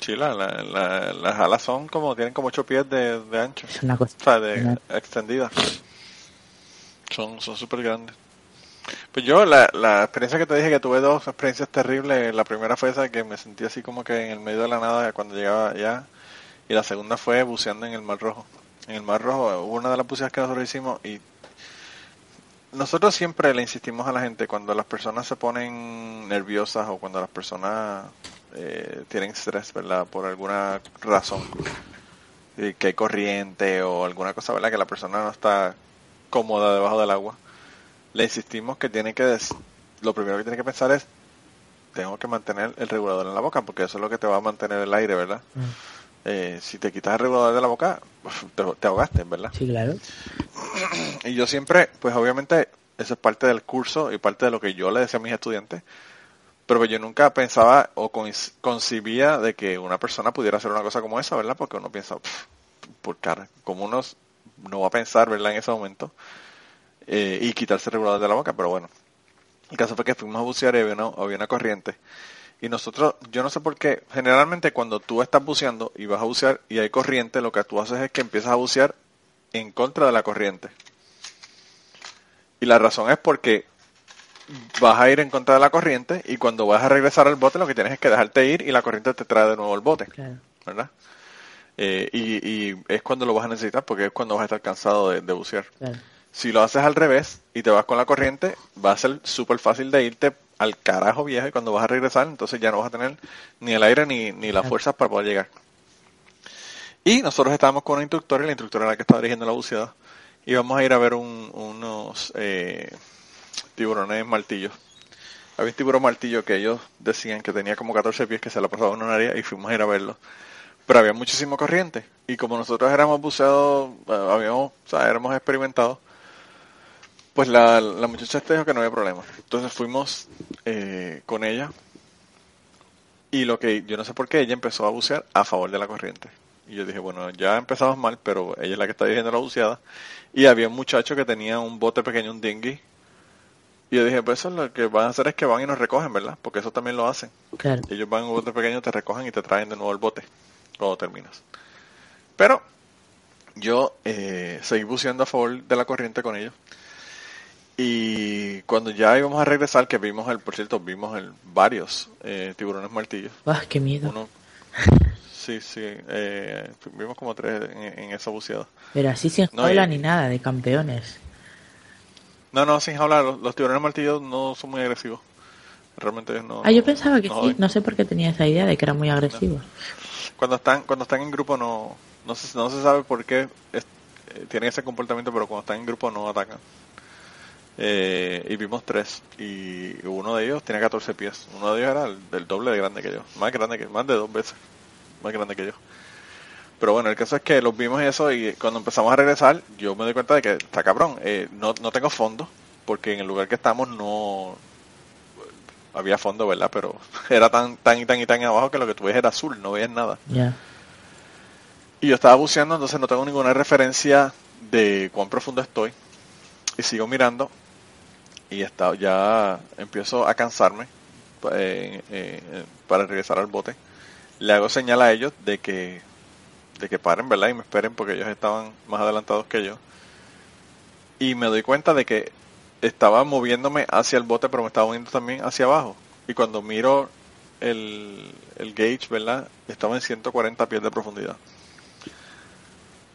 Sí, la, las alas son como, tienen como ocho pies de, ancho. Es una cosa. O sea, de extendida. Son súper grandes. Pues yo, la, la experiencia que te dije que tuve dos experiencias terribles. La primera fue esa que me sentí así como que en el medio de la nada cuando llegaba allá. Y la segunda fue buceando en el Mar Rojo. En el Mar Rojo hubo una de las buceadas que nosotros hicimos y nosotros siempre le insistimos a la gente cuando las personas se ponen nerviosas o cuando las personas eh, tienen estrés, ¿verdad? Por alguna razón, que hay corriente o alguna cosa, ¿verdad? Que la persona no está cómoda debajo del agua. Le insistimos que tiene que, lo primero que tiene que pensar es, tengo que mantener el regulador en la boca porque eso es lo que te va a mantener el aire, ¿verdad? Mm. Eh, si te quitas el regulador de la boca, te, ahogaste, ¿verdad? Sí, claro. Y yo siempre, pues obviamente, eso es parte del curso y parte de lo que yo le decía a mis estudiantes, pero yo nunca pensaba o concibía de que una persona pudiera hacer una cosa como esa, ¿verdad? Porque uno piensa, por cara, como uno no va a pensar, ¿verdad? En ese momento, eh, y quitarse el regulador de la boca, pero bueno. El caso fue que fuimos a bucear y había una corriente y nosotros, yo no sé por qué, generalmente cuando tú estás buceando y vas a bucear y hay corriente, lo que tú haces es que empiezas a bucear en contra de la corriente. Y la razón es porque vas a ir en contra de la corriente y cuando vas a regresar al bote lo que tienes es que dejarte ir y la corriente te trae de nuevo el bote. ¿Verdad? Eh, y, es cuando lo vas a necesitar porque es cuando vas a estar cansado de, bucear. Si lo haces al revés y te vas con la corriente, va a ser súper fácil de irte al carajo viejo y cuando vas a regresar entonces ya no vas a tener ni el aire ni, ni las fuerzas para poder llegar. Y nosotros estábamos con una instructora y la instructora era la que estaba dirigiendo la buceada y vamos a ir a ver unos eh, tiburones martillos. Había un tiburón martillo que ellos decían que tenía como 14 pies que se la pasaba en un área y fuimos a ir a verlo. Pero había muchísimo corriente y como nosotros éramos buceados, eh, habíamos, o sea, éramos experimentados, pues la, la muchacha te dijo que no había problema. Entonces fuimos eh, con ella y lo que yo no sé por qué ella empezó a bucear a favor de la corriente. Y yo dije, bueno, ya empezamos mal, pero ella es la que está dirigiendo la buceada. Y había un muchacho que tenía un bote pequeño, un dinghy. Y yo dije, pues eso lo que van a hacer es que van y nos recogen, ¿verdad? Porque eso también lo hacen. Ellos van en un bote pequeño, te recogen y te traen de nuevo el bote cuando terminas. Pero yo eh, seguí buceando a favor de la corriente con ellos. Y cuando ya íbamos a regresar, que vimos el, por cierto, vimos el, varios eh, tiburones martillos. ¡Ah, qué miedo! Sí, sí. Eh, vimos como tres en, esa buceada. Pero así sin jaula ni nada, de campeones. No, no, sin jaula. Los, tiburones martillos no son muy agresivos. Realmente no. Ah, yo pensaba que sí. No sé por qué tenía esa idea de que eran muy agresivos. Cuando están cuando están en grupo no no se, no se sabe por qué eh, tienen ese comportamiento, pero cuando están en grupo no atacan. Eh, y vimos tres y uno de ellos tenía 14 pies. Uno de ellos era el, del doble de grande que yo, más grande que más de dos veces más grande que yo. Pero bueno, el caso es que los vimos eso y cuando empezamos a regresar, yo me doy cuenta de que está cabrón. Eh, no, no tengo fondo, porque en el lugar que estamos no había fondo, ¿verdad? Pero era tan, tan y tan y tan abajo que lo que tú ves era azul, no veías nada. Y yo estaba buceando, entonces no tengo ninguna referencia de cuán profundo estoy. Y sigo mirando y está, ya empiezo a cansarme eh, eh, para regresar al bote le hago señal a ellos de que de que paren, ¿verdad? Y me esperen porque ellos estaban más adelantados que yo. Y me doy cuenta de que estaba moviéndome hacia el bote, pero me estaba moviendo también hacia abajo. Y cuando miro el, el gauge, ¿verdad? Estaba en 140 pies de profundidad.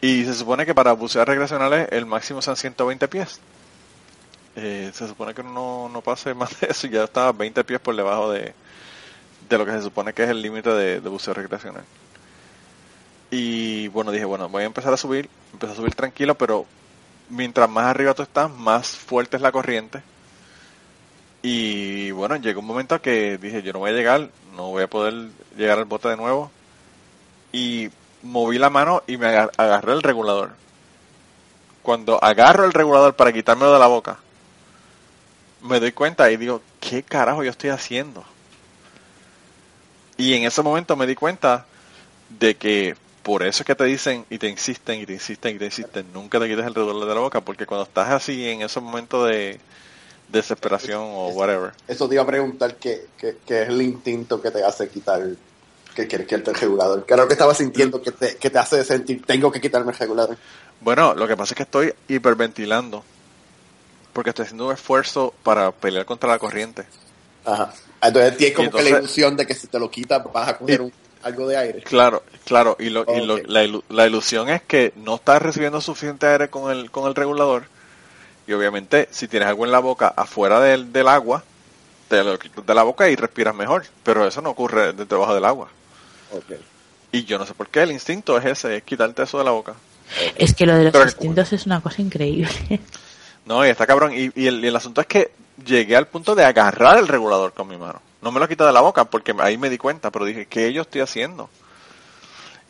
Y se supone que para bucear regresionales el máximo son 120 pies. Eh, se supone que no, no pase más de eso. Ya estaba 20 pies por debajo de, de lo que se supone que es el límite de, buceo recreacional. Y bueno, dije, bueno, voy a empezar a subir, empecé a subir tranquilo, pero mientras más arriba tú estás, más fuerte es la corriente. Y bueno, llegó un momento que dije, yo no voy a llegar, no voy a poder llegar al bote de nuevo. Y moví la mano y me agarré el regulador. Cuando agarro el regulador para quitármelo de la boca, me doy cuenta y digo, ¿qué carajo yo estoy haciendo? Y en ese momento me di cuenta de que por eso es que te dicen y te insisten y te insisten y te insisten, nunca te quites el redor de la boca, porque cuando estás así en ese momento de desesperación o whatever. Eso te iba a preguntar qué, qué, es el instinto que te hace quitar que quieres el regulador. Creo que estaba sintiendo que te, que te hace sentir, tengo que quitarme el regulador. Bueno, lo que pasa es que estoy hiperventilando, porque estoy haciendo un esfuerzo para pelear contra la corriente. Ajá. Entonces tienes como que la ilusión de que si te lo quitas vas a coger algo de aire. Claro, claro. Y, lo, y lo, la, ilusión es que no estás recibiendo suficiente aire con el, con el regulador. Y obviamente, si tienes algo en la boca afuera del, del agua, te lo quitas de la boca y respiras mejor. Pero eso no ocurre debajo del agua. Okay. Y yo no sé por qué, el instinto es ese, es quitarte eso de la boca. Es que lo de los instintos es una cosa increíble. No, y está cabrón. Y, y, el, y el asunto es que llegué al punto de agarrar el regulador con mi mano. No me lo quité de la boca porque ahí me di cuenta, pero dije, ¿qué yo estoy haciendo?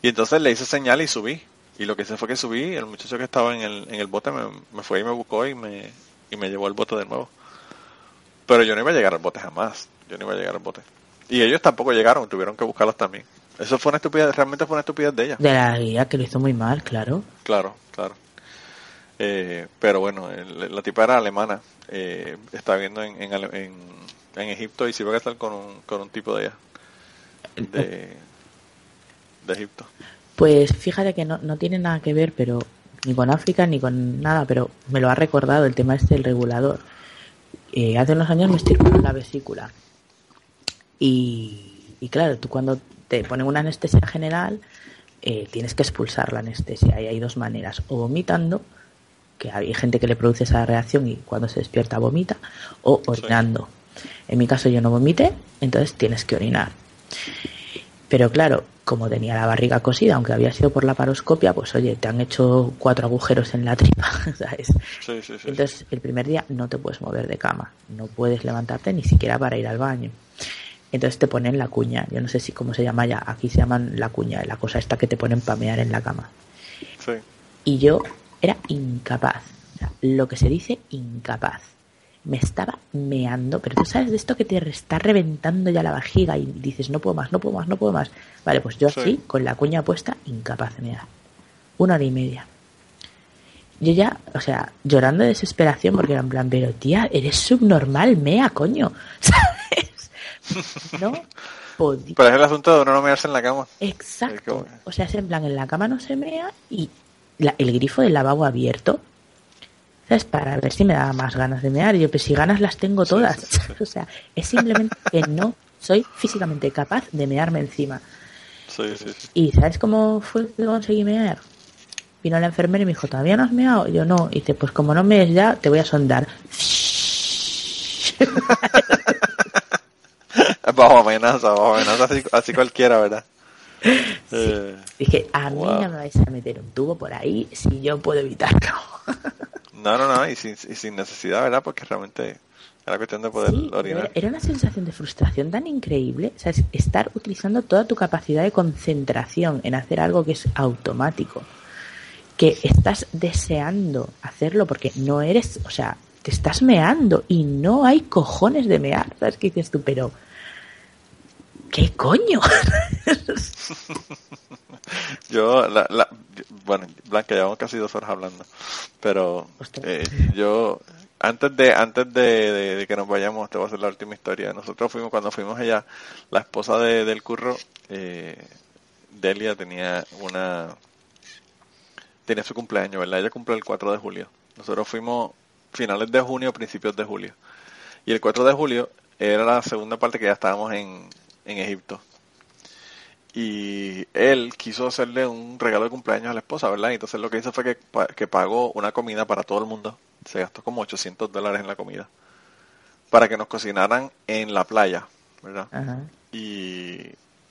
Y entonces le hice señal y subí. Y lo que hice fue que subí, el muchacho que estaba en el, en el bote me, fue y me buscó y me, y me llevó al bote de nuevo. Pero yo no iba a llegar al bote jamás. Yo no iba a llegar al bote. Y ellos tampoco llegaron, tuvieron que buscarlos también. Eso fue una estupidez, realmente fue una estupidez de ella. De la guía que lo hizo muy mal, claro. Claro, claro. Eh, pero bueno, la tipa era alemana. Eh, estaba viendo en, en, en, Egipto y se iba a estar con un, con un tipo de. De, de Egipto. Pues fíjate que no, no tiene nada que ver, pero ni con África ni con nada, pero me lo ha recordado el tema este del regulador. Eh, hace unos años me estirparon la vesícula. Y, y, claro, tú cuando te ponen una anestesia general, eh, tienes que expulsar la anestesia. Y hay dos maneras, o vomitando que hay gente que le produce esa reacción y cuando se despierta vomita, o orinando. En mi caso yo no vomité, entonces tienes que orinar. Pero claro, como tenía la barriga cosida, aunque había sido por la paroscopia, pues oye, te han hecho cuatro agujeros en la tripa, ¿sabes? entonces el primer día no te puedes mover de cama, no puedes levantarte ni siquiera para ir al baño. Entonces te ponen la cuña, yo no sé si cómo se llama ya, aquí se llaman la cuña, la cosa esta que te ponen para mear en la cama. Y yo era incapaz. lo que se dice incapaz. Me estaba meando, pero tú sabes de esto que te está reventando ya la vajiga y dices, no puedo más, no puedo más, no puedo más. Vale, pues yo así, con la cuña puesta, incapaz de mear. Una hora y media. Yo ya, o sea, llorando de desesperación porque era en plan, pero tía, eres subnormal, mea, coño. ¿Sabes? No podía. Pero es el asunto de no mearse en la cama. Exacto. O sea, es en plan, en la cama no se mea y el grifo del lavabo abierto, ¿sabes? Para ver si me da más ganas de mear. Yo, pues si ganas las tengo todas. o sea, es simplemente que no soy físicamente capaz de mearme encima. Sí, sí, sí. ¿Y sabes cómo fue que conseguí mear? Vino la enfermera y me dijo, ¿todavía no has meado? Y yo no. Y dice, pues como no me es ya, te voy a sondar. bajo amenaza, bajo amenaza, así, así cualquiera, ¿verdad? Eh, Dije, a mí no me vais a meter un tubo por ahí si yo puedo evitarlo. no, no, no, y sin, y sin necesidad, ¿verdad? Porque realmente era cuestión de poder orinar. Era una sensación de frustración tan increíble. O sea, es estar utilizando toda tu capacidad de concentración en hacer algo que es automático. Que estás deseando hacerlo porque no eres, o sea, te estás meando y no hay cojones de mear. ¿Sabes qué dices tú? Pero ¿Qué coño? yo, la, bueno, Blanca, llevamos casi dos horas hablando, pero eh, yo, antes de antes de, que nos vayamos, te voy a hacer la última historia. Nosotros fuimos, cuando fuimos allá, la esposa de, del curro, eh, Delia, tenía una, tenía su cumpleaños, ¿verdad? Ella cumple el 4 de julio. Nosotros fuimos finales de junio, principios de julio. Y el 4 de julio era la segunda parte que ya estábamos en, en Egipto. Y él quiso hacerle un regalo de cumpleaños a la esposa, ¿verdad? Y entonces lo que hizo fue que, que pagó una comida para todo el mundo. Se gastó como 800 dólares en la comida. Para que nos cocinaran en la playa, ¿verdad? Y,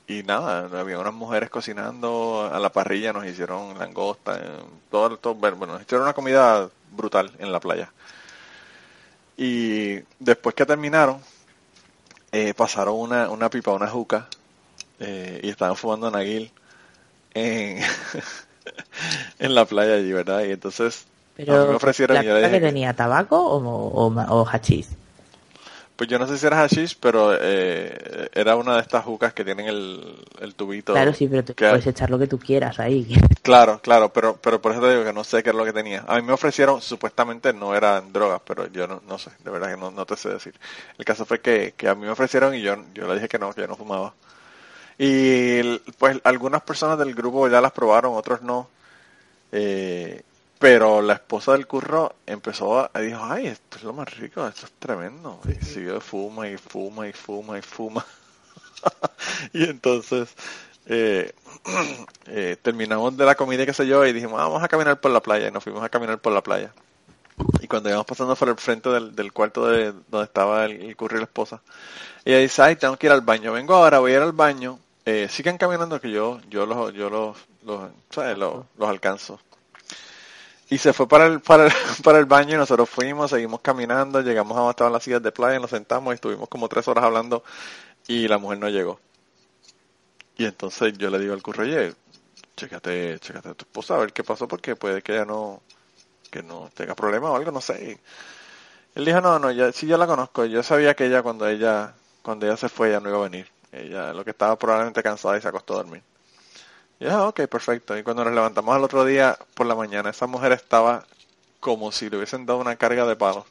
y nada, había unas mujeres cocinando a la parrilla, nos hicieron langosta, todo, todo, bueno, nos hicieron una comida brutal en la playa. Y después que terminaron, eh, pasaron una, una pipa, una juca, eh, y estaban fumando naguil en, en la playa allí, ¿verdad? Y entonces Pero me ofrecieron... ¿La que tenía tabaco o, o, o hachís? Pues yo no sé si era hashish, pero eh, era una de estas jucas que tienen el, el tubito. Claro, sí, pero tú puedes echar lo que tú quieras ahí. Claro, claro, pero pero por eso te digo que no sé qué es lo que tenía. A mí me ofrecieron, supuestamente no eran drogas, pero yo no, no sé, de verdad que no, no te sé decir. El caso fue que, que a mí me ofrecieron y yo, yo le dije que no, que yo no fumaba. Y pues algunas personas del grupo ya las probaron, otros no. Eh, pero la esposa del curro empezó a, dijo, ay, esto es lo más rico, esto es tremendo. Y siguió, fuma y fuma y fuma y fuma. y entonces eh, eh, terminamos de la comida qué sé yo y dijimos, vamos a caminar por la playa. Y nos fuimos a caminar por la playa. Y cuando íbamos pasando por el frente del, del cuarto de donde estaba el, curro y la esposa, ella dice, ay, tengo que ir al baño. Vengo ahora, voy a ir al baño. Eh, sigan caminando que yo yo los, yo los, los, los, los alcanzo. Y se fue para el, para el, para el baño y nosotros fuimos, seguimos caminando, llegamos a estaban las sillas de playa, nos sentamos y estuvimos como tres horas hablando y la mujer no llegó. Y entonces yo le digo al curro, oye, chécate, chécate a tu esposa a ver qué pasó porque puede que ella no, que no tenga problemas o algo, no sé. él dijo, no, no, ya, sí yo la conozco, yo sabía que ella cuando ella, cuando ella se fue, ella no iba a venir. Ella lo que estaba probablemente cansada y se acostó a dormir. Ya, ok, perfecto. Y cuando nos levantamos al otro día por la mañana, esa mujer estaba como si le hubiesen dado una carga de palos.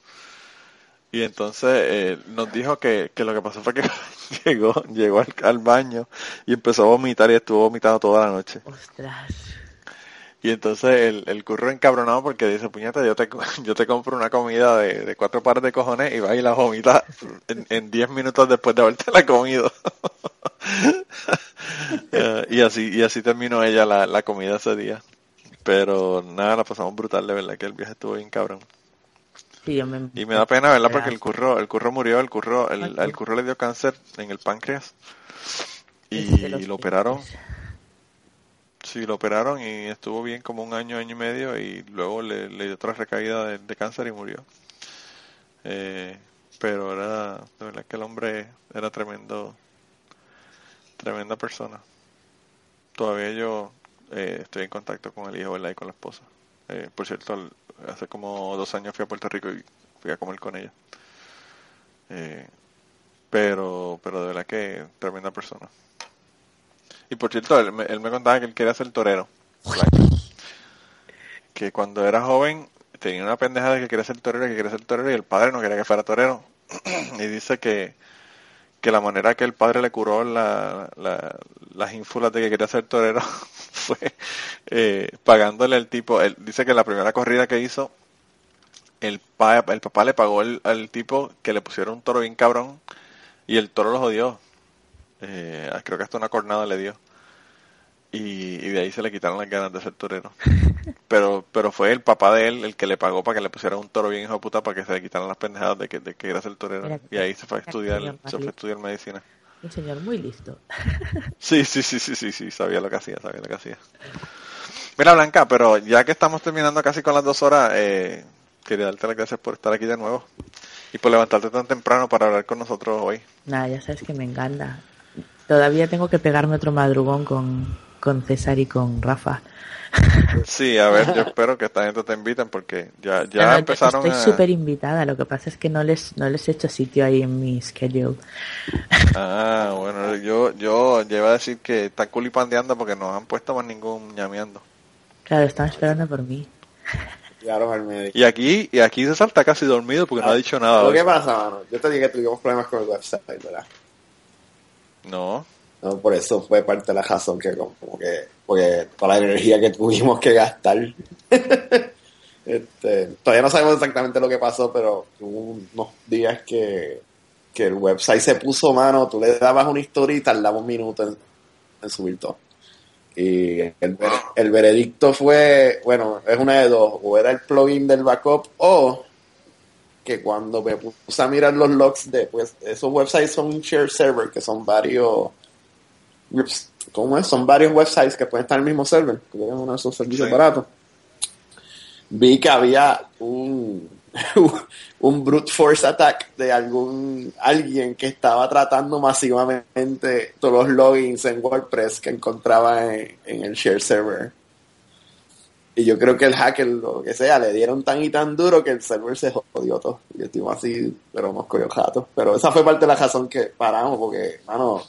Y entonces eh, nos dijo que, que, lo que pasó fue que llegó, llegó al, baño y empezó a vomitar y estuvo vomitando toda la noche. Ostras. Y entonces el, el curro encabronado porque dice, puñeta, yo te, yo te compro una comida de, de cuatro pares de cojones y vas y la vomitas en, diez minutos después de haberte la comido. Eh, y así y así terminó ella la, la comida ese día. Pero nada, la pasamos brutal, de verdad que el viaje estuvo bien cabrón. y me da pena, ¿verdad? Porque el curro, el curro murió, el curro, el, el curro le dio cáncer en el páncreas y lo operaron. Sí, lo operaron y estuvo bien como un año, año y medio y luego le, dio otra recaída de, cáncer y murió. Eh, pero era, de verdad que el hombre era tremendo, tremenda persona. Todavía yo eh, estoy en contacto con el hijo, ¿verdad? Y con la esposa. Eh, por cierto, hace como dos años fui a Puerto Rico y fui a comer con ella. pero, pero de verdad que tremenda persona. Y por cierto, él, me contaba que él quería ser torero. Que cuando era joven tenía una pendeja de que quería ser torero, que quería ser torero y el padre no quería que fuera torero. y dice que, que la manera que el padre le curó la, las ínfulas de que quería ser torero fue eh, pagándole al tipo. Él dice que la primera corrida que hizo, el, pa, el papá le pagó al tipo que le pusiera un toro bien cabrón y el toro lo jodió. Eh, creo que hasta una cornada le dio. y, de ahí se le quitaron las ganas de ser torero. Pero pero fue el papá de él el que le pagó para que le pusiera un toro bien hijo de puta para que se le quitaran las pendejadas de que, de que era ser torero. y ahí se fue a estudiar, se fue a estudiar medicina. Un señor muy listo. Sí, sí, sí, sí, sí, sí, sabía lo que hacía, sabía lo que hacía. Mira, Blanca, pero ya que estamos terminando casi con las dos horas, eh, quería darte las gracias por estar aquí de nuevo y por levantarte tan temprano para hablar con nosotros hoy. Nada, ya sabes que me encanta. Todavía tengo que pegarme otro madrugón con, con César y con Rafa. Sí, a ver, yo espero que esta gente te inviten porque ya, ya empezaron Estoy súper invitada, lo que pasa es que no les, no les he hecho sitio ahí en mi schedule. Ah, bueno, yo, yo llevo a decir que están culipandeando porque no han puesto más ningún ñameando. Claro, están esperando por mí. Y aquí, y aquí César está casi dormido porque no ha dicho nada. ¿Qué pasa, mano? Yo te dije que tuvimos problemas con el website, ¿verdad? No. No, por eso fue parte de la razón que como, que, porque toda la energía que tuvimos que gastar. este, todavía no sabemos exactamente lo que pasó, pero hubo unos días que, que el website se puso mano, tú le dabas una historia y tardaba un minuto en, subir todo. Y el, el, veredicto fue, bueno, es una de dos, o era el plugin del backup o que cuando me puse a mirar los logs de, pues esos websites son un share server, que son varios ¿cómo es? Son varios websites que pueden estar en el mismo server, que tienen uno de esos servicios baratos. Vi que había un, un brute force attack de algún alguien que estaba tratando masivamente todos los logins en WordPress que encontraba en, en el share server. Y yo creo que el hacker, lo que sea, le dieron tan y tan duro que el server se jodió todo. Y estuvo así, pero nos cogió jato. Pero esa fue parte de la razón que paramos, porque, mano,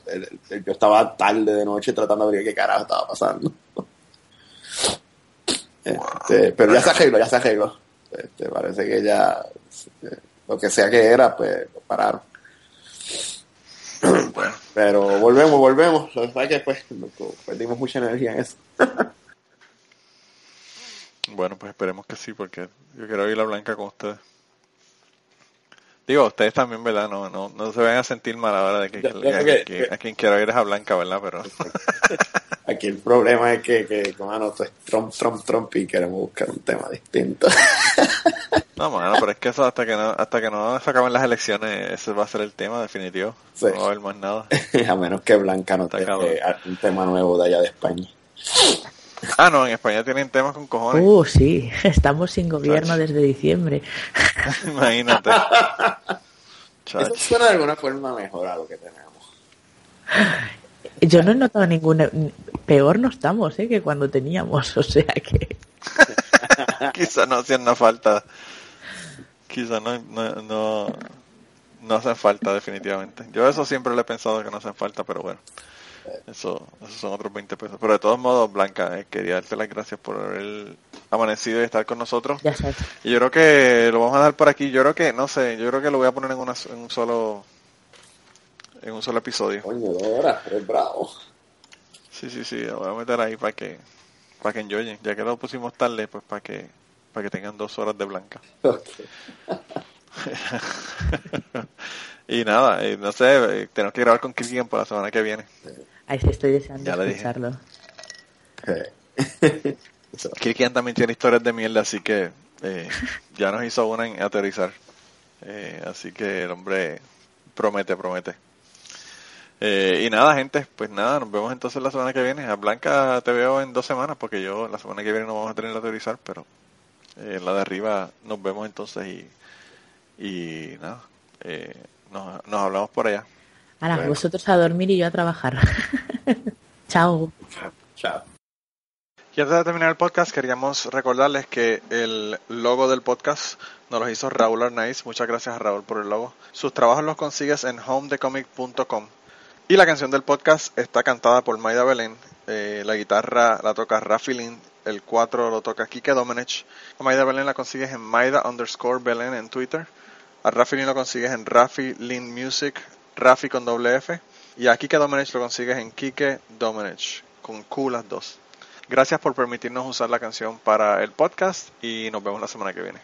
yo estaba tarde de noche tratando de ver qué carajo estaba pasando. Este, pero ya se arregló, ya se arregló. Este, parece que ya, lo que sea que era, pues pararon. Pero volvemos, volvemos. Lo que pasa es que pues, perdimos mucha energía en eso. Bueno, pues esperemos que sí, porque yo quiero ir la blanca con ustedes. Digo, ustedes también, ¿verdad? No, no, no se vayan a sentir mal ahora de que, a quien quiero ir es a Blanca, ¿verdad? Pero... Aquí el problema es que, que mano, es Trump, Trump, Trump y queremos buscar un tema distinto. No, mano, pero es que eso hasta que no, hasta que no se acaben las elecciones, ese va a ser el tema definitivo. No va a haber más nada. a menos que Blanca no tenga un tema nuevo de allá de España. Ah, no, en España tienen temas con cojones. Uh, sí, estamos sin gobierno desde diciembre. Imagínate. Eso suena de alguna forma mejor a lo que tenemos. Yo no he notado ninguna. Peor no estamos, ¿eh? Que cuando teníamos, o sea que. Quizá no hacían falta. Quizá no, no, no, no hacen falta, definitivamente. Yo eso siempre le he pensado que no hacen falta, pero bueno. Eso, esos son otros 20 pesos. Pero de todos modos, Blanca, eh, quería darte las gracias por haber amanecido y estar con nosotros. Y yo creo que lo vamos a dar por aquí. Yo creo que, no sé, yo creo que lo voy a poner en, una, en un solo en un solo episodio. Coño, dos horas, eres bravo. Sí, sí, sí, lo voy a meter ahí para que para que enjoyen. Ya que lo pusimos tarde, pues para que para que tengan dos horas de Blanca. y nada, eh, no sé, eh, tenemos que grabar con Kirkian para la semana que viene. Ahí sí estoy deseando escucharlo. Kirkian también tiene historias de mierda, así que eh, ya nos hizo una en aterrizar. así que el hombre promete, promete. y nada, gente, pues nada, nos vemos entonces la semana que viene. A Blanca te veo en dos semanas, porque yo la semana que viene no vamos a tener la aterrizar, pero en la de arriba nos vemos entonces y, y nada, nos, nos hablamos por allá. Ahora, vosotros a dormir y yo a trabajar. Chao. Chao. Y antes de terminar el podcast, queríamos recordarles que el logo del podcast nos lo hizo Raúl Arnaiz. Muchas gracias a Raúl por el logo. Sus trabajos los consigues en homedecomic.com. Y la canción del podcast está cantada por Maida Belén. Eh, la guitarra la toca Rafi Lin. El 4 lo toca Kike Domenech. A Maida Belén la consigues en Maida underscore Belén en Twitter. A Rafi Lin lo consigues en Rafi Lin Music Rafi con doble F. Y a Kike Domenech lo consigues en Kike Domenech, con Q las dos. Gracias por permitirnos usar la canción para el podcast y nos vemos la semana que viene.